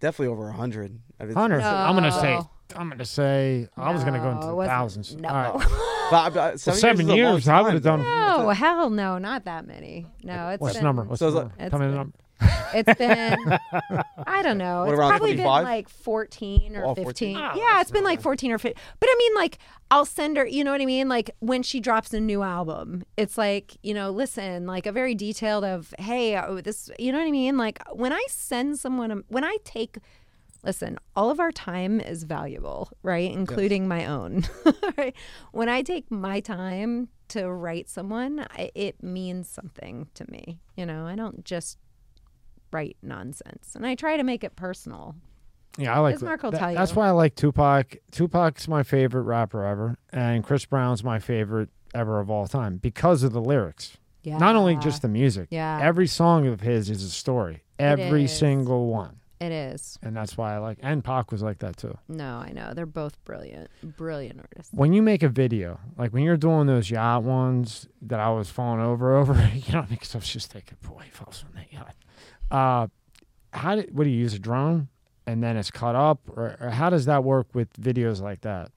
Definitely over a hundred. I mean, Hundred. I'm gonna say. No. I'm gonna say. I was gonna go No, into it the wasn't- thousands. No. All right. <laughs> <laughs> But, uh, but seven, seven years, is a long I would've time, done- though. No, hell no, not that many. No, it's What's been, the number? What's So the is number? it- Tell me the number. It's been, <laughs> I don't know. What, it's around probably been like 14 or Oh, 15. 14. Oh, yeah, it's been like 14 or 15. But I mean, like, I'll send her, you know what I mean? Like, when she drops a new album, it's like, you know, listen, like a very detailed of, hey, uh, oh, this, you know what I mean? Like, when I send someone, a, when I take, listen, all of our time is valuable, right? Including my own. <laughs> right? When I take my time to write someone, I, it means something to me. You know, I don't just write nonsense, and I try to make it personal. Yeah, I like. Bismarck will that- tell That's why I like Tupac. Tupac's my favorite rapper ever, and Chris Brown's my favorite ever of all time because of the lyrics. Yeah. Not only just the music. Yeah. Every song of his is a story. Every single one. It is. and that's why I like. And Pac was like that too. No, I know. They're both brilliant. Brilliant artists. When you make a video, like when you're doing those yacht ones that I was falling over <laughs> over, you know, because I was just thinking, boy, he falls on that yacht. Uh, how did what do you use a drone and then it's cut up, or, or how does that work with videos like that?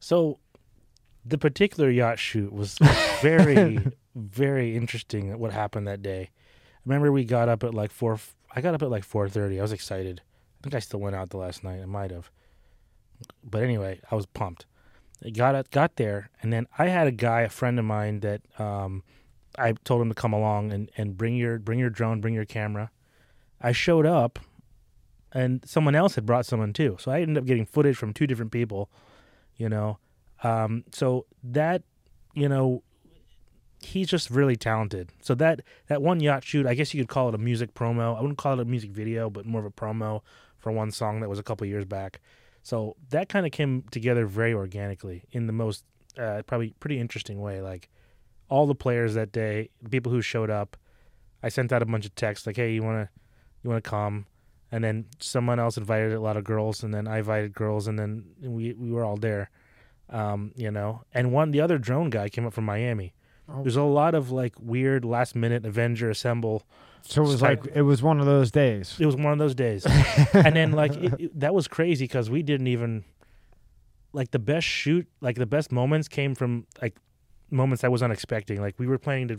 So, the particular yacht shoot was very, <laughs> very interesting. What happened that day? I remember we got up at like four. I got up at like four thirty. I was excited. I think I still went out the last night. I might have. But anyway, I was pumped. I got got there, and then I had a guy, a friend of mine, that um, I told him to come along and, and bring your bring your drone, bring your camera. I showed up, and someone else had brought someone too. So I ended up getting footage from two different people. You know, um, so that you know, he's just really talented. So that that one yacht shoot, I guess you could call it a music promo. I wouldn't call it a music video, but more of a promo for one song that was a couple years back. So that kind of came together very organically in the most uh, probably pretty interesting way. Like all the players that day, people who showed up, I sent out a bunch of texts like, "Hey, you wanna you wanna come?" And then someone else invited a lot of girls, and then I invited girls, and then we we were all there, um, you know. And one the other drone guy came up from Miami. Oh. There's a lot of like weird last minute Avenger assemble. So it was Start- like it was one of those days. It was one of those days, <laughs> and then like it, it- that was crazy because we didn't even like the best shoot, like the best moments came from like moments I was unexpecting. Like we were planning to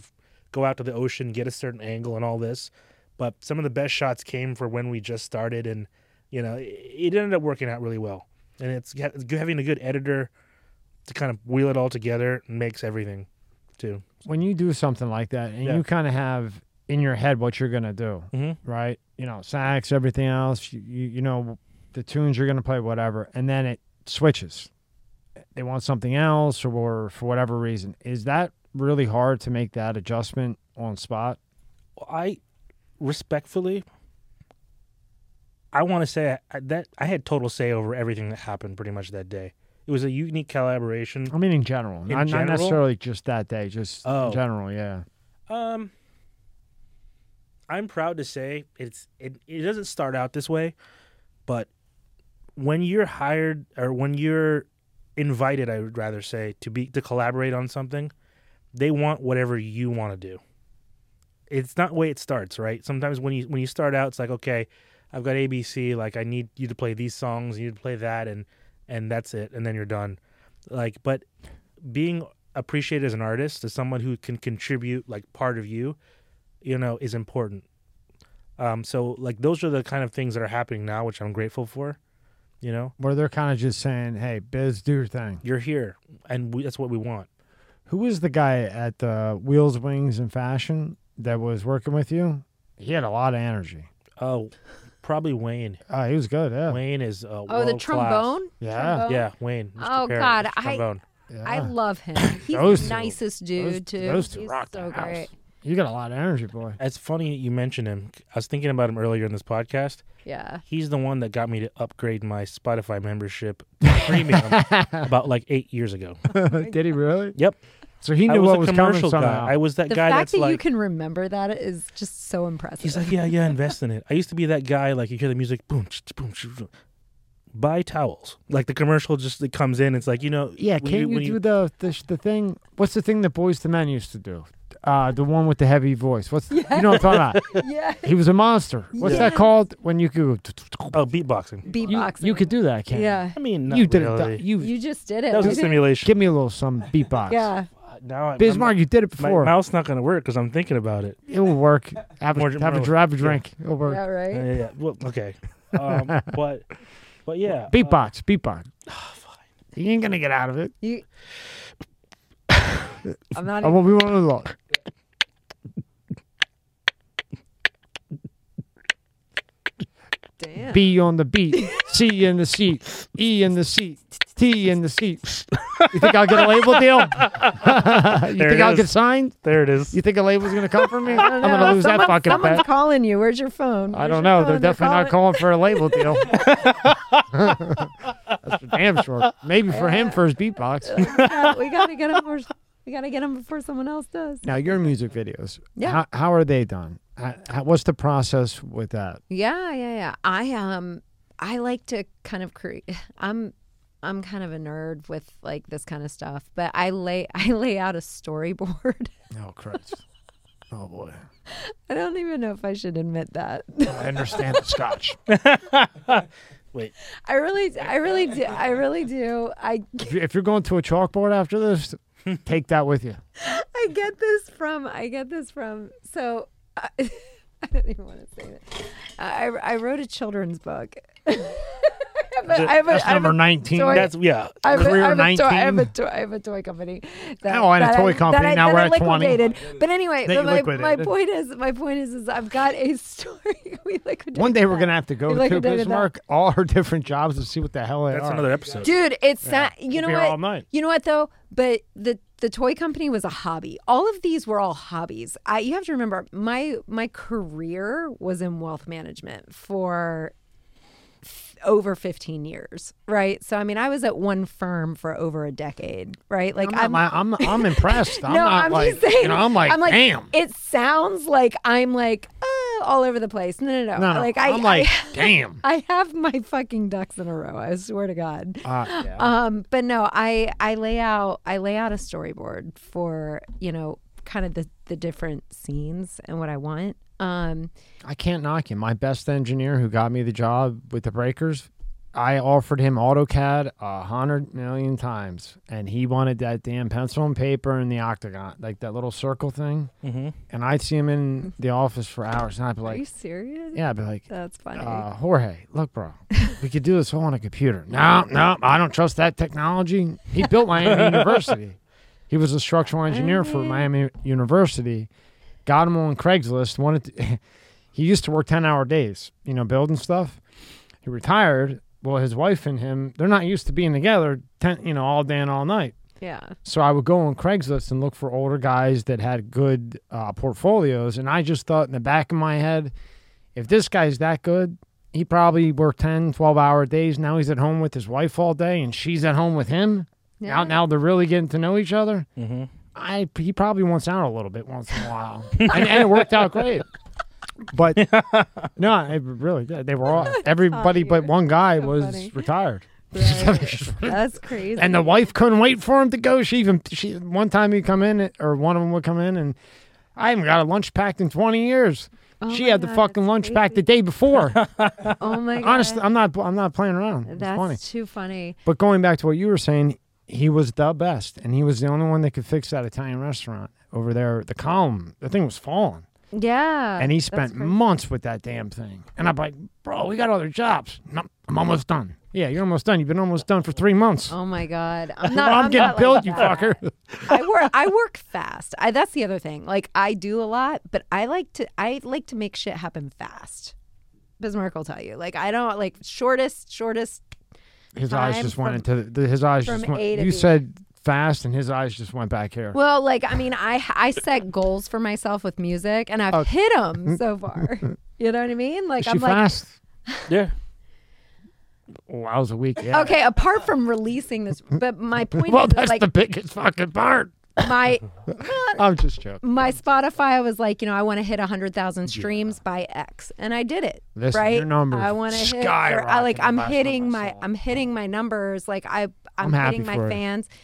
go out to the ocean, get a certain angle, and all this, but some of the best shots came for when we just started, and you know it, it ended up working out really well. And it's having a good editor to kind of wheel it all together makes everything too. When you do something like that, and Yeah. you kind of have in your head what you're gonna do, Mm-hmm. right? You know, sax, everything else. You, you, you know, the tunes you're gonna play, whatever, and then it switches. They want something else, or for whatever reason, is that really hard to make that adjustment on spot? I respectfully, I want to say I, that I had total say over everything that happened pretty much that day. It was a unique collaboration. I mean, in general, not, not general? necessarily just that day, just Oh. in general. Yeah. Um, I'm proud to say it's it, it doesn't start out this way, but when you're hired or when you're invited, I would rather say to be to collaborate on something, they want whatever you want to do. It's not the way it starts, right? Sometimes when you when you start out, it's like okay, I've got ABC, like I need you to play these songs, you need to play that, and and that's it, and then you're done. Like, but being appreciated as an artist, as someone who can contribute like part of you, you know, is important. Um, so like those are the kind of things that are happening now, which I'm grateful for. You know, Where they're kind of just saying, "Hey, Biz, do your thing." you're here, and we, that's what we want. Who was the guy at uh, Wheels, Wings, and Fashion that was working with you? He had a lot of energy. Oh, probably Wayne. Uh, he was good. Yeah. Wayne is uh, Oh, the world-class. trombone. Yeah. Trombone? Yeah, Wayne. Mr. Oh, Perry, God, I- trombone. yeah. I love him. <coughs> He's Those the two. nicest dude Those- too. those two He's rock the so house. great. You got a lot of energy, boy. It's funny you mentioned him. I was thinking about him earlier in this podcast. Yeah. He's the one that got me to upgrade my Spotify membership to premium <laughs> about like eight years ago. <laughs> Did he really? Yep. So he I knew was what a was coming commercial somehow. guy. I was that The guy fact that's that you like, can remember that is just so impressive. he's like, yeah, yeah, invest in it. I used to be that guy. Like you hear the music, boom, ch- ch- boom, ch- ch- buy towels. Like the commercial just it comes in. It's like you know, yeah, can't you, when do the, the the thing? What's the thing that Boyz II Men used to do? Uh, the one with the heavy voice. What's you know what I'm talking about? <laughs> yeah. He was a monster. What's that called? When you could oh beatboxing. you, Beatboxing. you could do that, can't Yeah. I mean, not you? You did really. it. You, You just did it. That was a simulation. give me a little some beatbox. Yeah. now I, Bismarck, you did it before. my before. mouth's not gonna work because I'm thinking about it. It will work. Have a, More- have, more- dr- have a yeah. drink. It'll work. Yeah. Yeah, Right. yeah, yeah. Well, okay, um, <laughs> but but yeah, uh, Beatbox, beatbox. <sighs> fine. You ain't gonna get out of it. You. <laughs> I'm not. I won't be one of those. Damn. B on the beat, C in the seat, E in the seat, T in the seat. You think I'll get a label deal? <laughs> you There think it I'll is. get signed? There it is. You think a label's gonna come for me? <laughs> I I'm gonna know. lose that Someone- fucking Someone's bet. calling you. Where's your phone? I Where's don't your know. They're phone? definitely not calling- calling for a label <laughs> deal. That's for damn sure. Maybe for him for his beatbox. we gotta- we gotta get him. Before, we gotta get him before someone else does. Now your music videos. Yeah. How, how are they done? Uh, how- what's the process with that? Yeah, yeah, yeah. I um I like to kind of create <laughs> I'm I'm kind of a nerd with like this kind of stuff, but I lay <laughs> I lay out a storyboard. <laughs> Oh Christ! oh boy! I don't even know if I should admit that. I understand the Scotch. Wait, I really I really do I really do. I if you're going to a chalkboard after this, take that with you. I get this from I get this from so I, <laughs> I don't even want to say it. I I wrote a children's book. I have a- I have a- That's I have a number nineteen. toy- that's yeah. I have, a, Career I, have a toy, I have a toy. I have a toy company. That, Oh, and a toy I, company. That I, Now that we're I at 20. liquidated. But anyway, but my, my point is, my point is, is I've got a <laughs> story. we liquidated. One day we're that. gonna have to go We to liquidated that. Bismarck, all her different jobs, and see what the hell they That's are. another episode. Dude, it's that. You We'll know be what? all night. You know what though? But the the toy company was a hobby. All of these were all hobbies. I you have to remember my my career was in wealth management for f- over 15 years, right? So I mean, I was at one firm for over a decade, right? Like I'm, not- I'm, I'm <laughs> impressed. I'm no, not I'm like, just saying. you know, I'm like, damn. It sounds like I'm like uh, all over the place. No, no, no. no, Like I, I'm like, I, <laughs> damn. I have my fucking ducks in a row. I swear to God. Uh, yeah. Um, but no, I I lay out I lay out a storyboard for you know kind of the the different scenes and what I want. Um, I can't knock him. My best engineer who got me the job with the breakers, I offered him AutoCAD a hundred million times, and he wanted that damn pencil and paper and the octagon, like that little circle thing. Mm-hmm. And I'd see him in the office for hours, and I'd be like, are you serious? "Yeah," I'd be like, That's funny. uh, "Jorge, look, bro, we could do this all on a computer." <laughs> No, no, I don't trust that technology. He built Miami University. He was a structural engineer for. Miami University. Got him on Craigslist. Wanted to, <laughs> he used to work ten hour days, you know, building stuff. He retired. Well, his wife and him, they're not used to being together, ten, you know, all day and all night. yeah. So I would go on Craigslist and look for older guys that had good uh, portfolios. And I just thought in the back of my head, if this guy's that good, he probably worked 10, 12 hour days. Now he's at home with his wife all day and she's at home with him. Yeah. Now, now they're really getting to know each other. Mm-hmm. I He probably wants out a little bit once in a while. <laughs> and, and it worked out great. But <laughs> no, it really did. They were all, everybody but one guy So was funny. retired. <laughs> Right. That's crazy. And the wife couldn't wait for him to go. She even she one time he'd come in or one of them would come in and I haven't got a lunch packed in twenty years. Oh she my had the fucking that's lunch packed the day before. <laughs> oh my god. Honestly, I'm not I'm not playing around. It's that's funny. too funny. But going back to what you were saying, he was the best, and he was the only one that could fix that Italian restaurant over there. The column, the thing was falling, Yeah. and he spent months with that damn thing. And I'm like, bro, we got other jobs. No, I'm almost done. Yeah, you're almost done. You've been almost done for three months. Oh my god. I'm <laughs> Well. I'm, I'm getting not billed, like you that. fucker. I work I work fast. I, that's the other thing. Like I do a lot, but I like to I like to make shit happen fast. Bismarck will tell you. Like I don't like shortest shortest. His eyes time just went from- into the, his eyes just went. You B. said fast, and his eyes just went back here. Well, like I mean, I I set goals for myself with music, and I've Oh. hit them so far. You know what I mean? Like Is she I'm like. fast? <laughs> Yeah. Oh, I was a week. Yeah. Okay, apart from releasing this, but my <laughs> point Well, is, is that's like the biggest fucking part. my <laughs> I'm just joking. my Spotify was like, you know, I want to hit hundred thousand streams by X, and I did it. Listen, right? your numbers I want to hit. I like. I'm hitting my. saw. I'm hitting my numbers. Like I. I'm, I'm hitting my fans. you.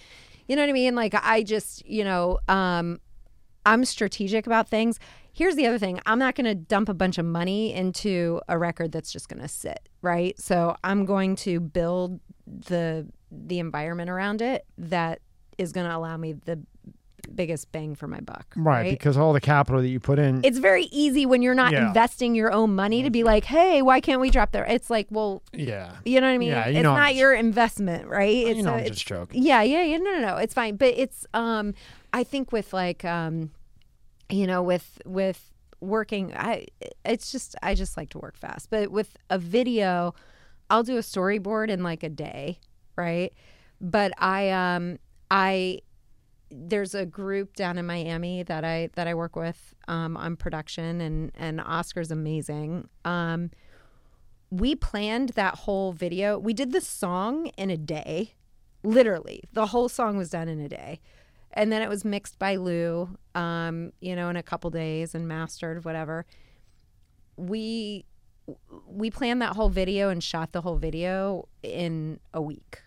You know what I mean? Like I just, you know, um, I'm strategic about things. Here's the other thing. I'm not going to dump a bunch of money into a record that's just going to sit, right? So I'm going to build the the environment around it that is going to allow me the biggest bang for my buck, Right, right? because all the capital that you put in. it's very easy when you're not Yeah. investing your own money to be like, hey, why can't we drop there? It's like, well, yeah. you know what I mean? Yeah, you it's know I'm not just- your investment, right? It's you know, a- I'm it's- just joking. yeah, yeah, yeah. No, no, no. It's fine. But it's um I think with like um you know, with with working I it's just I just like to work fast. But with a video, I'll do a storyboard in like a day, right? But I um I there's a group down in Miami that I that I work with um, on production and and Oscar's amazing. Um, we planned that whole video. We did the song in a day, literally. The whole song was done in a day, and then it was mixed by Lou, um, you know, in a couple days and mastered, whatever. we we planned that whole video and shot the whole video in a week.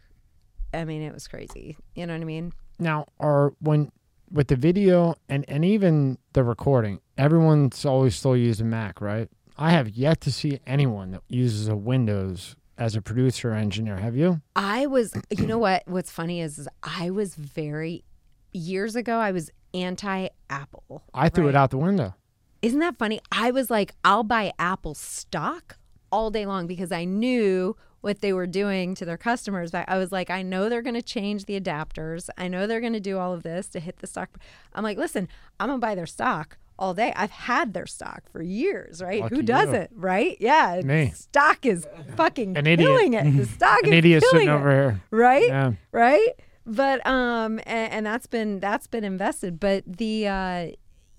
I mean, it was crazy. You know what I mean? Now, are when with the video and and even the recording, everyone's always still using Mac, right? I have yet to see anyone that uses a Windows as a producer or engineer. Have you? I was, you know what? What's funny is, is I was very years ago. I was anti Apple. I threw it out the window. Isn't that funny? I was like, I'll buy Apple stock all day long because I knew what they were doing to their customers. But I was like, I know they're going to change the adapters. I know they're going to do all of this to hit the stock. I'm like, listen, I'm going to buy their stock all day. I've had their stock for years, right? Lucky Who doesn't, right? Yeah. Me. Stock is fucking An idiot. killing it. The <laughs> stock An is idiot killing sitting it, over here. right? Yeah. right but um and, and that's been that's been invested but the uh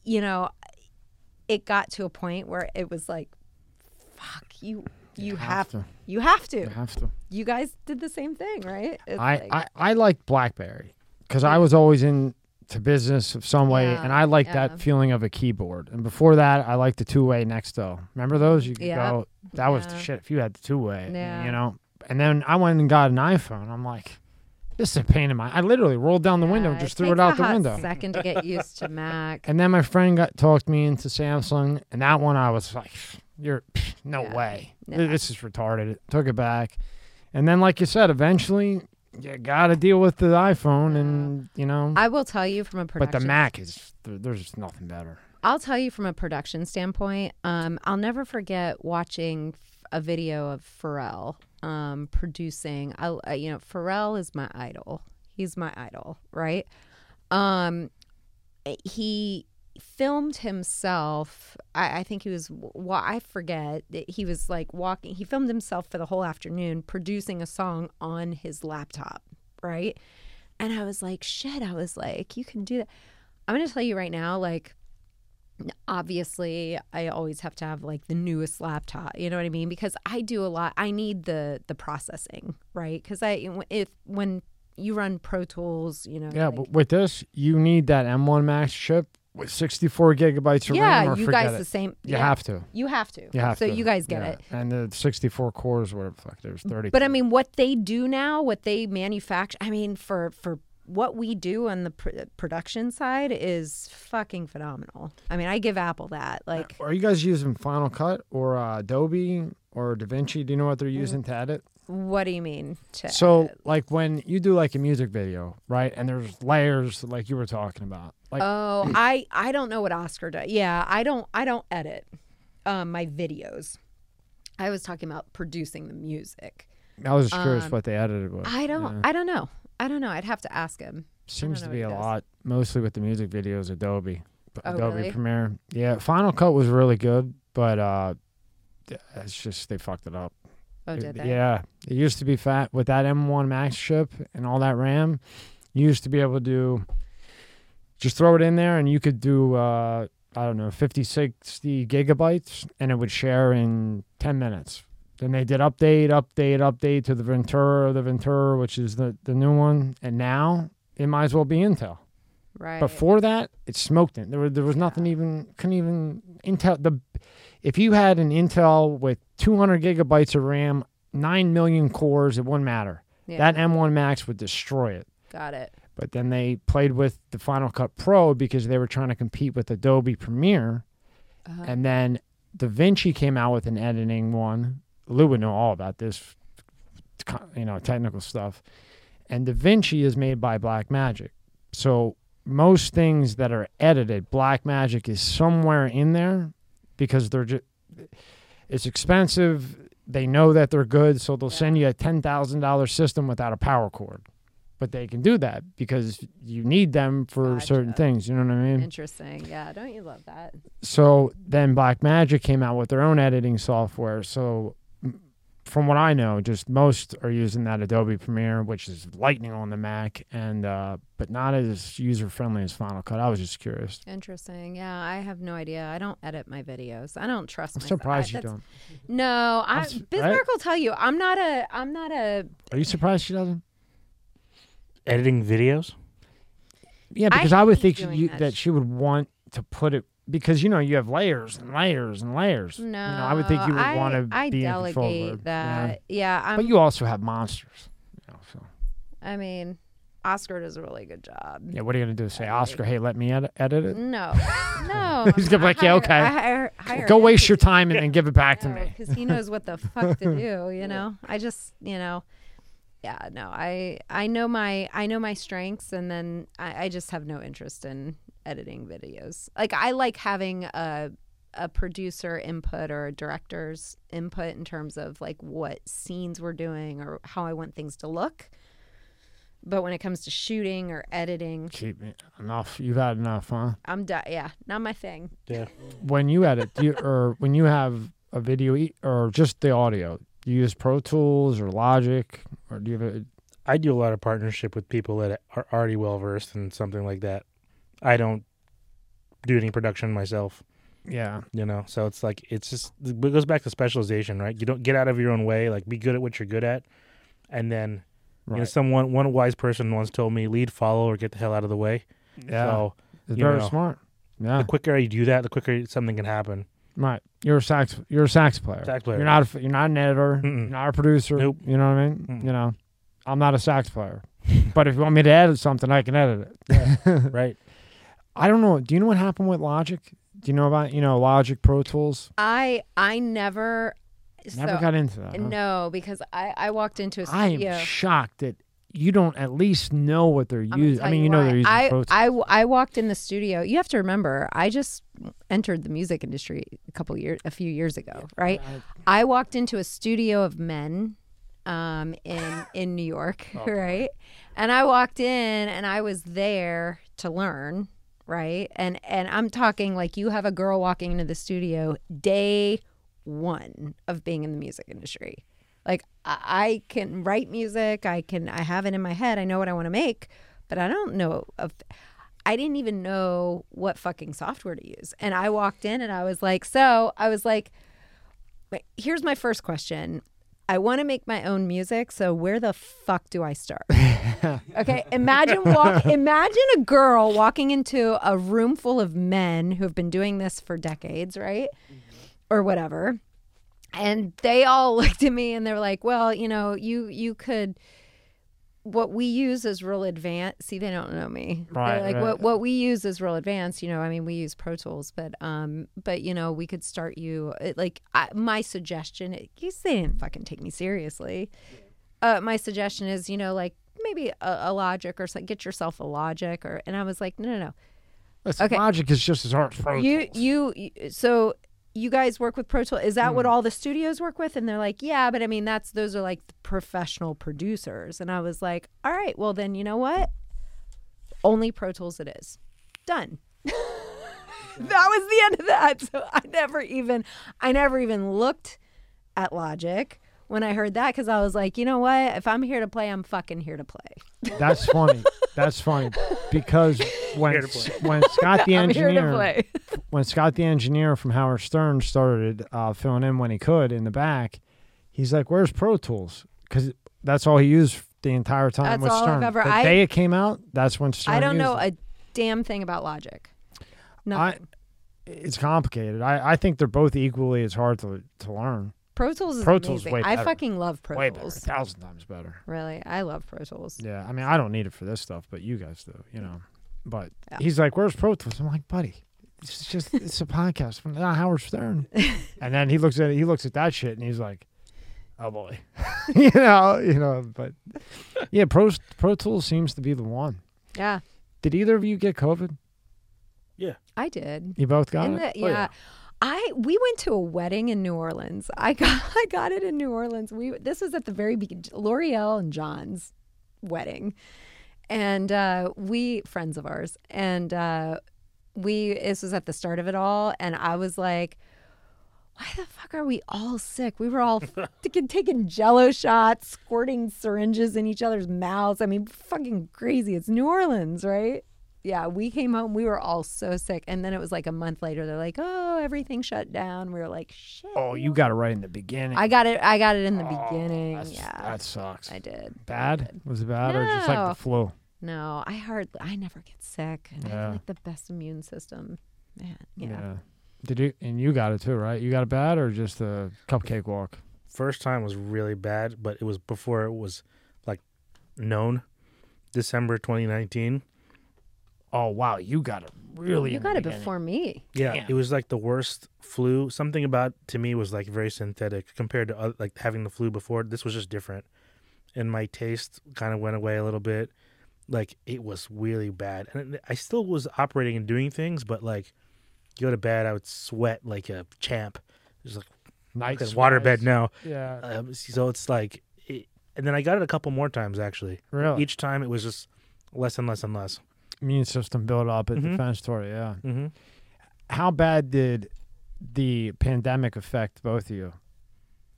you know it got to a point where it was like fuck you you, have, to. you have to You have to. you guys did the same thing right It's I, like- I, I like BlackBerry because I was always into business of some way, Yeah, and I like yeah. that feeling of a keyboard. And before that, I liked the two way Nextel. Remember those? You could Yeah. go. That was the shit. If you had the two way, Yeah. you know. And then I went and got an iPhone. I'm like, this is a pain in my. I literally rolled down the window, and just threw it out the window. second to get used to <laughs> mac And then my friend got talked me into Samsung, and that one I was like, "You're no Yeah. way. This is retarded." It Took it back, and then, like you said, eventually you got to deal with the iPhone, and you know. i will tell you from a production. but the Mac is there- there's nothing better. I'll tell you from a production standpoint. Um, I'll never forget watching a video of Pharrell um, producing. I, I- you know, Pharrell is my idol. He's my idol, right? Um, he filmed himself. I, I think he was. Well, I forget. He was like walking. He filmed himself for the whole afternoon producing a song on his laptop, right? And I was like, shit. I was like, you can do that. I'm gonna tell you right now, like obviously i always have to have like the newest laptop you know what i mean because i do a lot i need the the processing right because i if when you run pro tools you know Yeah, like- but with this, you need that M1 Max chip with 64 gigabytes of yeah RAM. You guys it. the same You yeah, have to. you have to You have so to. you guys get Yeah. it And the 64 cores, whatever the fuck, there's 30. but i mean what they do now what they manufacture i mean for for what we do on the pr- production side is fucking phenomenal i mean i give apple that like Are you guys using Final Cut or uh, Adobe or DaVinci? Do you know what they're using to edit? What do you mean to So, like when you do like a music video, right? And there's layers, like you were talking about. Like, Oh, <clears throat> I I don't know what Oscar does. Yeah, I don't I don't edit um, my videos. I was talking about producing the music. I was just curious um, what they edited with. I don't Yeah. I don't know. I don't know. I'd have to ask him. Seems to be a does. lot, mostly with the music videos, Adobe, Oh, Adobe really? Premiere. Yeah, Final Cut was really good, but uh, it's just they fucked it up. Oh, did they? Yeah, it used to be fat with that M1 Max chip and all that RAM. You used to be able to do just throw it in there, and you could do uh, I don't know 50, 60 gigabytes, and it would share in ten minutes. Then they did update, update, update to the Ventura, the Ventura, which is the the new one, and now it might as well be Intel. Right. Before that, it smoked it. There was there was nothing even couldn't even Intel the if you had an Intel with 200 gigabytes of RAM, nine million cores, it wouldn't matter. yeah, That M1 Max would destroy it. got it. But then they played with the Final Cut Pro because they were trying to compete with Adobe Premiere, Uh-huh. and then DaVinci came out with an editing one. Lou would know all about this, you know, technical stuff. And DaVinci is made by Blackmagic. So most things that are edited, Blackmagic is somewhere in there because they're just it's expensive. They know that they're good, so they'll send you a ten thousand dollar system without a power cord. But they can do that because you need them for certain things. You know what I mean? Interesting. Yeah, don't you love that? So then Blackmagic came out with their own editing software. So from what I know, just most are using that Adobe Premiere, which is lightning on the Mac, and uh, but not as user friendly as Final Cut. I was just curious. Interesting. Yeah, I have no idea. I don't edit my videos. I don't trust I'm myself. surprised I- you that's- don't. No, I, I'm Bismarck right? will tell you. I'm not a. I'm not a. Are you surprised she doesn't? Editing videos? Yeah, because I, would hate think doing you, that that she would want to put it because you know you have layers and layers and layers. No, you know, I would think you would want to I be in control of delegate that. Yeah, Yeah. I'm. But you also have monsters. You know, so I mean, Oscar does a really good job. yeah, what are you gonna do? Say, Oscar, hey, let me edit, edit it. No, <laughs> no. <laughs> He's gonna be like, yeah, okay. Hire, hire Go waste your time and give it back to me. because he knows what the fuck to do. <laughs> You know, I just, you know, yeah, no, I, I know my, I know my strengths, and then I, I just have no interest in editing videos. Like, I like having a, a producer input or a director's input in terms of like what scenes we're doing or how I want things to look. But when it comes to shooting or editing, Keep it enough. You've had enough, huh? I'm done. Yeah, not my thing. Yeah. When you edit, do you, or when you have a video e- or just the audio, do you use Pro Tools or Logic, or do you have a I do a lot of partnership with people that are already well versed in something like that. I don't do any production myself, yeah? you know. So it's like it's just it goes back to specialization, right? You don't get out of your own way, like be good at what you're good at, and then you know, someone one wise person once told me lead, follow, or get the hell out of the way. Yeah, So it's you very know. smart. Yeah, the quicker you do that, the quicker something can happen. right. You're a sax. You're a sax player. Sax player. You're not. A, you're not an editor. Mm-mm. You're not a producer. Nope. You know what I mean? Mm-mm. You know, I'm not a sax player. <laughs> but if you want me to edit something, I can edit it. right? <laughs> I don't know. Do you know what happened with Logic? Do you know about you know Logic Pro Tools? I, I never. Never so, got into that. huh? No, because I, I walked into a I am shocked that you don't at least know what they're using. I mean, you know they're using I, Pro Tools. I, I walked in the studio. You have to remember, I just entered the music industry a couple years, a few years ago, right? I walked into a studio of men, um, in in New York, <laughs> right? And I walked in, and I was there to learn, right? And and I'm talking like you have a girl walking into the studio day one of being in the music industry. Like I, can write music, I can I have it in my head, I know what I want to make, but I don't know of I didn't even know what fucking software to use. And I walked in and I was like, so I was like, here's my first question. I want to make my own music, so where the fuck do I start? <laughs> okay, imagine walk <laughs> imagine a girl walking into a room full of men who have been doing this for decades, right? Mm-hmm. Or whatever. And they all <laughs> looked at me and they're like, "Well, you know, you you could what we use is real advanced. See, they don't know me. Right, They're like right. what what we use is real advanced. You know, I mean, we use Pro Tools, but um, but you know, we could start you it, like I, my suggestion. Because they didn't fucking take me seriously. Uh, my suggestion is, you know, like maybe a, a Logic or something. Get yourself a Logic, or and I was like, no, no, no. Listen, okay. Logic is just as hard as Pro You Tools. you you- so you guys work with Pro Tools. Is that Hmm. what all the studios work with? And they're like, yeah, but I mean, that's those are like the professional producers. And I was like, all right, well then, you know what? Only Pro Tools it is. Done. <laughs> that was the end of that. <laughs> So I never even I never even looked at Logic when I heard that because I was like, you know what? If I'm here to play, I'm fucking here to play. That's funny. That's funny because <laughs> when Here to play. when Scott the <laughs> I'm here to engineer when Scott the engineer from Howard Stern started uh, filling in when he could in the back, he's like, "Where's Pro Tools?" Because that's all he used the entire time That's with all I've Stern. ever- the I- day it came out, that's when Stern. I don't used know it. a damn thing about Logic. I, it's complicated. I, I think they're both equally as hard to to learn. Pro Tools is Pro Tools amazing. way I better. fucking love Pro Way better, a thousand times better. Really, I love Pro Tools. Yeah, I mean, I don't need it for this stuff, but you guys do, you know. But Yeah. he's like, "Where's Pro Tools?" I'm like, "Buddy, it's just it's a <laughs> podcast from uh, Howard Stern." <laughs> and then he looks at it, he looks at that shit, and he's like, "Oh boy," <laughs> you know, you know. But yeah, Pro Pro Tools seems to be the one. Yeah, Did either of you get COVID? Yeah, I did. You both got In it. the- Oh, yeah. I we went to a wedding in New Orleans. I <laughs> got I got it in New Orleans. We this was at the very beginning. L'Oreal and John's wedding, and uh, we friends of ours, and uh, we this was at the start of it all, and I was like. Why the fuck are we all sick? We were all <laughs> fucking taking jello shots, squirting syringes in each other's mouths. I mean, fucking crazy. It's New Orleans, right? Yeah, we came home. We were all so sick, and then it was like a month later. They're like, "Oh, everything shut down." We were like, "Shit." Oh, you got it right in the beginning. I got it. I got it in the Oh, beginning. Yeah, that sucks. I did. Bad? Was it bad or just like the flu? No, I hardly. I never get sick. and I Yeah. have like the best immune system. Man, yeah. Did you and you got it too, right? You got it bad or just a cupcake walk? First time was really bad, but it was before it was like known. December 2019. Oh wow, you got it really. You got it before me. Yeah, Damn. it was like the worst flu. Something about to me was like very synthetic compared to other, like having the flu before. This was just different, and my taste kind of went away a little bit. Like it was really bad, and I still was operating and doing things, but like go to bed, I would sweat like a champ. Just like Night like waterbed sweats. now. Yeah, Um, so it's like, it, and then I got it a couple more times actually. really. Each time it was just less and less and less. Immune system build up at Mhm. defense toward it. Yeah. hmm How bad did the pandemic affect both of you?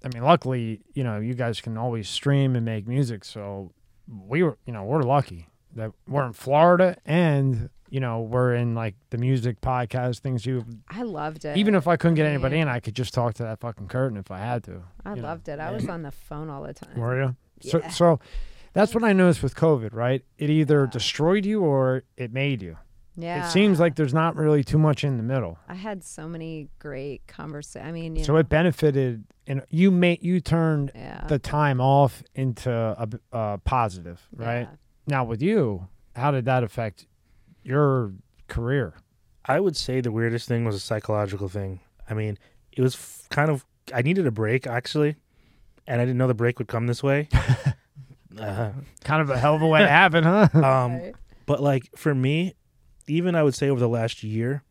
I mean, luckily, you know, you guys can always stream and make music, so we were, you know, we're lucky that we're in Florida and you know we're in like the music podcast things. You I loved it. even if I couldn't get anybody Yeah. in, I could just talk to that fucking curtain if I had to. I you know. loved it. I was on the phone all the time. Were you? So, Yeah. so that's what I noticed with COVID, right? It either Yeah. destroyed you or it made you. Yeah. It seems like there's not really too much in the middle. I had so many great conversations. I mean, you So know, it benefited, and you made you turned yeah. the time off into a positive, right? Yeah. Now with you, how did that affect your career? I would say the weirdest thing was a psychological thing. I mean, it was f- kind of I needed a break actually, and I didn't know the break would come this way. <laughs> uh, Kind of a hell of a way to <laughs> happen, huh? um, Right. but like for me, even I would say over the last year,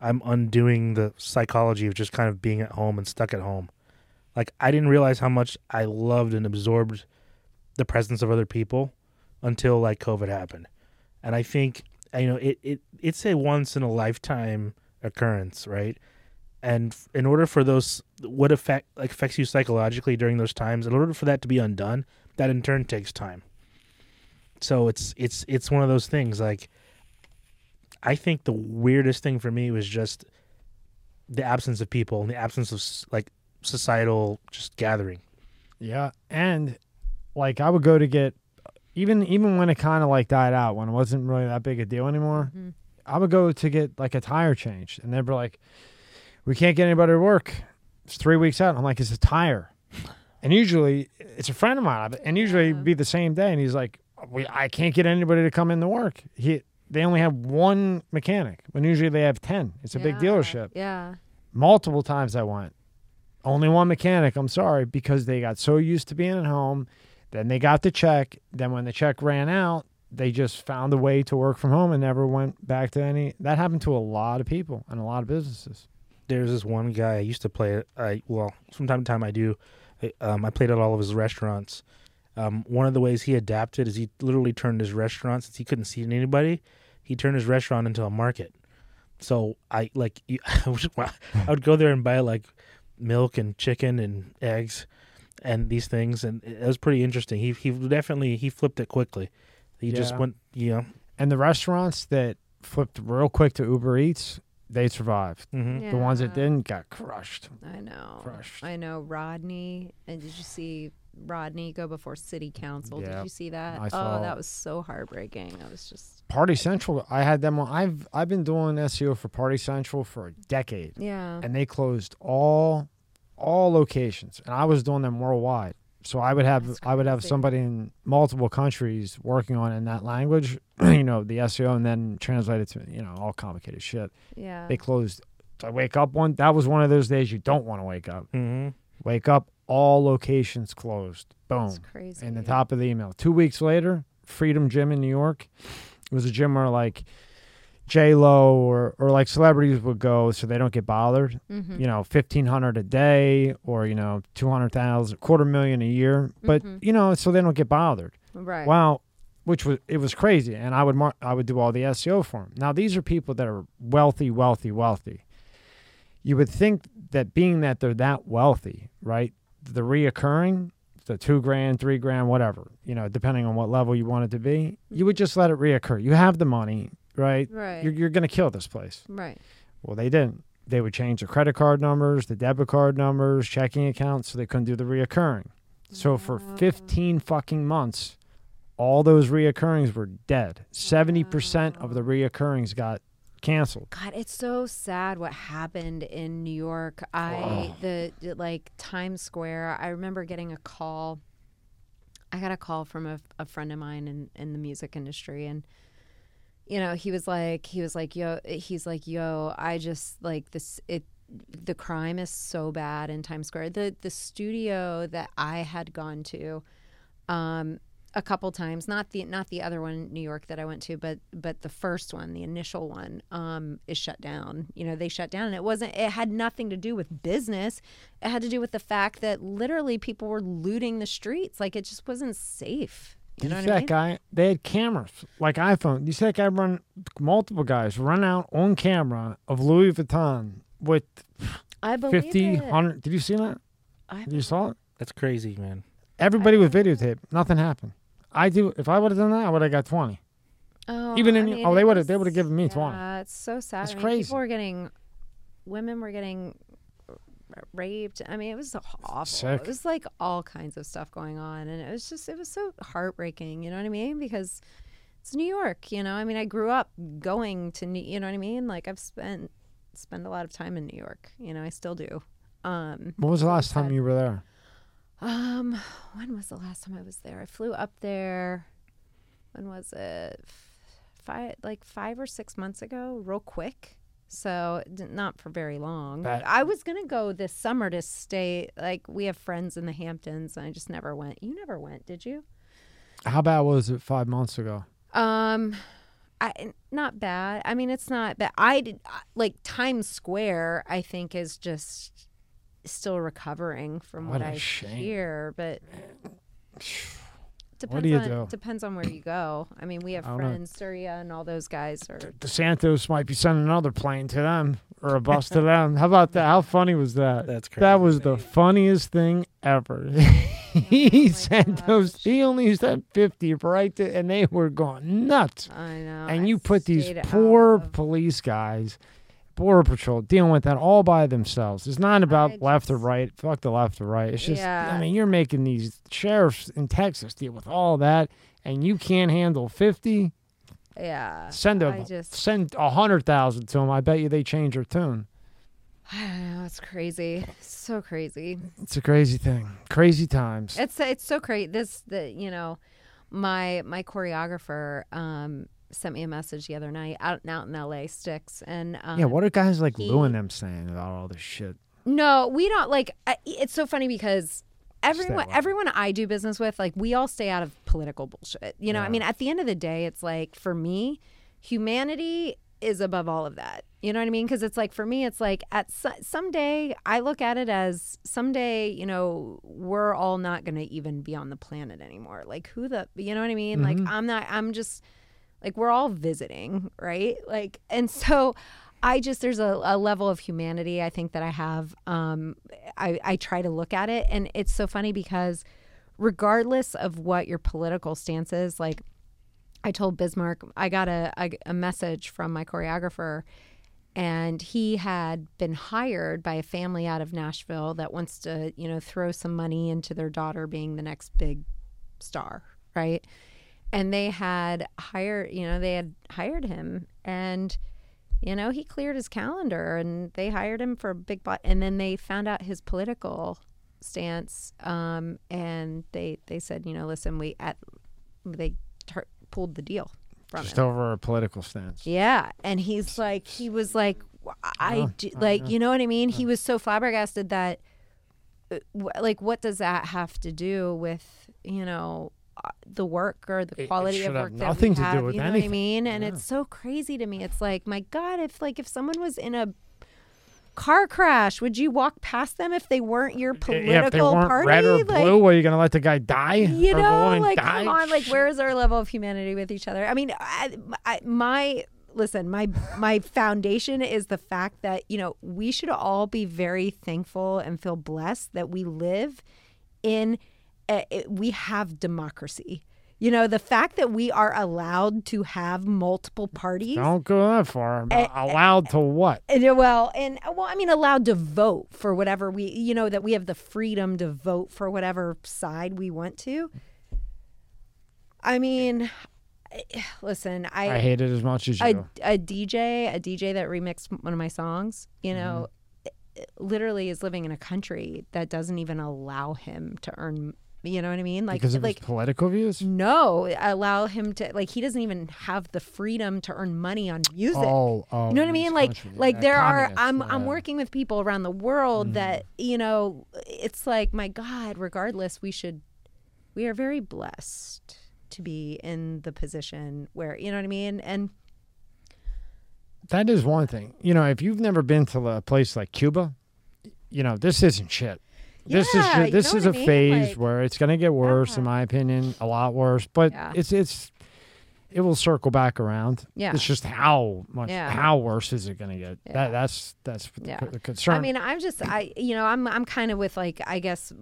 I'm undoing the psychology of just kind of being at home and stuck at home. Like I didn't realize how much I loved and absorbed the presence of other people until like COVID happened. And I think you know it, it it's a once in a lifetime occurrence, right? And in order for those what affect like affects you psychologically during those times, in order for that to be undone, that in turn takes time. So it's it's it's one of those things like I think the weirdest thing for me was just the absence of people and the absence of like societal just gathering. Yeah, and like I would go to get even even when it kind of like died out when it wasn't really that big a deal anymore. Mhm. I would go to get like a tire changed, and they'd be like, "We can't get anybody to work. It's three weeks out." I'm like, "It's a tire," and usually it's a friend of mine, and usually it'd be the same day, and he's like, "We I can't get anybody to come in to work." He they only have one mechanic when usually they have ten. It's a big dealership. Yeah. Multiple times I went. Only one mechanic, I'm sorry, because they got so used to being at home. Then they got the check. Then when the check ran out, they just found a way to work from home and never went back to any. That happened to a lot of people and a lot of businesses. There's this one guy I used to play. I well, from time to time I do. I, um, I played at all of his restaurants. Um, one of the ways he adapted is he literally turned his restaurant since he couldn't see anybody. He turned his restaurant into a market. So I like <laughs> I would, go there and buy like milk and chicken and eggs and these things, and it was pretty interesting. He he definitely he flipped it quickly. He just went, you know. And the restaurants that flipped real quick to Uber Eats, they survived. mhm. The ones that didn't got crushed. I know. Crushed. I know Rodney. And did you see Rodney go before city council? Yeah, Did you see that? I oh, that was so heartbreaking. I was just Party Central, I had them on. I've I've been doing SEO for Party Central for a decade. yeah. and they closed all all locations and i was doing them worldwide so i would have i would have somebody in multiple countries working on it in that language <clears throat> you know the seo and then translate it to you know all complicated shit yeah. they closed i wake up one that was one of those days you don't want to wake up Mm-hmm. wake up all locations closed boom It's crazy. in the top of the email two weeks later freedom gym in new york it was a gym where like j lo or, or like celebrities would go so they don't get bothered Mhm. you know, fifteen hundred a day or, you know, two hundred thousand, quarter million a year. But, Mhm. you know, so they don't get bothered. Right. Wow. Which was it was crazy. And I would mar- I would do all the SEO for them. Now these are people that are wealthy, wealthy, wealthy. You would think that being that they're that wealthy, right? The reoccurring, the two grand, three grand, whatever, you know, depending on what level you want it to be, you would just let it reoccur. You have the money, right? Right. You're, you're going to kill this place. right. Well, they didn't. They would change the credit card numbers, the debit card numbers, checking accounts, so they couldn't do the reoccurring. So for ah. 15 fucking months, all those reoccurrings were dead. 70% of the reoccurrings got canceled. God, it's so sad what happened in New York. I the, the like Times Square. I remember getting a call. I got a call from a, a friend of mine in in the music industry, and you know he was like he was like yo he's like yo I just like this it the crime is so bad in Times Square. The the studio that I had gone to. Um, a couple times not the not the other one in New York that I went to but but the first one the initial one um is shut down you know they shut down and it wasn't it had nothing to do with business it had to do with the fact that literally people were looting the streets like it just wasn't safe you know you what see I that mean guy? They had cameras like iPhone. You see that guy run multiple guys run out on camera of Louis Vuitton with I believe 50, it. 100. Did you see that? I you saw it? That's crazy, man. Everybody with videotape. Nothing happened. I do. If I would have done that, I would have got twenty. Oh, Even I in- mean, oh, they would've- they would've given me 20. Yeah, it's so sad. That's I mean, crazy. People were getting, women were getting r- raped. I mean, it was awful. Sick. It was like all kinds of stuff going on, and it was just it was so heartbreaking. You know what I mean? Because it's New York. You know, I mean, I grew up going to New. You know what I mean? Like I've spent spend a lot of time in New York. You know, I still do. Um, When was the last time you were there? um, when was the last time I was there? I flew up there. When was it? Five, like five or six months ago, real quick. So not for very long. I was gonna go this summer to stay. Like we have friends in the Hamptons, and I just never went. You never went, did you? How bad was it five months ago? Um, I not bad. I mean, it's not bad. I did like Times Square. I think is just still recovering from What what, I shame. hear, but depends do you on do? depends on where you go. I mean, we have I don't know. friends, Surya, and all those guys are. DeSantis might be sending another plane to them or a bus to <laughs> them. How about that? How funny was that? That's crazy. That was the funniest thing ever. <laughs> Oh he my sent those. He only sent fifty right to, and they were going nuts. I know. and I you put these poor police guys, border patrol, dealing with that all by themselves. It's not about I left or right. Fuck the left or right. It's just, I mean, you're making these sheriffs in Texas deal with all that, and you can't handle fifty. Yeah. Send a just. send a hundred thousand to them. I bet you they change their tune. <sighs> I don't know. It's crazy. So crazy. It's a crazy thing. Crazy times. It's it's so crazy. This the you know, my my choreographer um sent me a message the other night out and out in L.A. Sticks and um, yeah, what are guys like he- Lou and them saying about all this shit? No, we don't like. I- It's so funny because everyone everyone I do business with, like we all stay out of political bullshit. You know, I mean, at the end of the day, it's like for me, humanity is above all of that. You know what I mean? Because it's like for me, it's like at so- someday I look at it as someday, you know, we're all not going to even be on the planet anymore. Like who the, you know what I mean? Like I'm not. I'm just like we're all visiting, right? Like, and so I just there's a, a level of humanity I think that I have. Um, I I try to look at it, and it's so funny because regardless of what your political stance is, like I told Bismarck, I got a, a, a message from my choreographer, and he had been hired by a family out of Nashville that wants to, you know, throw some money into their daughter being the next big star, right? And they had hired, you know, they had hired him, and you know, he cleared his calendar, and they hired him for a big, bo- and then they found out his political stance, um, and they they said, you know, listen, we at they tar- pulled the deal from Just him. over a political stance. Yeah, and he's like, he was like, I Oh, do, like, know. you know what I mean? He was so flabbergasted that, uh, like, what does that have to do with, you know, the work or the It- it quality of work that we to do have? you know what I mean? And Yeah. it's so crazy to me. It's like, my God, if like if someone was in a car crash, would you walk past them if they weren't your political yeah, if they weren't party? red or like, blue, are you gonna let the guy die? you know, like die? come on, like where is our level of humanity with each other? I mean, I, I, my listen, my my foundation is the fact that you know we should all be very thankful and feel blessed that we live in, Eh, a, we have democracy. You know, the fact that we are allowed to have multiple parties. Don't go that far. Eh, eh Allowed to what? Eh, and, uh, well, and well, I mean, allowed to vote for whatever we, you know, that we have the freedom to vote for whatever side we want to. I mean, listen, I, I, hate it as much as you. a, a DJ, a DJ that remixed one of my songs, you know, Mm-hmm. literally is living in a country that doesn't even allow him to earn. You know what I mean? Like, because of like his political views. no, allow him to like he doesn't even have the freedom to earn money on music. Oh, oh, You know what I mean? Like, country. like Yeah, there are. I'm yeah. I'm working with people around the world mm-hmm. that you know. It's like my God. Regardless, we should. We are very blessed to be in the position where you know what I mean. And That is one thing. You know, if you've never been to a place like Cuba, you know, this isn't shit. This is you this know is a I mean? phase Like- where it's going to get worse, in uh-huh. my opinion, a lot worse. But Yeah. it's it's it will circle back around. Yeah. it's just how much Yeah. how worse is it going to get? Yeah. That that's that's the, Yeah. the concern. I mean, I'm just I you know I'm I'm kind of with like I guess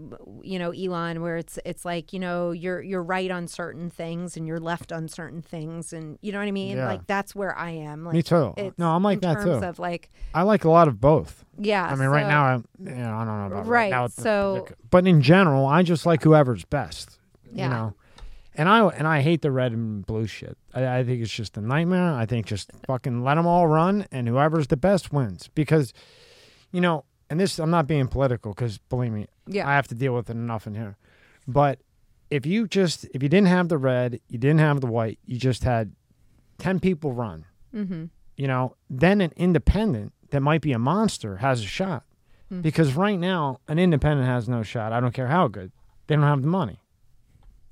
you know Elon where it's it's like you know you're you're right on certain things and you're left on certain things and you know what I mean. Yeah. Like that's where I am. Like, Me too. No, I'm like in that terms too. Of like I like a lot of both. yeah. I mean, right now, I'm, you know, I don't know about Right, now. so- but in general, I just like whoever's best. Yeah. You know, and I and I hate the red and blue shit. I, I think it's just a nightmare. I think just fucking let them all run, and whoever's the best wins. Because, you know, and this I'm not being political because believe me, Yeah. I have to deal with it enough in here. But if you just if you didn't have the red, you didn't have the white, you just had ten people run Mm-hmm. you know, then an independent that might be a monster has a shot. Hmm. Because right now, an independent has no shot. I don't care how good. They don't have the money,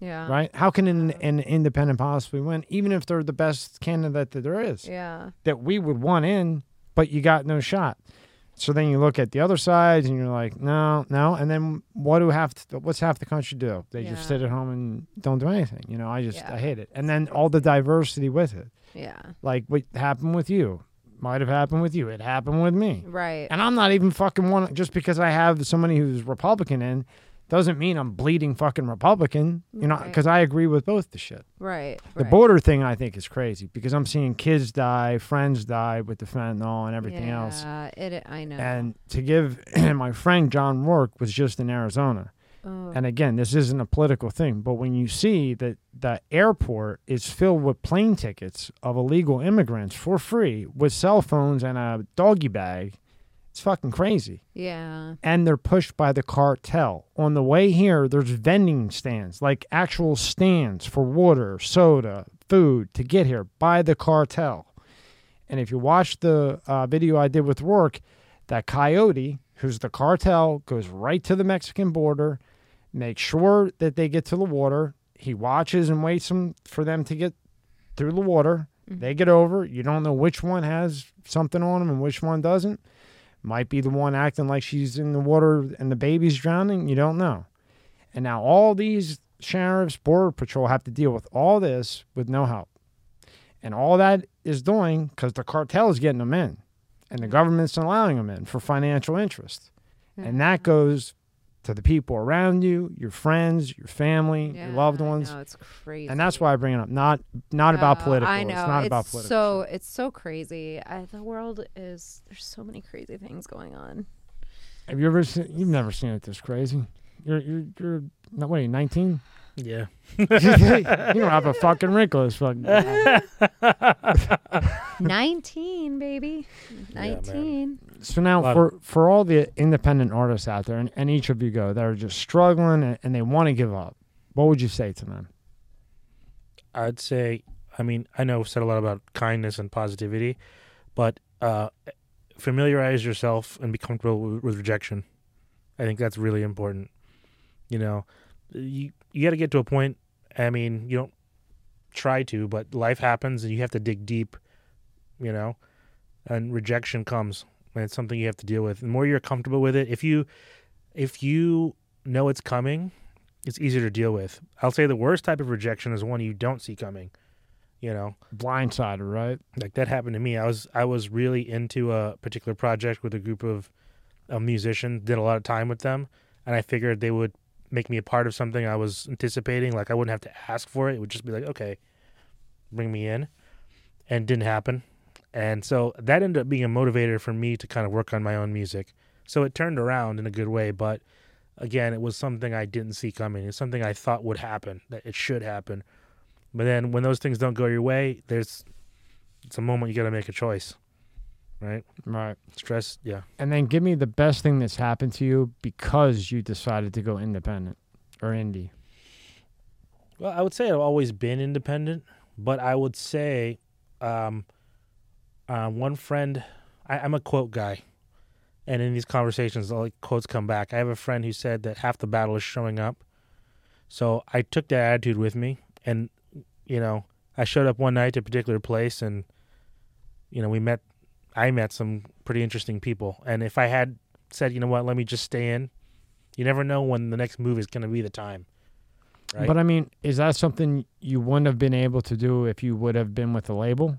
Yeah. right? How can an, an independent possibly win, even if they're the best candidate that there is, Yeah. that we would want in, but you got no shot. So then you look at the other sides and you're like, no, no. And then what do half, what's half the country do? They Yeah. just sit at home and don't do anything. You know, I just, Yeah. I hate it. And then all the diversity with it Yeah. like what happened with you might have happened with you it happened with me Right. and i'm not even fucking one just because i have somebody who's republican in doesn't mean i'm bleeding fucking republican you know Right. because i agree with both the shit Right. the right. border thing i think is crazy because i'm seeing kids die friends die with the fentanyl and everything else Yeah. It. I know. and to give <clears throat> my friend john rourke was just in arizona oh, and again, this isn't a political thing, but when you see that the airport is filled with plane tickets of illegal immigrants for free with cell phones and a doggy bag, it's fucking crazy. yeah. And they're pushed by the cartel. On the way here, there's vending stands, like actual stands for water, soda, food to get here by the cartel. And if you watch the uh, video I did with Rourke, that coyote, who's the cartel, goes right to the Mexican border, makes sure that they get to the water. He watches and waits them for them to get through the water. They get over. You don't know which one has something on them and which one doesn't. Might be the one acting like she's in the water and the baby's drowning. You don't know. And now all these sheriffs, border patrol have to deal with all this with no help. And all that is doing because the cartel is getting them in and the government's allowing them in for financial interest. And that mm-hmm. goes to the people around you, your friends, your family, your loved ones. No, it's crazy. And that's why I bring it up. Not not about Oh, political. I know. It's not about political. So it's so crazy. I, the world is there's so many crazy things going on. Have you ever seen? You've never seen it this crazy. You're you're you're not what are you 19? Yeah. <laughs> <laughs> you don't have a fucking wrinkle. It's fucking. <laughs> Nineteen, baby. man. Nineteen. So now for for all the independent artists out there, and, and each of you go that are just struggling and, and they want to give up, what would you say to them? I'd say, I mean, I know I've said a lot about kindness and positivity, but uh, familiarize yourself and be comfortable with, with rejection. I think that's really important. You know, you you got to get to a point. I mean, you don't try to, but life happens, and you have to dig deep. You know, and rejection comes, and it's something you have to deal with. The more you're comfortable with it, if you if you know it's coming, it's easier to deal with. I'll say the worst type of rejection is one you don't see coming. You know, Blindsided, right? like that happened to me. I was I was really into a particular project with a group of a musician, did a lot of time with them, and I figured they would make me a part of something I was anticipating. Like I wouldn't have to ask for it; it would just be like, okay, bring me in, and didn't happen. And so that ended up being a motivator for me to kind of work on my own music. So it turned around in a good way, but again, it was something I didn't see coming. It's something I thought would happen, that it should happen, But then when those things don't go your way, there's it's a moment you got to make a choice, right? Right. Stress, yeah. And then give me the best thing that's happened to you because you decided to go independent or indie. Well, I would say I've always been independent, but I would say, um, uh, one friend, I, I'm a quote guy, and in these conversations, all like quotes come back. I have a friend who said that half the battle is showing up, so I took that attitude with me, and you know, I showed up one night to a particular place, and you know, we met. I met some pretty interesting people, and if I had said, you know what, let me just stay in, you never know when the next move is going to be the time. Right? But I mean, is that something you wouldn't have been able to do if you would have been with the label?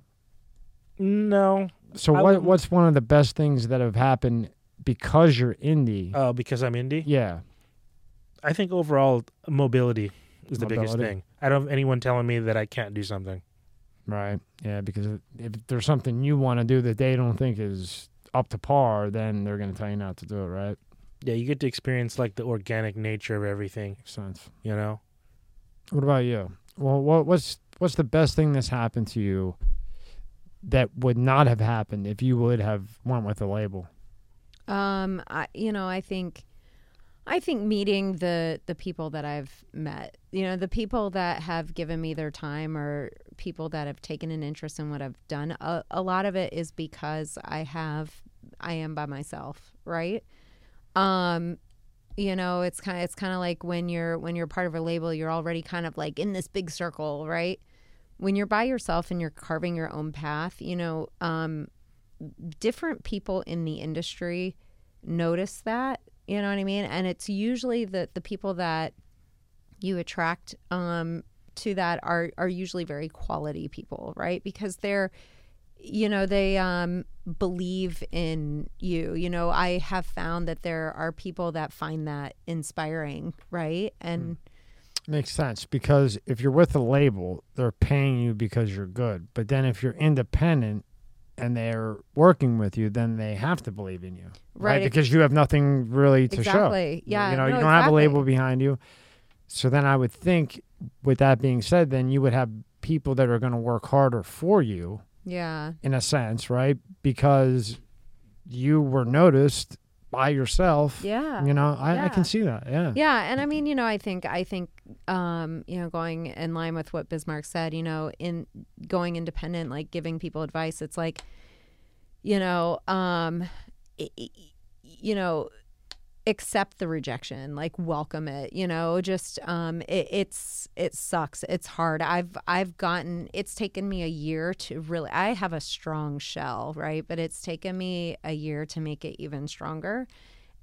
No, So I what wouldn't- what's one of the best things that have happened because you're indie? uh, because I'm indie. yeah. I think overall mobility is the biggest Mobility. thing. I don't have anyone telling me that I can't do something. Right. Yeah, because if- if there's something you want to do that they don't think is up to par, then they're going to tell you not to do it, right? Yeah, you get to experience like the organic nature of everything. Makes sense. You know, What about you? Well, what what's what's the best thing that's happened to you that would not have happened if you would have went with the label? Um, I, you know, I think, I think meeting the the people that I've met, you know, the people that have given me their time, or people that have taken an interest in what I've done. A, a lot of it is because I have, I am by myself, right? Um, you know, it's kind of it's kind of like when you're when you're part of a label, you're already kind of like in this big circle, right? When you're by yourself and you're carving your own path, you know, um, different people in the industry notice that you know what i mean? And it's usually the the people that you attract um to that are are usually very quality people right? Because they're you know they um believe in you. You know i have found that there are people that find that inspiring right? And Makes sense because if you're with a label, they're paying you because you're good. But then if you're independent and they're working with you, then they have to believe in you, right? Right. Because you have nothing really to show. exactly yeah you know, no, you don't have a label behind you. So then I would think, with that being said, then you would have people that are going to work harder for you yeah in a sense, right? Because you were noticed by yourself. yeah You know, I, I can see that. Yeah. Yeah, and I mean, you know, I think I think um, you know, going in line with what Bismarck said, you know, in going independent, like giving people advice, it's like, you know, um, i- i- you know, accept the rejection, like welcome it, you know, just um, it, it's it sucks, it's hard. I've I've gotten it's taken me a year to really. I have a strong shell, right, but it's taken me a year to make it even stronger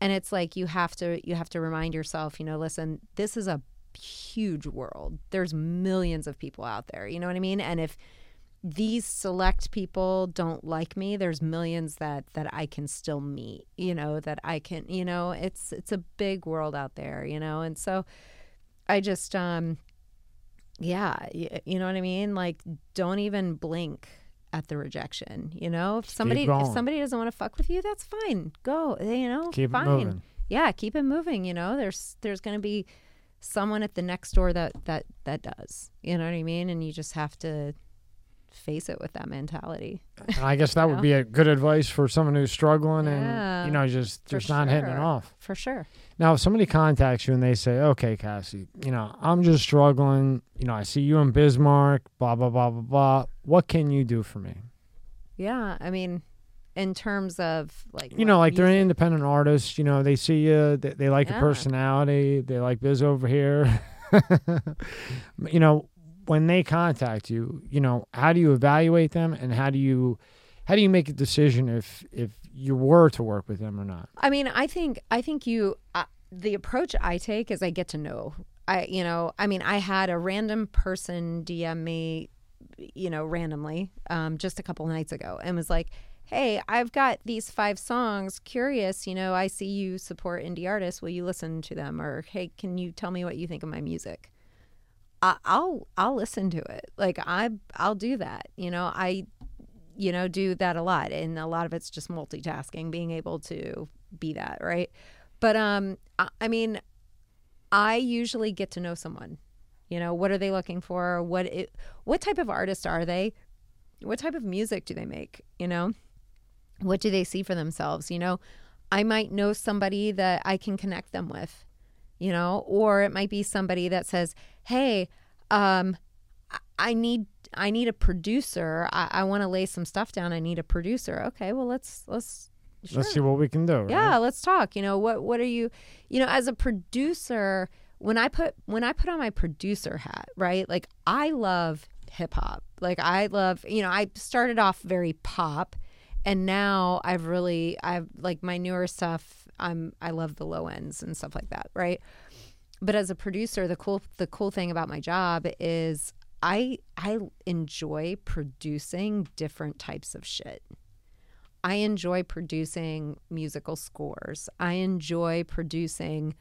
and it's like you have to you have to remind yourself you know listen this is a huge world. There's millions of people out there you know what i mean? And if these select people don't like me there's millions that that i can still meet you know that i can you know it's it's a big world out there you know? And so i just um yeah you know what i mean? Like don't even blink at the rejection you know? If somebody if somebody doesn't want to fuck with you that's fine. Go you know Keep fine. it moving. yeah keep it moving you know? There's there's going to be someone at the next door that that that does you know what i mean and you just have to face it with that mentality And I guess <laughs> that You would know? be a good advice for someone who's struggling Yeah, and you know just just not hitting it off. for sure Now, if somebody contacts you and they say, "Okay, Cassie, you know, I'm just struggling. You know, I see you in Bismarck. Blah blah blah blah blah. What can you do for me? yeah i mean in terms of like You know, like they're an independent artist. You know, they see you. They, they like your personality. They like Biz over here. <laughs> you know, when they contact you, you know, how do you evaluate them, and how do you how do you make a decision if if you were to work with them or not? I mean, I think I think you uh, the approach I take is I get to know. I you know, I mean, I had a random person DM me, you know, randomly um, just a couple nights ago and was like, "Hey, I've got these five songs. Curious, you know, I see you support indie artists. Will you listen to them? Or hey, can you tell me what you think of my music?" I'll I'll listen to it. Like I I'll do that. You know, I you know do that a lot and a lot of it's just multitasking being able to be that right but um i, I mean i usually get to know someone You know, what are they looking for? What it, what type of artist are they? What type of music do they make? You know, what do they see for themselves? You know, I might know somebody that I can connect them with, you know, or it might be somebody that says, "Hey, um, I- need I need a producer. I, I want to lay some stuff down. I need a producer." Okay, well let's let's Let's see what we can do. right? yeah, let's talk. You know, what what are you, you know, as a producer, when I put when I put on my producer hat, right? Like I love hip hop. Like I love, you know, I started off very pop and now I've really I've like my newer stuff, I'm I love the low ends and stuff like that, right? But as a producer, the cool the cool thing about my job is I I enjoy producing different types of shit. I enjoy producing musical scores. I enjoy producing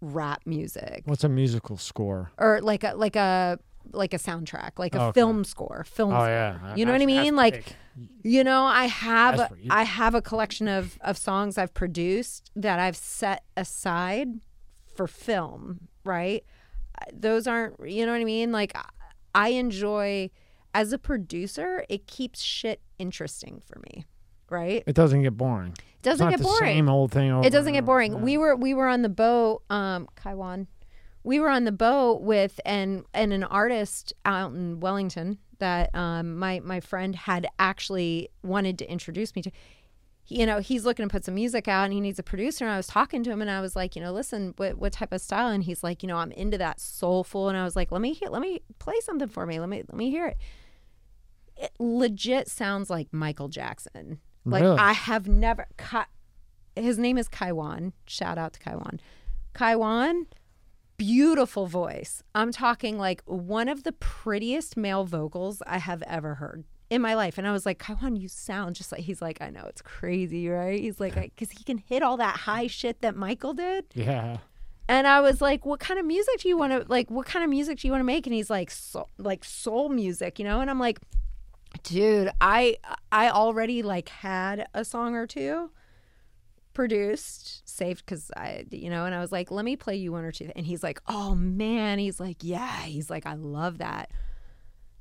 rap music What's a musical score? or like a like a like a soundtrack, like a Okay. film score, film Oh score. yeah. You know what I mean? Like big. you know, I have That's for you. I have a collection of of songs I've produced that I've set aside for film, right? Those aren't, you know what I mean? Like I- enjoy as a producer, it keeps shit interesting for me, right? it doesn't get boring. It doesn't get the boring. Same old thing. Over It doesn't get boring. Yeah. We were we were on the boat, um, Kaiwan. We were on the boat with and and an artist out in Wellington that um, my my friend had actually wanted to introduce me to. He- You know, he's looking to put some music out and he needs a producer. And I was talking to him and I was like, you know, listen, what what type of style? And he's like, you know, I'm into that soulful. And I was like, let me hear, let me play something for me. Let me let me hear it. It legit sounds like Michael Jackson. Like Really? I have never. Ka- his name is Kaiwan. Shout out to Kaiwan. Kaiwan, beautiful voice. I'm talking like one of the prettiest male vocals I have ever heard in my life. And I was like, Kaiwan, you sound just like he's like, I know it's crazy, right? He's like, because he can hit all that high shit that Michael did. Yeah. And I was like, "What kind of music do you want to like? What kind of music do you want to make?" And he's like, "Soul, like soul music, you know." And I'm like, "Dude, I I already like had a song or two produced, saved because I, you know." And I was like, "Let me play you one or two. And he's like, "Oh man," he's like, "Yeah," he's like, "I love that."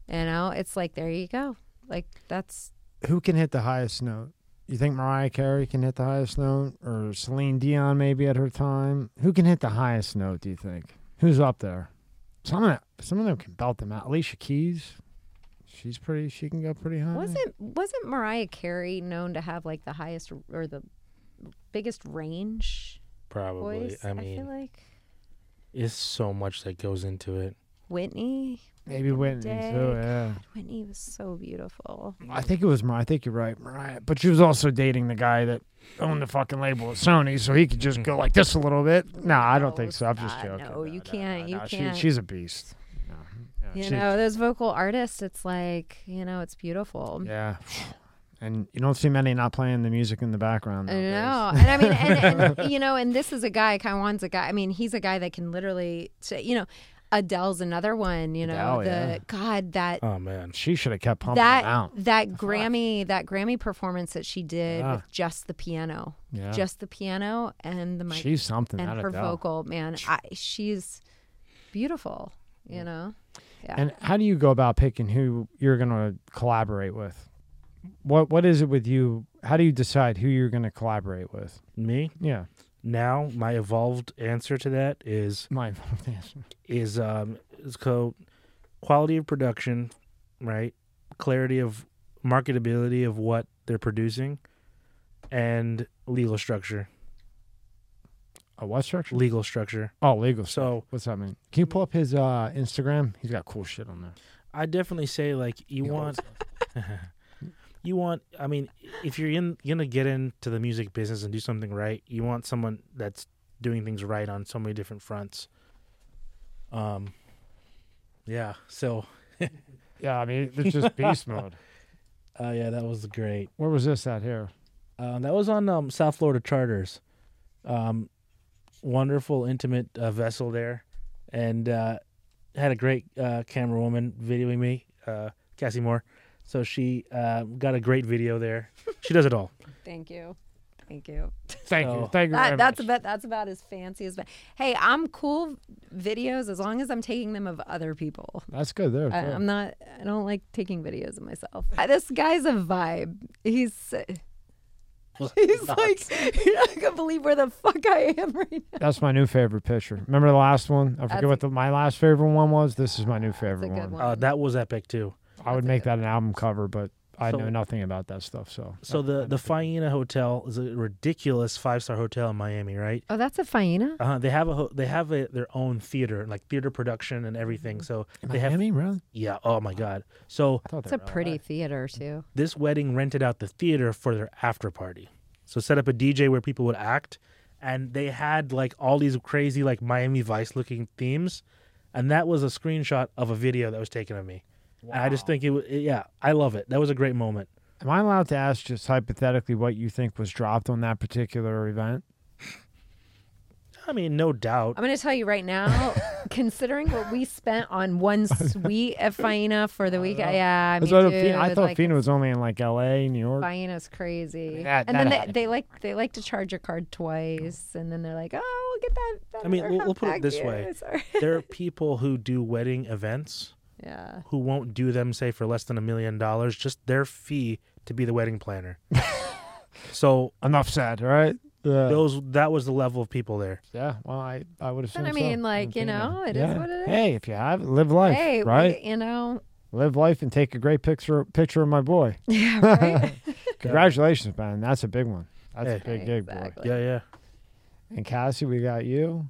You know, it's like there you go. Like that's Who can hit the highest note? You think Mariah Carey can hit the highest note, or Celine Dion maybe at her time? Who can hit the highest note? Do you think? Who's up there? Some of them, some of them can belt them out. Alicia Keys, she's pretty. She can go pretty high. wasn't wasn't Mariah Carey known to have like the highest or the biggest range Probably. voice? I mean, feel like it's so much that goes into it. Whitney. maybe Whitney too? Day. Yeah. Whitney was so beautiful. I think it was Mariah. I think you're right, Mariah. But she was also dating the guy that owned the fucking label at Sony, so he could just go like this a little bit. No, I don't No, think so. I'm just joking. No, you can't. You she- can't. she's a beast. No. Yeah, You she- know, those vocal artists, it's like, you know, it's beautiful. Yeah. And you don't see many not playing the music in the background. I know. And I mean, and, and <laughs> you know, and this is a guy, Kaiwan's a guy. I mean, he's a guy that can literally say, you know, Adele's another one, you know, Adele, the yeah. God, that Oh man. She should have kept pumping that out. that Grammy that Grammy performance that she did Yeah. with just the piano, Yeah. just the piano and the mic She's something. and that her Adele. vocal, man, I, she's beautiful. You know, yeah. And how do you go about picking who you're going to collaborate with? What What is it with you? How do you decide who you're going to collaborate with? Me Yeah. now, my evolved answer to that is My evolved <laughs> answer is um is called quality of production, right? Clarity of marketability of what they're producing, and legal structure. a what structure? Legal structure. Oh, legal. So So what's that mean? Can you pull up his uh, Instagram? He's got cool shit on there. I definitely say like you He want <laughs> you want I mean if you're in gonna get into the music business and do something right, you want someone that's doing things right on so many different fronts. Um yeah, so <laughs> Yeah, I mean it's just <laughs> beast mode. uh yeah, that was great. Where was this at here? Um, that was on um, South Florida Charters. Um, wonderful, intimate uh, vessel there, and uh, had a great uh, camera woman videoing me, uh, Cassie Moore. So she uh, got a great video there. She does it all. <laughs> Thank you. Thank you. Thank you. Thank you. That, that's much. about that's about as fancy as. Hey, I'm cool videos as long as I'm taking them of other people. That's good there. I, I'm not. I don't like taking videos of myself. I, this guy's a vibe. He's. He's like, <laughs> you're not gonna believe where the fuck I am right now. That's my new favorite picture. Remember the last one? I forget a- what the, my last favorite one was. This is my new favorite one. one. Uh, that was epic too. I would make that an album cover, but I So- know nothing about that stuff. So, So the the Faena Hotel is a ridiculous five star hotel in Miami, right? Oh, that's a Faena. Uh, they have a ho- they have a, their own theater, like theater production and everything. So they have Miami, really? yeah. Oh my god. So I It's a were LA. pretty theater too. this wedding rented out the theater for their after party. So set up a DJ where people would act, and they had like all these crazy like Miami Vice looking themes, and that was a screenshot of a video that was taken of me. And I just think it was yeah, I love it. That was a great moment. Am I allowed to ask just hypothetically what you think was dropped on that particular event? I mean, no doubt. I'm going to tell you right now, <laughs> considering what we spent on one <laughs> suite at Faena for the week, yeah, I mean, dude, Fina- I thought like, Fina was only in like L.A., New York. Faena's crazy. That- and that then they, they like they like to charge your card twice, and then they're like, "Oh, we'll get that." that I mean, we'll- we'll put it this to way. <laughs> There are people who do wedding events Yeah. who won't do them say for less than a million dollars, just their fee to be the wedding planner. <laughs> so Enough said, right? Yeah. those that was the level of people there. yeah. Well, I, I would assume. I so. mean, like, you know, it is Yeah. what it is. Hey, if you have it, live life, hey, we- right? you know, Live life and take a great picture picture of my boy. <laughs> yeah, right. <laughs> Congratulations, man. That's a big one. That's a Hey. big gig, boy. Yeah, yeah. And Cassie, we got you.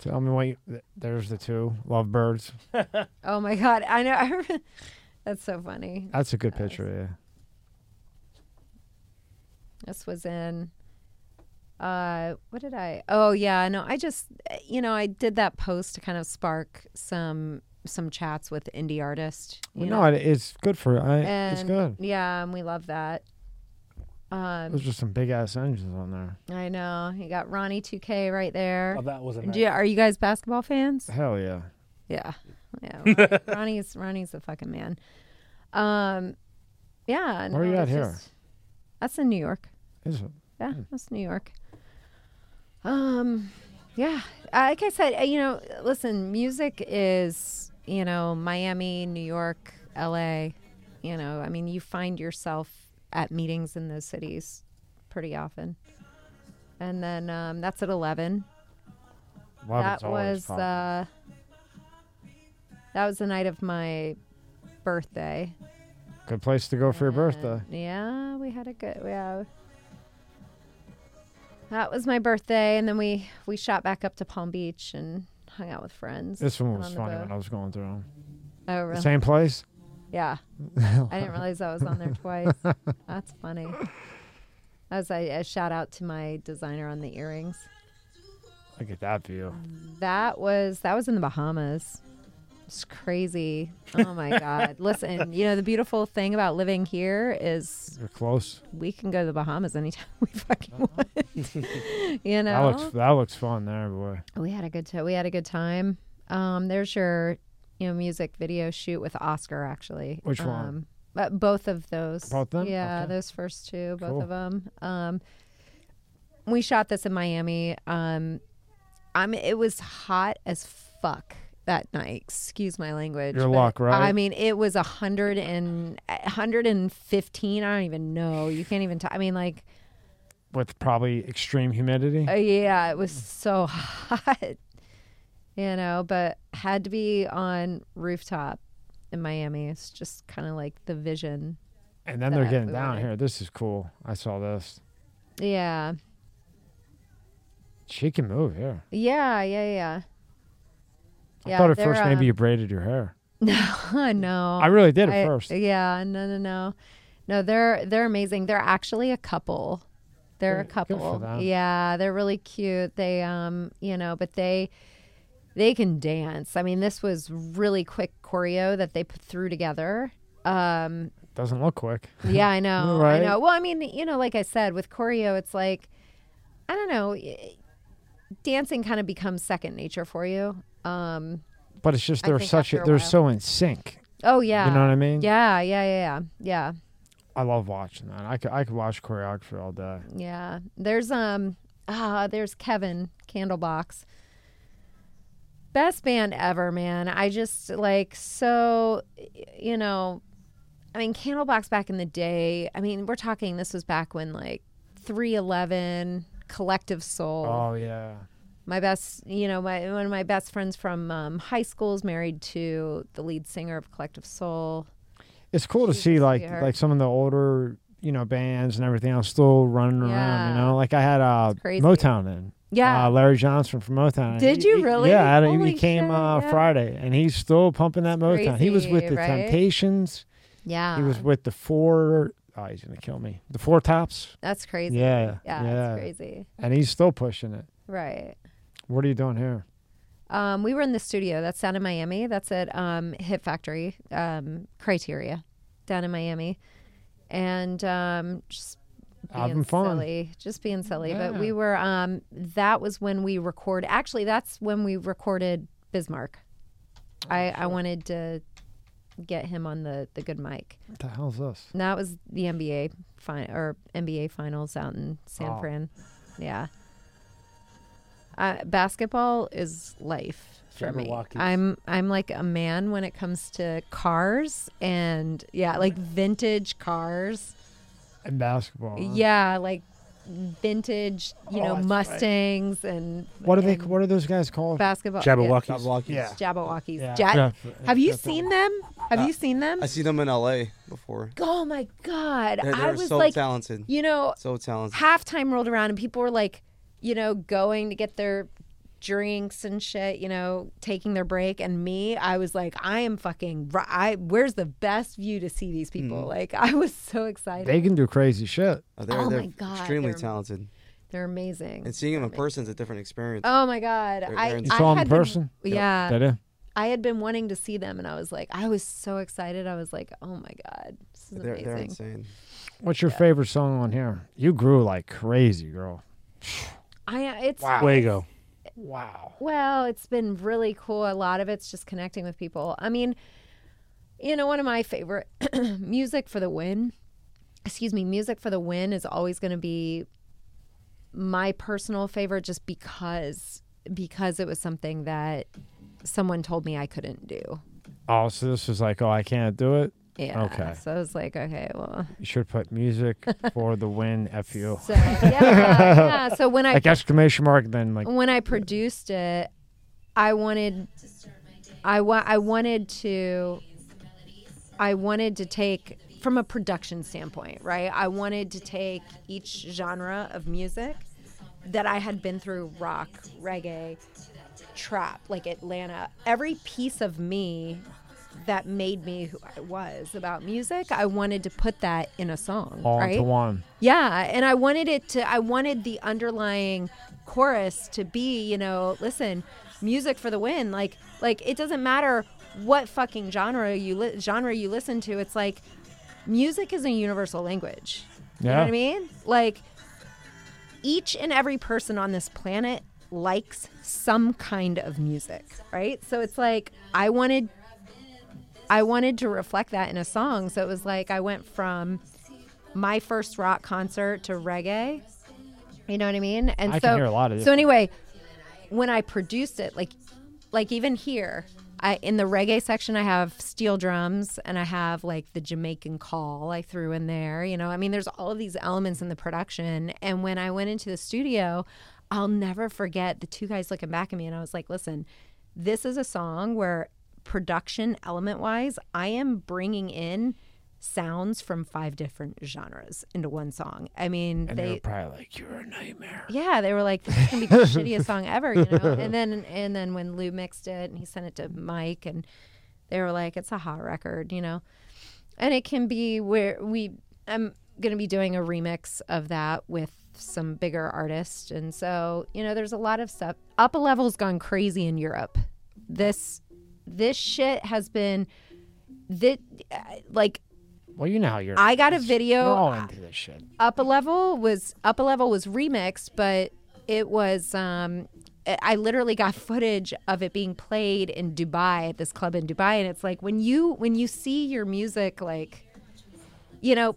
Tell me what you. th- There's the two lovebirds. <laughs> oh my God, I know. <laughs> I remember, that's so funny. That's a good picture. This was in uh what did I Oh yeah, no, I just you know, I did that post to kind of spark some some chats with indie artists. Yeah. You know? no, it, it's good for. I, it's and good. Yeah, and we love that. Um Those are some big ass engines on there. I know. You got Ronnie 2K right there. Oh, that was a Do you- are you guys basketball fans? Hell yeah. Yeah. Yeah. Ronnie- <laughs> Ronnie's Ronnie's the fucking man. Um yeah, Where you at here? just- That's in New York. Is it? Yeah, Hmm. that's New York. Um, yeah, like I said, uh, you know, listen, music is, you know, Miami, New York, L.A. You know, I mean, you find yourself at meetings in those cities pretty often. And then um, that's at eleven. Levin's that was uh, that was the night of my birthday. good place to go for your birthday. Yeah, we had a good. Yeah. That was my birthday, and then we we shot back up to Palm Beach and hung out with friends. This one and was on the funny boat. when I was going through. Oh, The really? Same place. Yeah. I didn't realize I was on there twice. <laughs> That's funny. As a shout out to my designer on the earrings. Look at that view. That was that was in the Bahamas. It's crazy. Oh my god. <laughs> Listen, you know the beautiful thing about living here is You're close. we can go to the Bahamas anytime <laughs> we fucking want. you know. That looks that looks fun there, boy. We had a good time. We had a good time. Um, there's your, you know, music video shoot with Oscar actually. Which one? Um, but both of those. Both them? Yeah, Okay. those first two, both Cool. of them. Um, we shot this in Miami. Um, I'm. It was hot as fuck that night. Excuse my language. Your luck, right? I mean, it was a hundred and hundred and fifteen. I don't even know. You can't even. T- I mean, like. With probably extreme humidity. Uh, yeah, it was so <laughs> hot, you know, but had to be on rooftop in Miami. It's just kind of like the vision. and then they're getting we down wanted. here. This is cool. I saw this. Yeah, She can move here. yeah, yeah, yeah. I Yeah, thought at first maybe um, you braided your hair. <laughs> No, no. I really did at I- first. Yeah, no, no, no, no. They're they're amazing. They're actually a couple. They're a Good- for couple. Yeah, they're really cute. They um, you know, but they they can dance. I mean, this was really quick choreo that they put through together. Um, Doesn't look quick. yeah, I <laughs> know. Right. I know. Well, I mean, you know, like I said, with choreo, it's like I don't know. Dancing kind of becomes second nature for you. Um, But it's just they're such a, a they're so in sync. oh yeah. You know what I mean? Yeah, yeah, yeah, yeah, yeah. I love watching that. I could I could watch choreography all day. Yeah. There's um ah there's Kevin Candlebox. Best band ever, man. I just like so you know, I mean Candlebox back in the day. I mean, we're talking this was back when like 311 Collective Soul. Oh yeah. My best, you know, my one of my best friends from um, high school is married to the lead singer of Collective Soul. It's cool to She's see like like some of the older you know bands and everything else still running around. You know, like I had uh, Motown in. Yeah. Uh, Larry Johnson from Motown. Did you really? Yeah, I, he came shit, uh, yeah. Friday, and he's still pumping that Motown. He was with the right? Temptations. yeah. He was with the four. Oh, he's gonna kill me. The Four Tops. That's crazy. Yeah, Yeah, yeah. that's crazy. And he's still pushing it. Right. What are you doing here? Um, we were in the studio. That's down in Miami. That's at um, Hit Factory, um, Criteria, down in Miami, and um, just Having fun. silly, just being silly. But we were. Um, that was when we record. Actually, that's when we recorded Bismarck. I I wanted to get him on the the good mic. What the hell's this? And that was the NBA fin- or NBA finals out in San Oh. Fran. Yeah. Uh, basketball is life for me. I'm I'm like a man when it comes to cars and yeah, like vintage cars. And basketball. huh? Yeah, like vintage, you Oh, know, that's right. Mustangs and What are they? What are those guys called? Basketball. Jabbawockeez. Jabbawockeez. Yeah. Yeah. Jabbawockeez. Yeah. Ja- Yeah. Have you Yeah. seen them? Have Uh, you seen them? I see them in LA before. Oh my god. They're, I they're was so like talented. you know, So talented. halftime rolled around and people were like, you know, going to get their drinks and shit, you know, taking their break. And me, I was like, I am fucking, ri- I, where's the best view to see these people? Like, I was so excited. They can do crazy shit. Uh, they're Oh they're my God, extremely they're- talented. They're amazing. And seeing them in person is a different experience. Oh my God. They're- I, they're You I saw them in had been- person. yeah. They do. I had been wanting to see them and I was like, I was so excited. I was like, oh my God. This is they're, they're insane. What's your favorite song on here? You grew like crazy, girl. I, it's, Fuego. Wow. Well, it's been really cool. A lot of it's just connecting with people. I mean, you know, one of my favorite <clears throat> music for the win, excuse me, music for the win is always going to be my personal favorite just because because it was something that someone told me I couldn't do. Oh, so this was like, oh, I can't do it. Yeah. Okay. So I was like, okay, well. You should put music <laughs> for the win. F you. So yeah, yeah. So when I Like exclamation mark, then like when I produced it, I wanted, I wa- I wanted to, I wanted to take from a production standpoint, right? I wanted to take each genre of music that I had been through rock, reggae, trap, like Atlanta, every piece of me that made me who I was about music, I wanted to put that in a song, all right? one. Yeah, and I wanted it to. I wanted the underlying chorus to be, you know, listen, music for the win. Like, like it doesn't matter what fucking genre you li- genre you listen to. It's like music is a universal language. You know Yeah. what I mean? Like each and every person on this planet likes some kind of music, right? So it's like I wanted I wanted to reflect that in a song. So it was like I went from my first rock concert to reggae. You know what I mean? And I so can hear a lot of So anyway, when I produced it, like like even here, I in the reggae section I have steel drums and I have like the Jamaican call I threw in there. You know, I mean there's all of these elements in the production. And when I went into the studio, I'll never forget the two guys looking back at me and I was like, listen, this is a song where production element wise, I am bringing in sounds from five different genres into one song. I mean, And they, they were probably like, "You're a nightmare." yeah, they were like, "This is gonna be the <laughs> shittiest song ever," you know. And then and then when Lou mixed it and he sent it to Mike, and they were like, "It's a hot record," you know. And it can be where we. I'm gonna be doing a remix of that with some bigger artists, and so you know, there's a lot of stuff. Up a level's gone crazy in Europe. This this shit has been that like Well, you know how you're. I got a video all into this shit. up a level was up a level was remixed but it was um I- literally got <laughs> footage of it being played in Dubai at this club in Dubai and it's like when you when you see your music like you know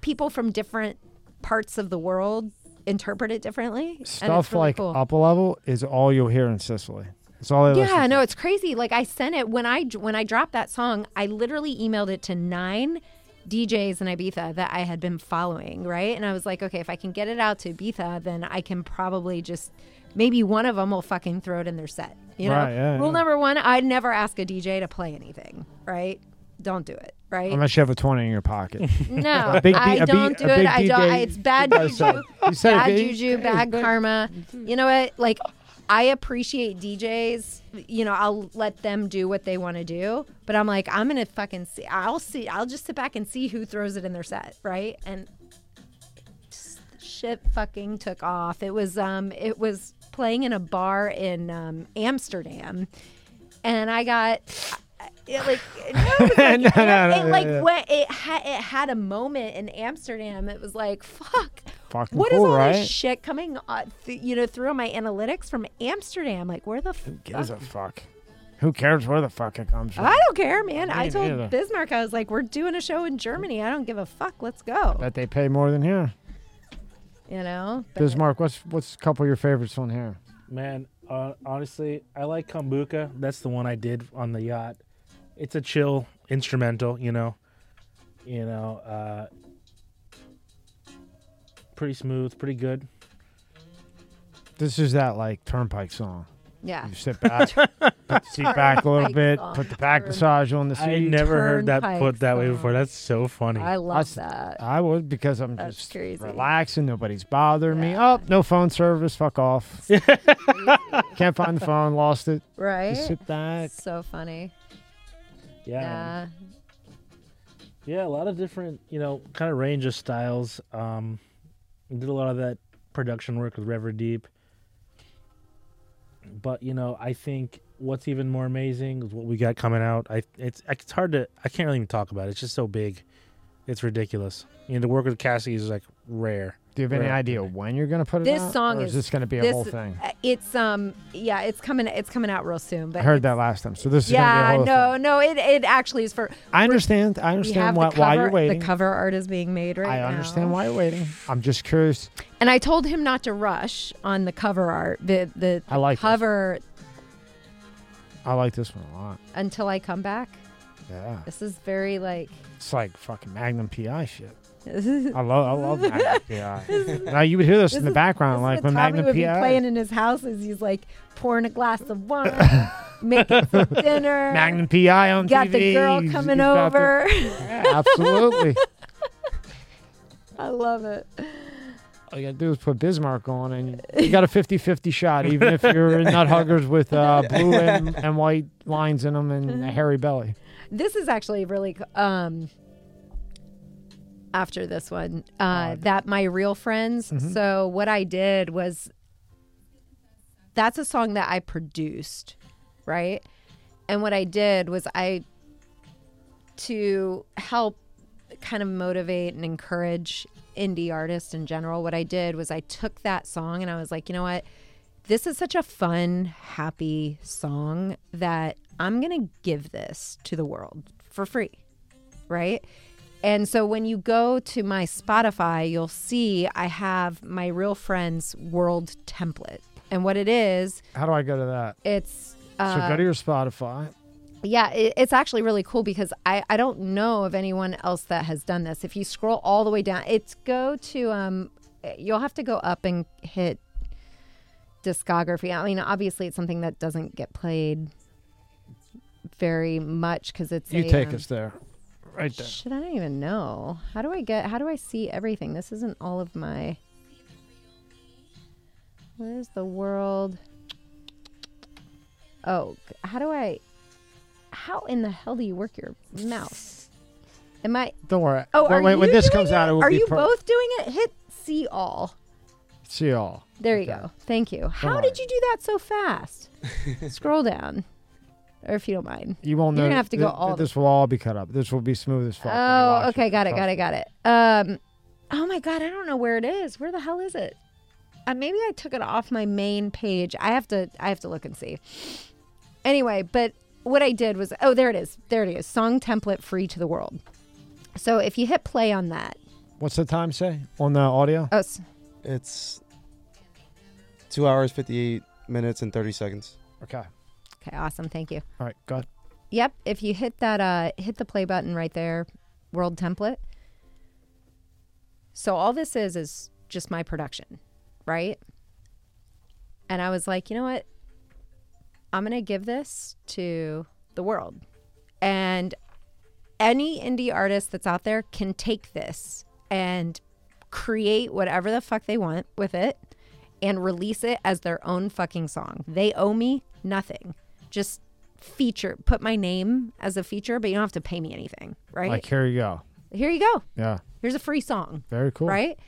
people from different parts of the world interpret it differently. Stuff really like cool. up a level is all you'll hear in Sicily. It's all listen Yeah, no, it's crazy. Like I sent it when I when I dropped that song, I literally emailed it to nine DJs in Ibiza that I had been following, right? And I was like, okay, if I can get it out to Ibiza, then I can probably just maybe one of them will fucking throw it in their set. You know, Right, yeah, rule yeah. number one: I'd never ask a DJ to play anything, right? Don't do it, right? Unless you have a 20 in your pocket. <laughs> no, big I a don't do a it. I don't. I, it's bad juju. You said bad juju, bad <laughs> karma. You know what? Like, I appreciate DJs. You know, I'll let them do what they want to do. But I'm like, I'm gonna fucking see. I'll see. I'll just sit back and see who throws it in their set, right? And shit fucking took off. It was um, it was playing in a bar in um, Amsterdam, and I got. It <laughs> like no, it, was like, No, no, no, it like yeah, yeah. went, it had it had a moment in Amsterdam. It was like fuck. Fucking What is cool, all right? this shit coming, uh, th- you know, through my analytics from Amsterdam? Like, where the fuck? Gives a fuck. Who cares where the fuck it comes from? I don't care, man. I Me told neither. Bismarck, I was like, we're doing a show in Germany. I don't give a fuck. Let's go. Bet they pay more than here. You know? Bismarck, what's what's a couple of your favorites on here? Man, uh, honestly, I like kombucha. That's the one I did on the yacht. It's a chill instrumental, you know. You know, uh, pretty smooth, pretty good. This is that like turnpike song. Yeah. You sit back, <laughs> put the seat back a little bit, song. put the back Turn- massage on the seat. I never heard that Turnpike put that way song. before. That's so funny. I love That's- that. I would because I'm That's just crazy. relaxing. Nobody's bothering me. Yeah. Oh, no phone service. Fuck off. <laughs> Can't find the phone. Lost it. Right? Just sit back. So funny. Yeah. Yeah. a lot of different, you know, kind of range of styles. Um, did a lot of that production work with River Deep. But you know, I think what's even more amazing is what we got coming out. I it's it's hard to I can't really even talk about it. It's just so big, it's ridiculous. You know, to work with Cassie is like rare. Do you have any Right. idea when you're gonna put it This out? song or is- is this gonna be a this- whole thing? Uh, It's um yeah, it's coming it's coming out real soon. But I heard that last time. So this is Yeah, gonna be a whole no, thing. no, it it actually is for I understand. I we understand have why, the why cover, you're waiting. The cover art is being made right now. I now. understand why you're waiting. I'm just curious. And I told him not to rush on the cover art. The the, I like this. cover I like this one a lot. until I come back. Yeah, This is very like it's like fucking Magnum PI shit. This I love, I love Magnum PI. now you would hear this, in the is- background, like when Tommy Magnum would be PI. playing in his house as he's like pouring a glass of wine, making some <laughs> dinner. Magnum PI on TV got TV. the girl He's- coming he's about to- over. Yeah, absolutely. <laughs> I love it. All you gotta do is put Bismarck on, and you got a 50-50 shot, even if you're in <laughs> nut huggers with uh, blue and, and white lines in them and a hairy belly. This is actually really um after this one uh that my real friends Mhm. so what i did was that's a song that i produced right and what i did was i to help kind of motivate and encourage indie artists in general what i did was i took that song and i was like you know what this is such a fun, happy song that I'm going to give this to the world for free. Right. And so when you go to my Spotify, you'll see I have my real friends world template. And what it is, How do I go to that? it's. So Uh, go to your Spotify. yeah, it, it's actually really cool because I, I don't know of anyone else that has done this. If you scroll all the way down, it's go to um, you'll have to go up and hit discography. I mean, obviously, it's something that doesn't get played very much because it's You a, take um, us there, right there. Shit, I don't even know. How do I get? How do I see everything? This isn't all of my. Where's the world? Oh, how do I? How in the hell do you work your mouse? Am I? Don't worry. Oh, wait, you when this comes out, it will Are be you per- both doing it? Hit see all. See y'all. There you go. Thank you. How worry. did you do that so fast? <laughs> Scroll down, or if you don't mind. You won't You're know. gonna have to go thi- all the- This will all be cut up. This will be smooth as fuck. Oh, okay, got it, Trust got it, got it. Um, oh my god, I don't know where it is. Where the hell is it? Uh, maybe I took it off my main page. I have to, I have to look and see. Anyway, but what I did was, oh, there it is, there it is. Song template free to the world. So if you hit play on that, What's the time say on the audio? Oh, s- It's two hours, 58 minutes, and 30 seconds. Okay. Okay, awesome. Thank you. All right. Go ahead. Yep. If you hit that, uh, hit the play button right there, world template. So all this is is just my production, right? And I was like, you know what? I'm gonna give this to the world, and any indie artist that's out there can take this and create whatever the fuck they want with it and release it as their own fucking song. They owe me nothing. Just feature, put my name as a feature, but you don't have to pay me anything, right? Like here you go. Here you go. Yeah. Here's a free song, Very cool. right?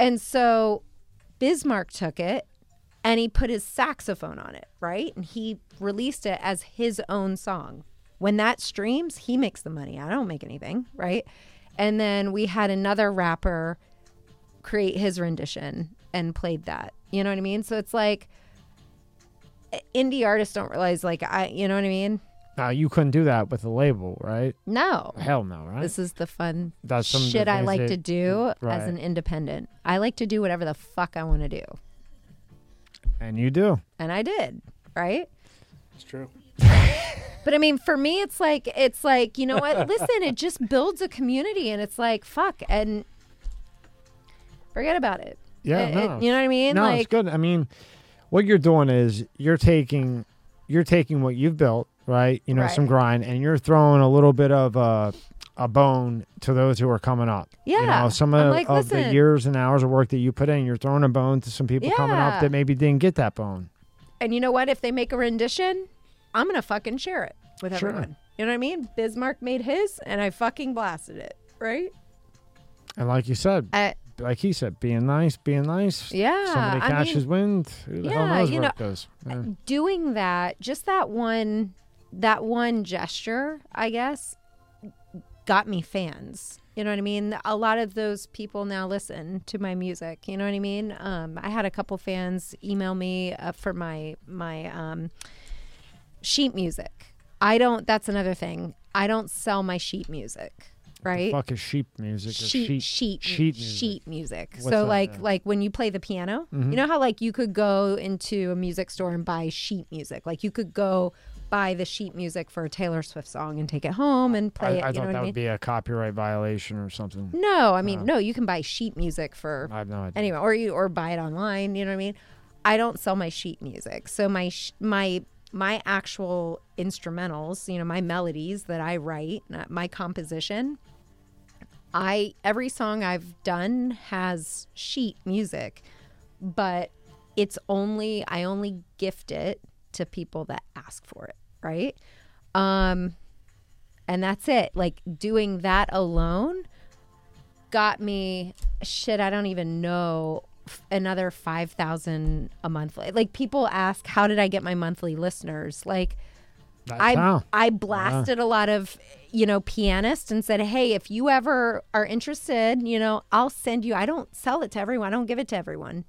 And so Bismarck took it and he put his saxophone on it, right? And he released it as his own song. When that streams, he makes the money. I don't make anything, right? And then we had another rapper create his rendition and played that. You know what I mean? So it's like indie artists don't realize like I you know what I mean? Now you couldn't do that with a label, right? No. Hell no, right? This is the fun That's some shit I like that- to do right. as an independent. I like to do whatever the fuck I want to do. and you do. And I did, right? It's true. But I mean, for me, it's like, it's like, you know what? Listen, it just <laughs> builds a community and it's like, fuck. And forget about it. Yeah, It- it- no. you know what I mean? no, like, it's good. I mean, what you're doing is you're taking you're taking what you've built, right? You know, some grind, and you're throwing a little bit of a a bone to those who are coming up. You Yeah. know, some of, like, of the years and hours of work that you put in, you're throwing a bone to some people coming up that maybe didn't get that bone. and you know what? If they make a rendition, I'm going to fucking share it with Sure. everyone. You know what I mean? Bismarck made his and I fucking blasted it, right? And like you said, I, like he said, being nice, being nice. yeah. Somebody I mean, catches wind. Who the hell knows you where know, it goes? Yeah. doing that just that one that one gesture i guess got me fans you know what i mean a lot of those people now listen to my music you know what i mean um, i had a couple fans email me uh, for my my um, sheet music i don't that's another thing i don't sell my sheet music right Fuck is sheep music. sheet sheet sheet sheet sheet music. music. So that? like Yeah. like when you play the piano, Mhm. you know how like you could go into a music store and buy sheet music. Like you could go buy the sheet music for a Taylor Swift song and take it home and play I it. You thought know that I mean? would be a copyright violation or something. no, I mean Oh. no. You can buy sheet music for I have no idea. anyway, or you or buy it online. You know what I mean? I don't sell my sheet music, so my sh- my my actual instrumentals, you know, my melodies that I write, my composition. I every song I've done has sheet music, but it's only I only gift it to people that ask for it, right? Um and that's it. Like doing that alone got me shit I don't even know another 5000 a month like people ask how did I get my monthly listeners like That's I how. I blasted a lot of you know pianists and said hey if you ever are interested you know I'll send you I don't sell it to everyone I don't give it to everyone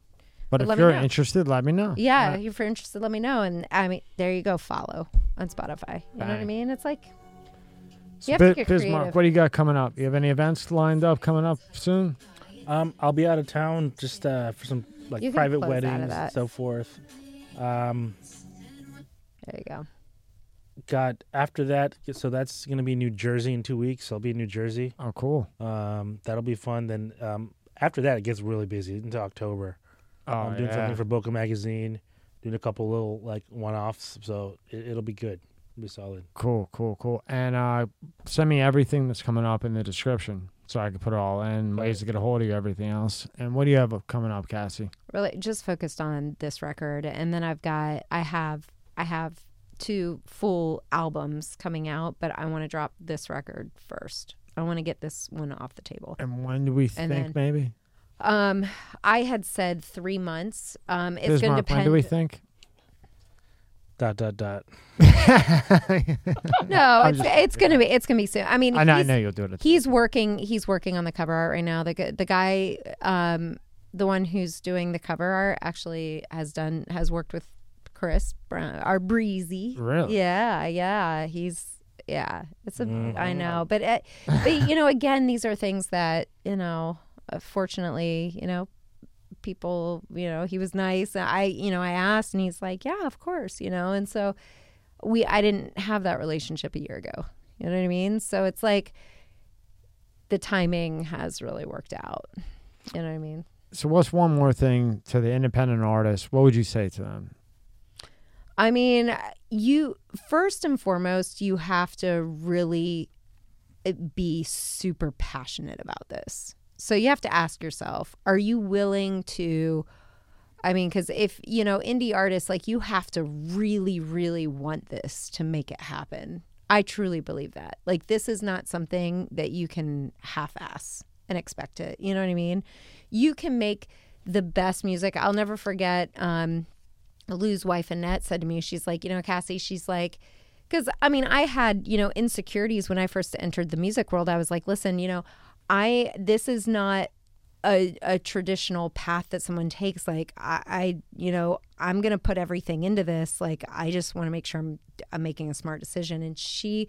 But but if you're interested, let me know. yeah Uh, if you're interested let me know and I mean there you go follow on Spotify you know what I mean it's like so you have to get Bismarck, creative. what do you got coming up? You have any events lined up coming up soon? Um, I'll be out of town just uh, for some like private close out of weddings and so forth. Um, there you go got after that, so that's gonna be New Jersey in two weeks. I'll be in New Jersey. Oh, cool. Um, that'll be fun. Then um, after that, it gets really busy into October. Oh, I'm doing yeah. something for Boca Magazine, doing a couple little like one-offs. So it, it'll be good. It'll be solid. Cool, cool, cool. And uh, send me everything that's coming up in the description so I can put it all in, ways to get a hold of you, everything else. And what do you have coming up, Cassie? really just focused on this record and then i've got i have i have two full albums coming out but i want to drop this record first i want to get this one off the table And when do we And think then- maybe? um i had said three months um it's gonna Bismarck, when depend do we think? Dot dot dot. <laughs> no I'm it's, just- it's gonna be it's gonna be soon i mean I know, I know you'll do it. he's working he's working on the cover art right now the, the guy um the one who's doing the cover art actually has done has worked with chris Brown, our breezy Really? yeah yeah he's yeah it's a I Mhm. know but it, but you know again these are things that you know uh, fortunately, you know, people, you know, he was nice. I, you know, I asked and he's like, yeah, of course, you know, and so we, I didn't have that relationship a year ago. You know what I mean? So it's like the timing has really worked out. You know what I mean? So what's one more thing to the independent artists? What would you say to them? I mean, you first and foremost, you have to really eh, be super passionate about this. So you have to ask yourself, are you willing to I mean, cuz if, you know, indie artists like you have to really really want this to make it happen. I truly believe that. Like this is not something that you can half-ass and expect it. You know what I mean? You can make the best music. I'll never forget um Lou's wife Annette said to me, she's like, you know, Cassie, she's like, because I mean, I had, you know, insecurities when I first entered the music world. I was like, listen, you know, I, this is not a, a traditional path that someone takes. Like, I, I you know, I'm going to put everything into this. Like, I just want to make sure I'm, I'm making a smart decision. And she,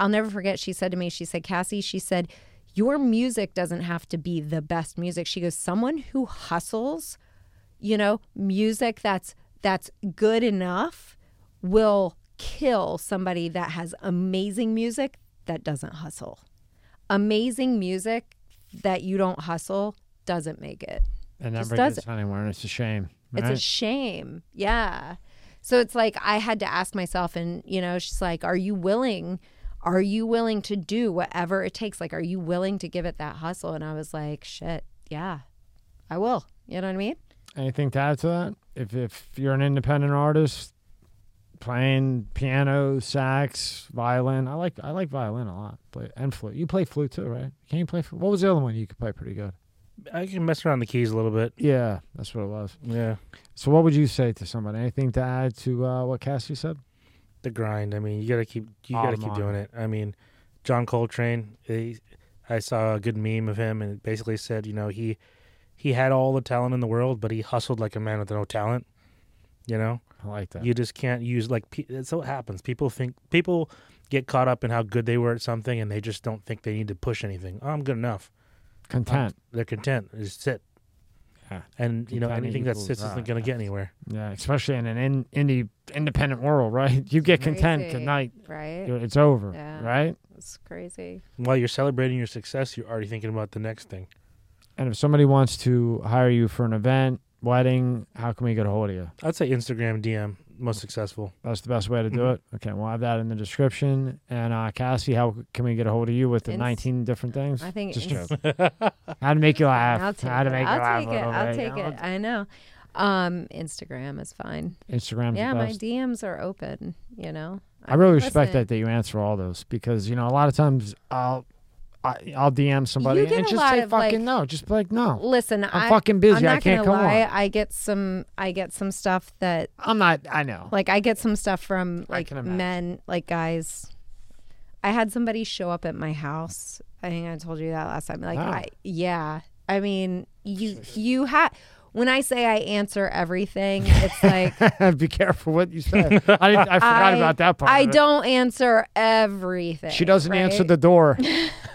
I'll never forget, she said to me, she said, Cassie, she said, your music doesn't have to be the best music. She goes, someone who hustles, you know, music that's that's good enough will kill somebody that has amazing music that doesn't hustle. Amazing music that you don't hustle doesn't make it. It Just never does gets anywhere, and it's a shame. It's a shame. Yeah. So it's like I had to ask myself, and you know, she's like, "Are you willing? Are you willing to do whatever it takes? Like, are you willing to give it that hustle?" And I was like, "Shit, yeah, I will." You know what I mean? Anything to add to that? If if you're an independent artist playing piano, sax, violin, I like I like violin a lot. Play and flute. You play flute too, right? Can you play? flute? What was the other one you could play pretty good? I can mess around the keys a little bit. Yeah, that's what it was. Yeah, So what would you say to somebody? Anything to add to uh, what Cassie said? the grind. I mean, you gotta keep you gotta keep doing it. I mean, John Coltrane. He, I saw a good meme of him, and it basically said, you know, he he had all the talent in the world, but he hustled like a man with no talent. You know, I like that. you just can't use like pe- that's what happens. People think people get caught up in how good they were at something, and they just don't think they need to push anything. Oh, I'm good enough. Content. They're content. Just sit. Yeah. And you know Content anything that sits that, isn't going to get anywhere. Yeah, especially in an in, indie independent world, right? <laughs> You get content tonight, right? it's over, Yeah. right? It's crazy. While you're celebrating your success, you're already thinking about the next thing. And if somebody wants to hire you for an event, wedding, how can we get a hold of you? I'd say Instagram DM most successful. That's the best way to do Mhm. it. Okay, we'll have that in the description. And uh, Cassie, how can we get a hold of you with the Inst- 19 different things? I think Just Inst- joke. How to make you laugh? I'll take How to make it. make I'll laugh take it. I'll bit, take you know? it. I know. Um, Instagram is fine. Instagram. yeah, the my. DMs are open. You know. I really respect listen, that that you answer all those because you know a lot of times I'll I, I'll DM somebody You get and a just lot say of, fucking like- no, just be like no. Listen, I'm I, fucking busy. I'm not I can't gonna come lie. on. I get some. I get some stuff that I'm not. I know. like I get some stuff from like can imagine. men, like guys. I had somebody show up at my house. I think I told you that last time. Like, Wow. I yeah. I mean, you <laughs> you had when I say I answer everything, it's <laughs> like Be careful what you say. I didn't, I forgot <laughs> I- about that part. I of it. don't answer everything. She doesn't answer right? the door.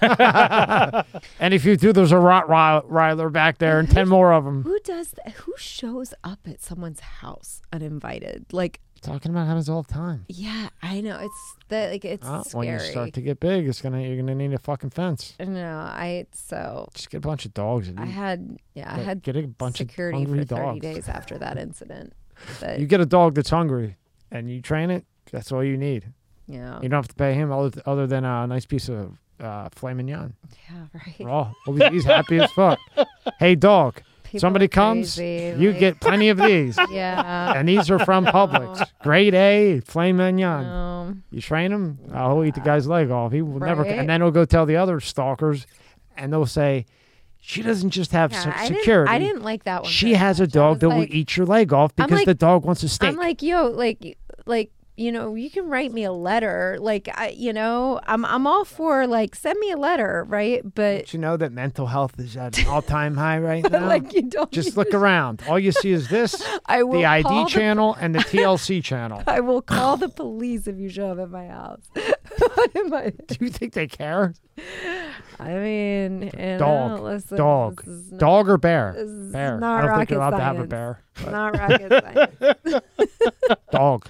<laughs> and if you do, there's a Rottweiler back there and ten more of them. Who does that? Who shows up at someone's house uninvited? Like, Talking about happens all the time. yeah, I know. It's that like it's Oh, scary. when you start to get big, it's gonna you're gonna need a fucking fence. no, I so Just get a bunch of dogs. I had yeah, I had get a bunch security of hungry for 30 dogs. days after that <laughs> incident. But You get a dog that's hungry, and you train it. That's all you need. yeah, You don't have to pay him other, other than a nice piece of uh, filet mignon. yeah, <laughs> right. Raw. Well, he's happy as fuck. <laughs> Hey, dog. People somebody comes, crazy, You like, get plenty of these. <laughs> yeah. and these are from Publix. Grade A, filet mignon. You train him, uh, he'll eat the guy's leg off. He will never, Right. and then he'll go tell the other stalkers, and they'll say, "She doesn't just have yeah, se- I security. Didn't, I didn't like that one. she has a much. I dog that will eat your leg off because like- the dog wants a steak." I'm like, yo, like, like, you know, you can write me a letter. Like, I, you know, I'm, I'm all for like, send me a letter, right? But Don't you know that mental health is at an all-time high <laughs> right now? like, you don't just look to- around. All you see is this, <laughs> I will the ID the- channel, and the <laughs> TLC channel. I will call the police if you show up at my house. What am I- Do you think they care? I mean, Dog. listen, Dog. not- Dog or bear? Bear. not I don't think you're allowed to have a bear. but Not rocket science. Dog.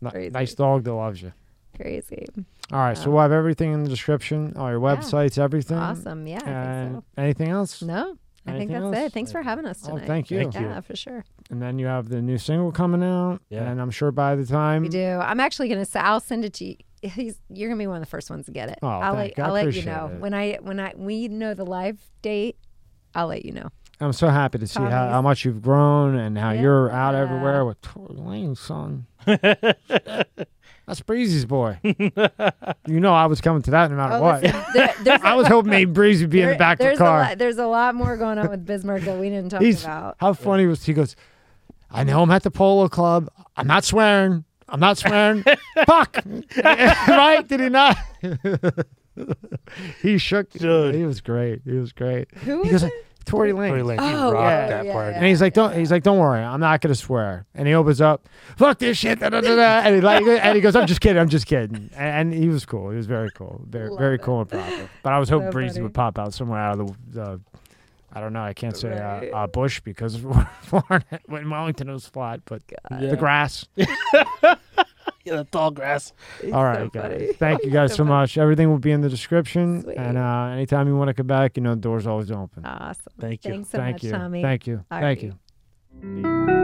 Ni- crazy. Nice dog that loves you. Crazy. All right, so um, we'll have everything in the description, all your Yeah. websites, everything. Awesome. Yeah, I And think anything else? No, I think that's else? it. Thanks for having us Oh, tonight. thank you. Thank you. Yeah, for sure. And then you have the new single coming out. Yeah. And I'm sure by the time We do. I'm actually gonna say I'll send it to you. <laughs> He's, you're gonna be one of the first ones to get it. Oh, I'll thank let you. I I'll let you know it. when I when I we know the live date. I'll let you know. I'm so happy to see how, how much you've grown and how you're out Yeah. everywhere with Tory Lanez, son. That's Breezy's boy. <laughs> you know I was coming to that no matter Oh, what. listen, there- there's <laughs> I a- was hoping maybe Breezy would be in the there- back of the there's car. A lot, there's a lot more going on with Bismarck that we didn't talk He's about. how funny was he goes, I know I'm at the polo club. I'm not swearing. I'm not swearing. <laughs> Fuck. right? Did he not? he shook. Dude. He was great. He was great. Who He was goes, Tory Lanez. Tory Lanez, he Oh, rocked yeah, that yeah, part. yeah. And he's like, don't. He's like, don't worry, I'm not gonna swear. And he opens up, fuck this shit, da, da, da, da. and he like, <laughs> and he goes, I'm just kidding, I'm just kidding. And, and he was cool. He was very cool, very, Love very it. cool and proper. <laughs> But I was hoping So Breezy funny. would pop out somewhere out of the, the I don't know, I can't say Right. uh, uh, bush because <laughs> Florida, when Wellington was flat, but Yeah. the grass. <laughs> Yeah, the tall grass. He's All so right, funny. guys. <laughs> Thank you guys So so much. Everything will be in the description. Sweet. And uh, anytime you want to come back, you know, the door's always open. Awesome. Thank you. Thanks so Thank much, you. Tommy. Thank you. All Thank right. you.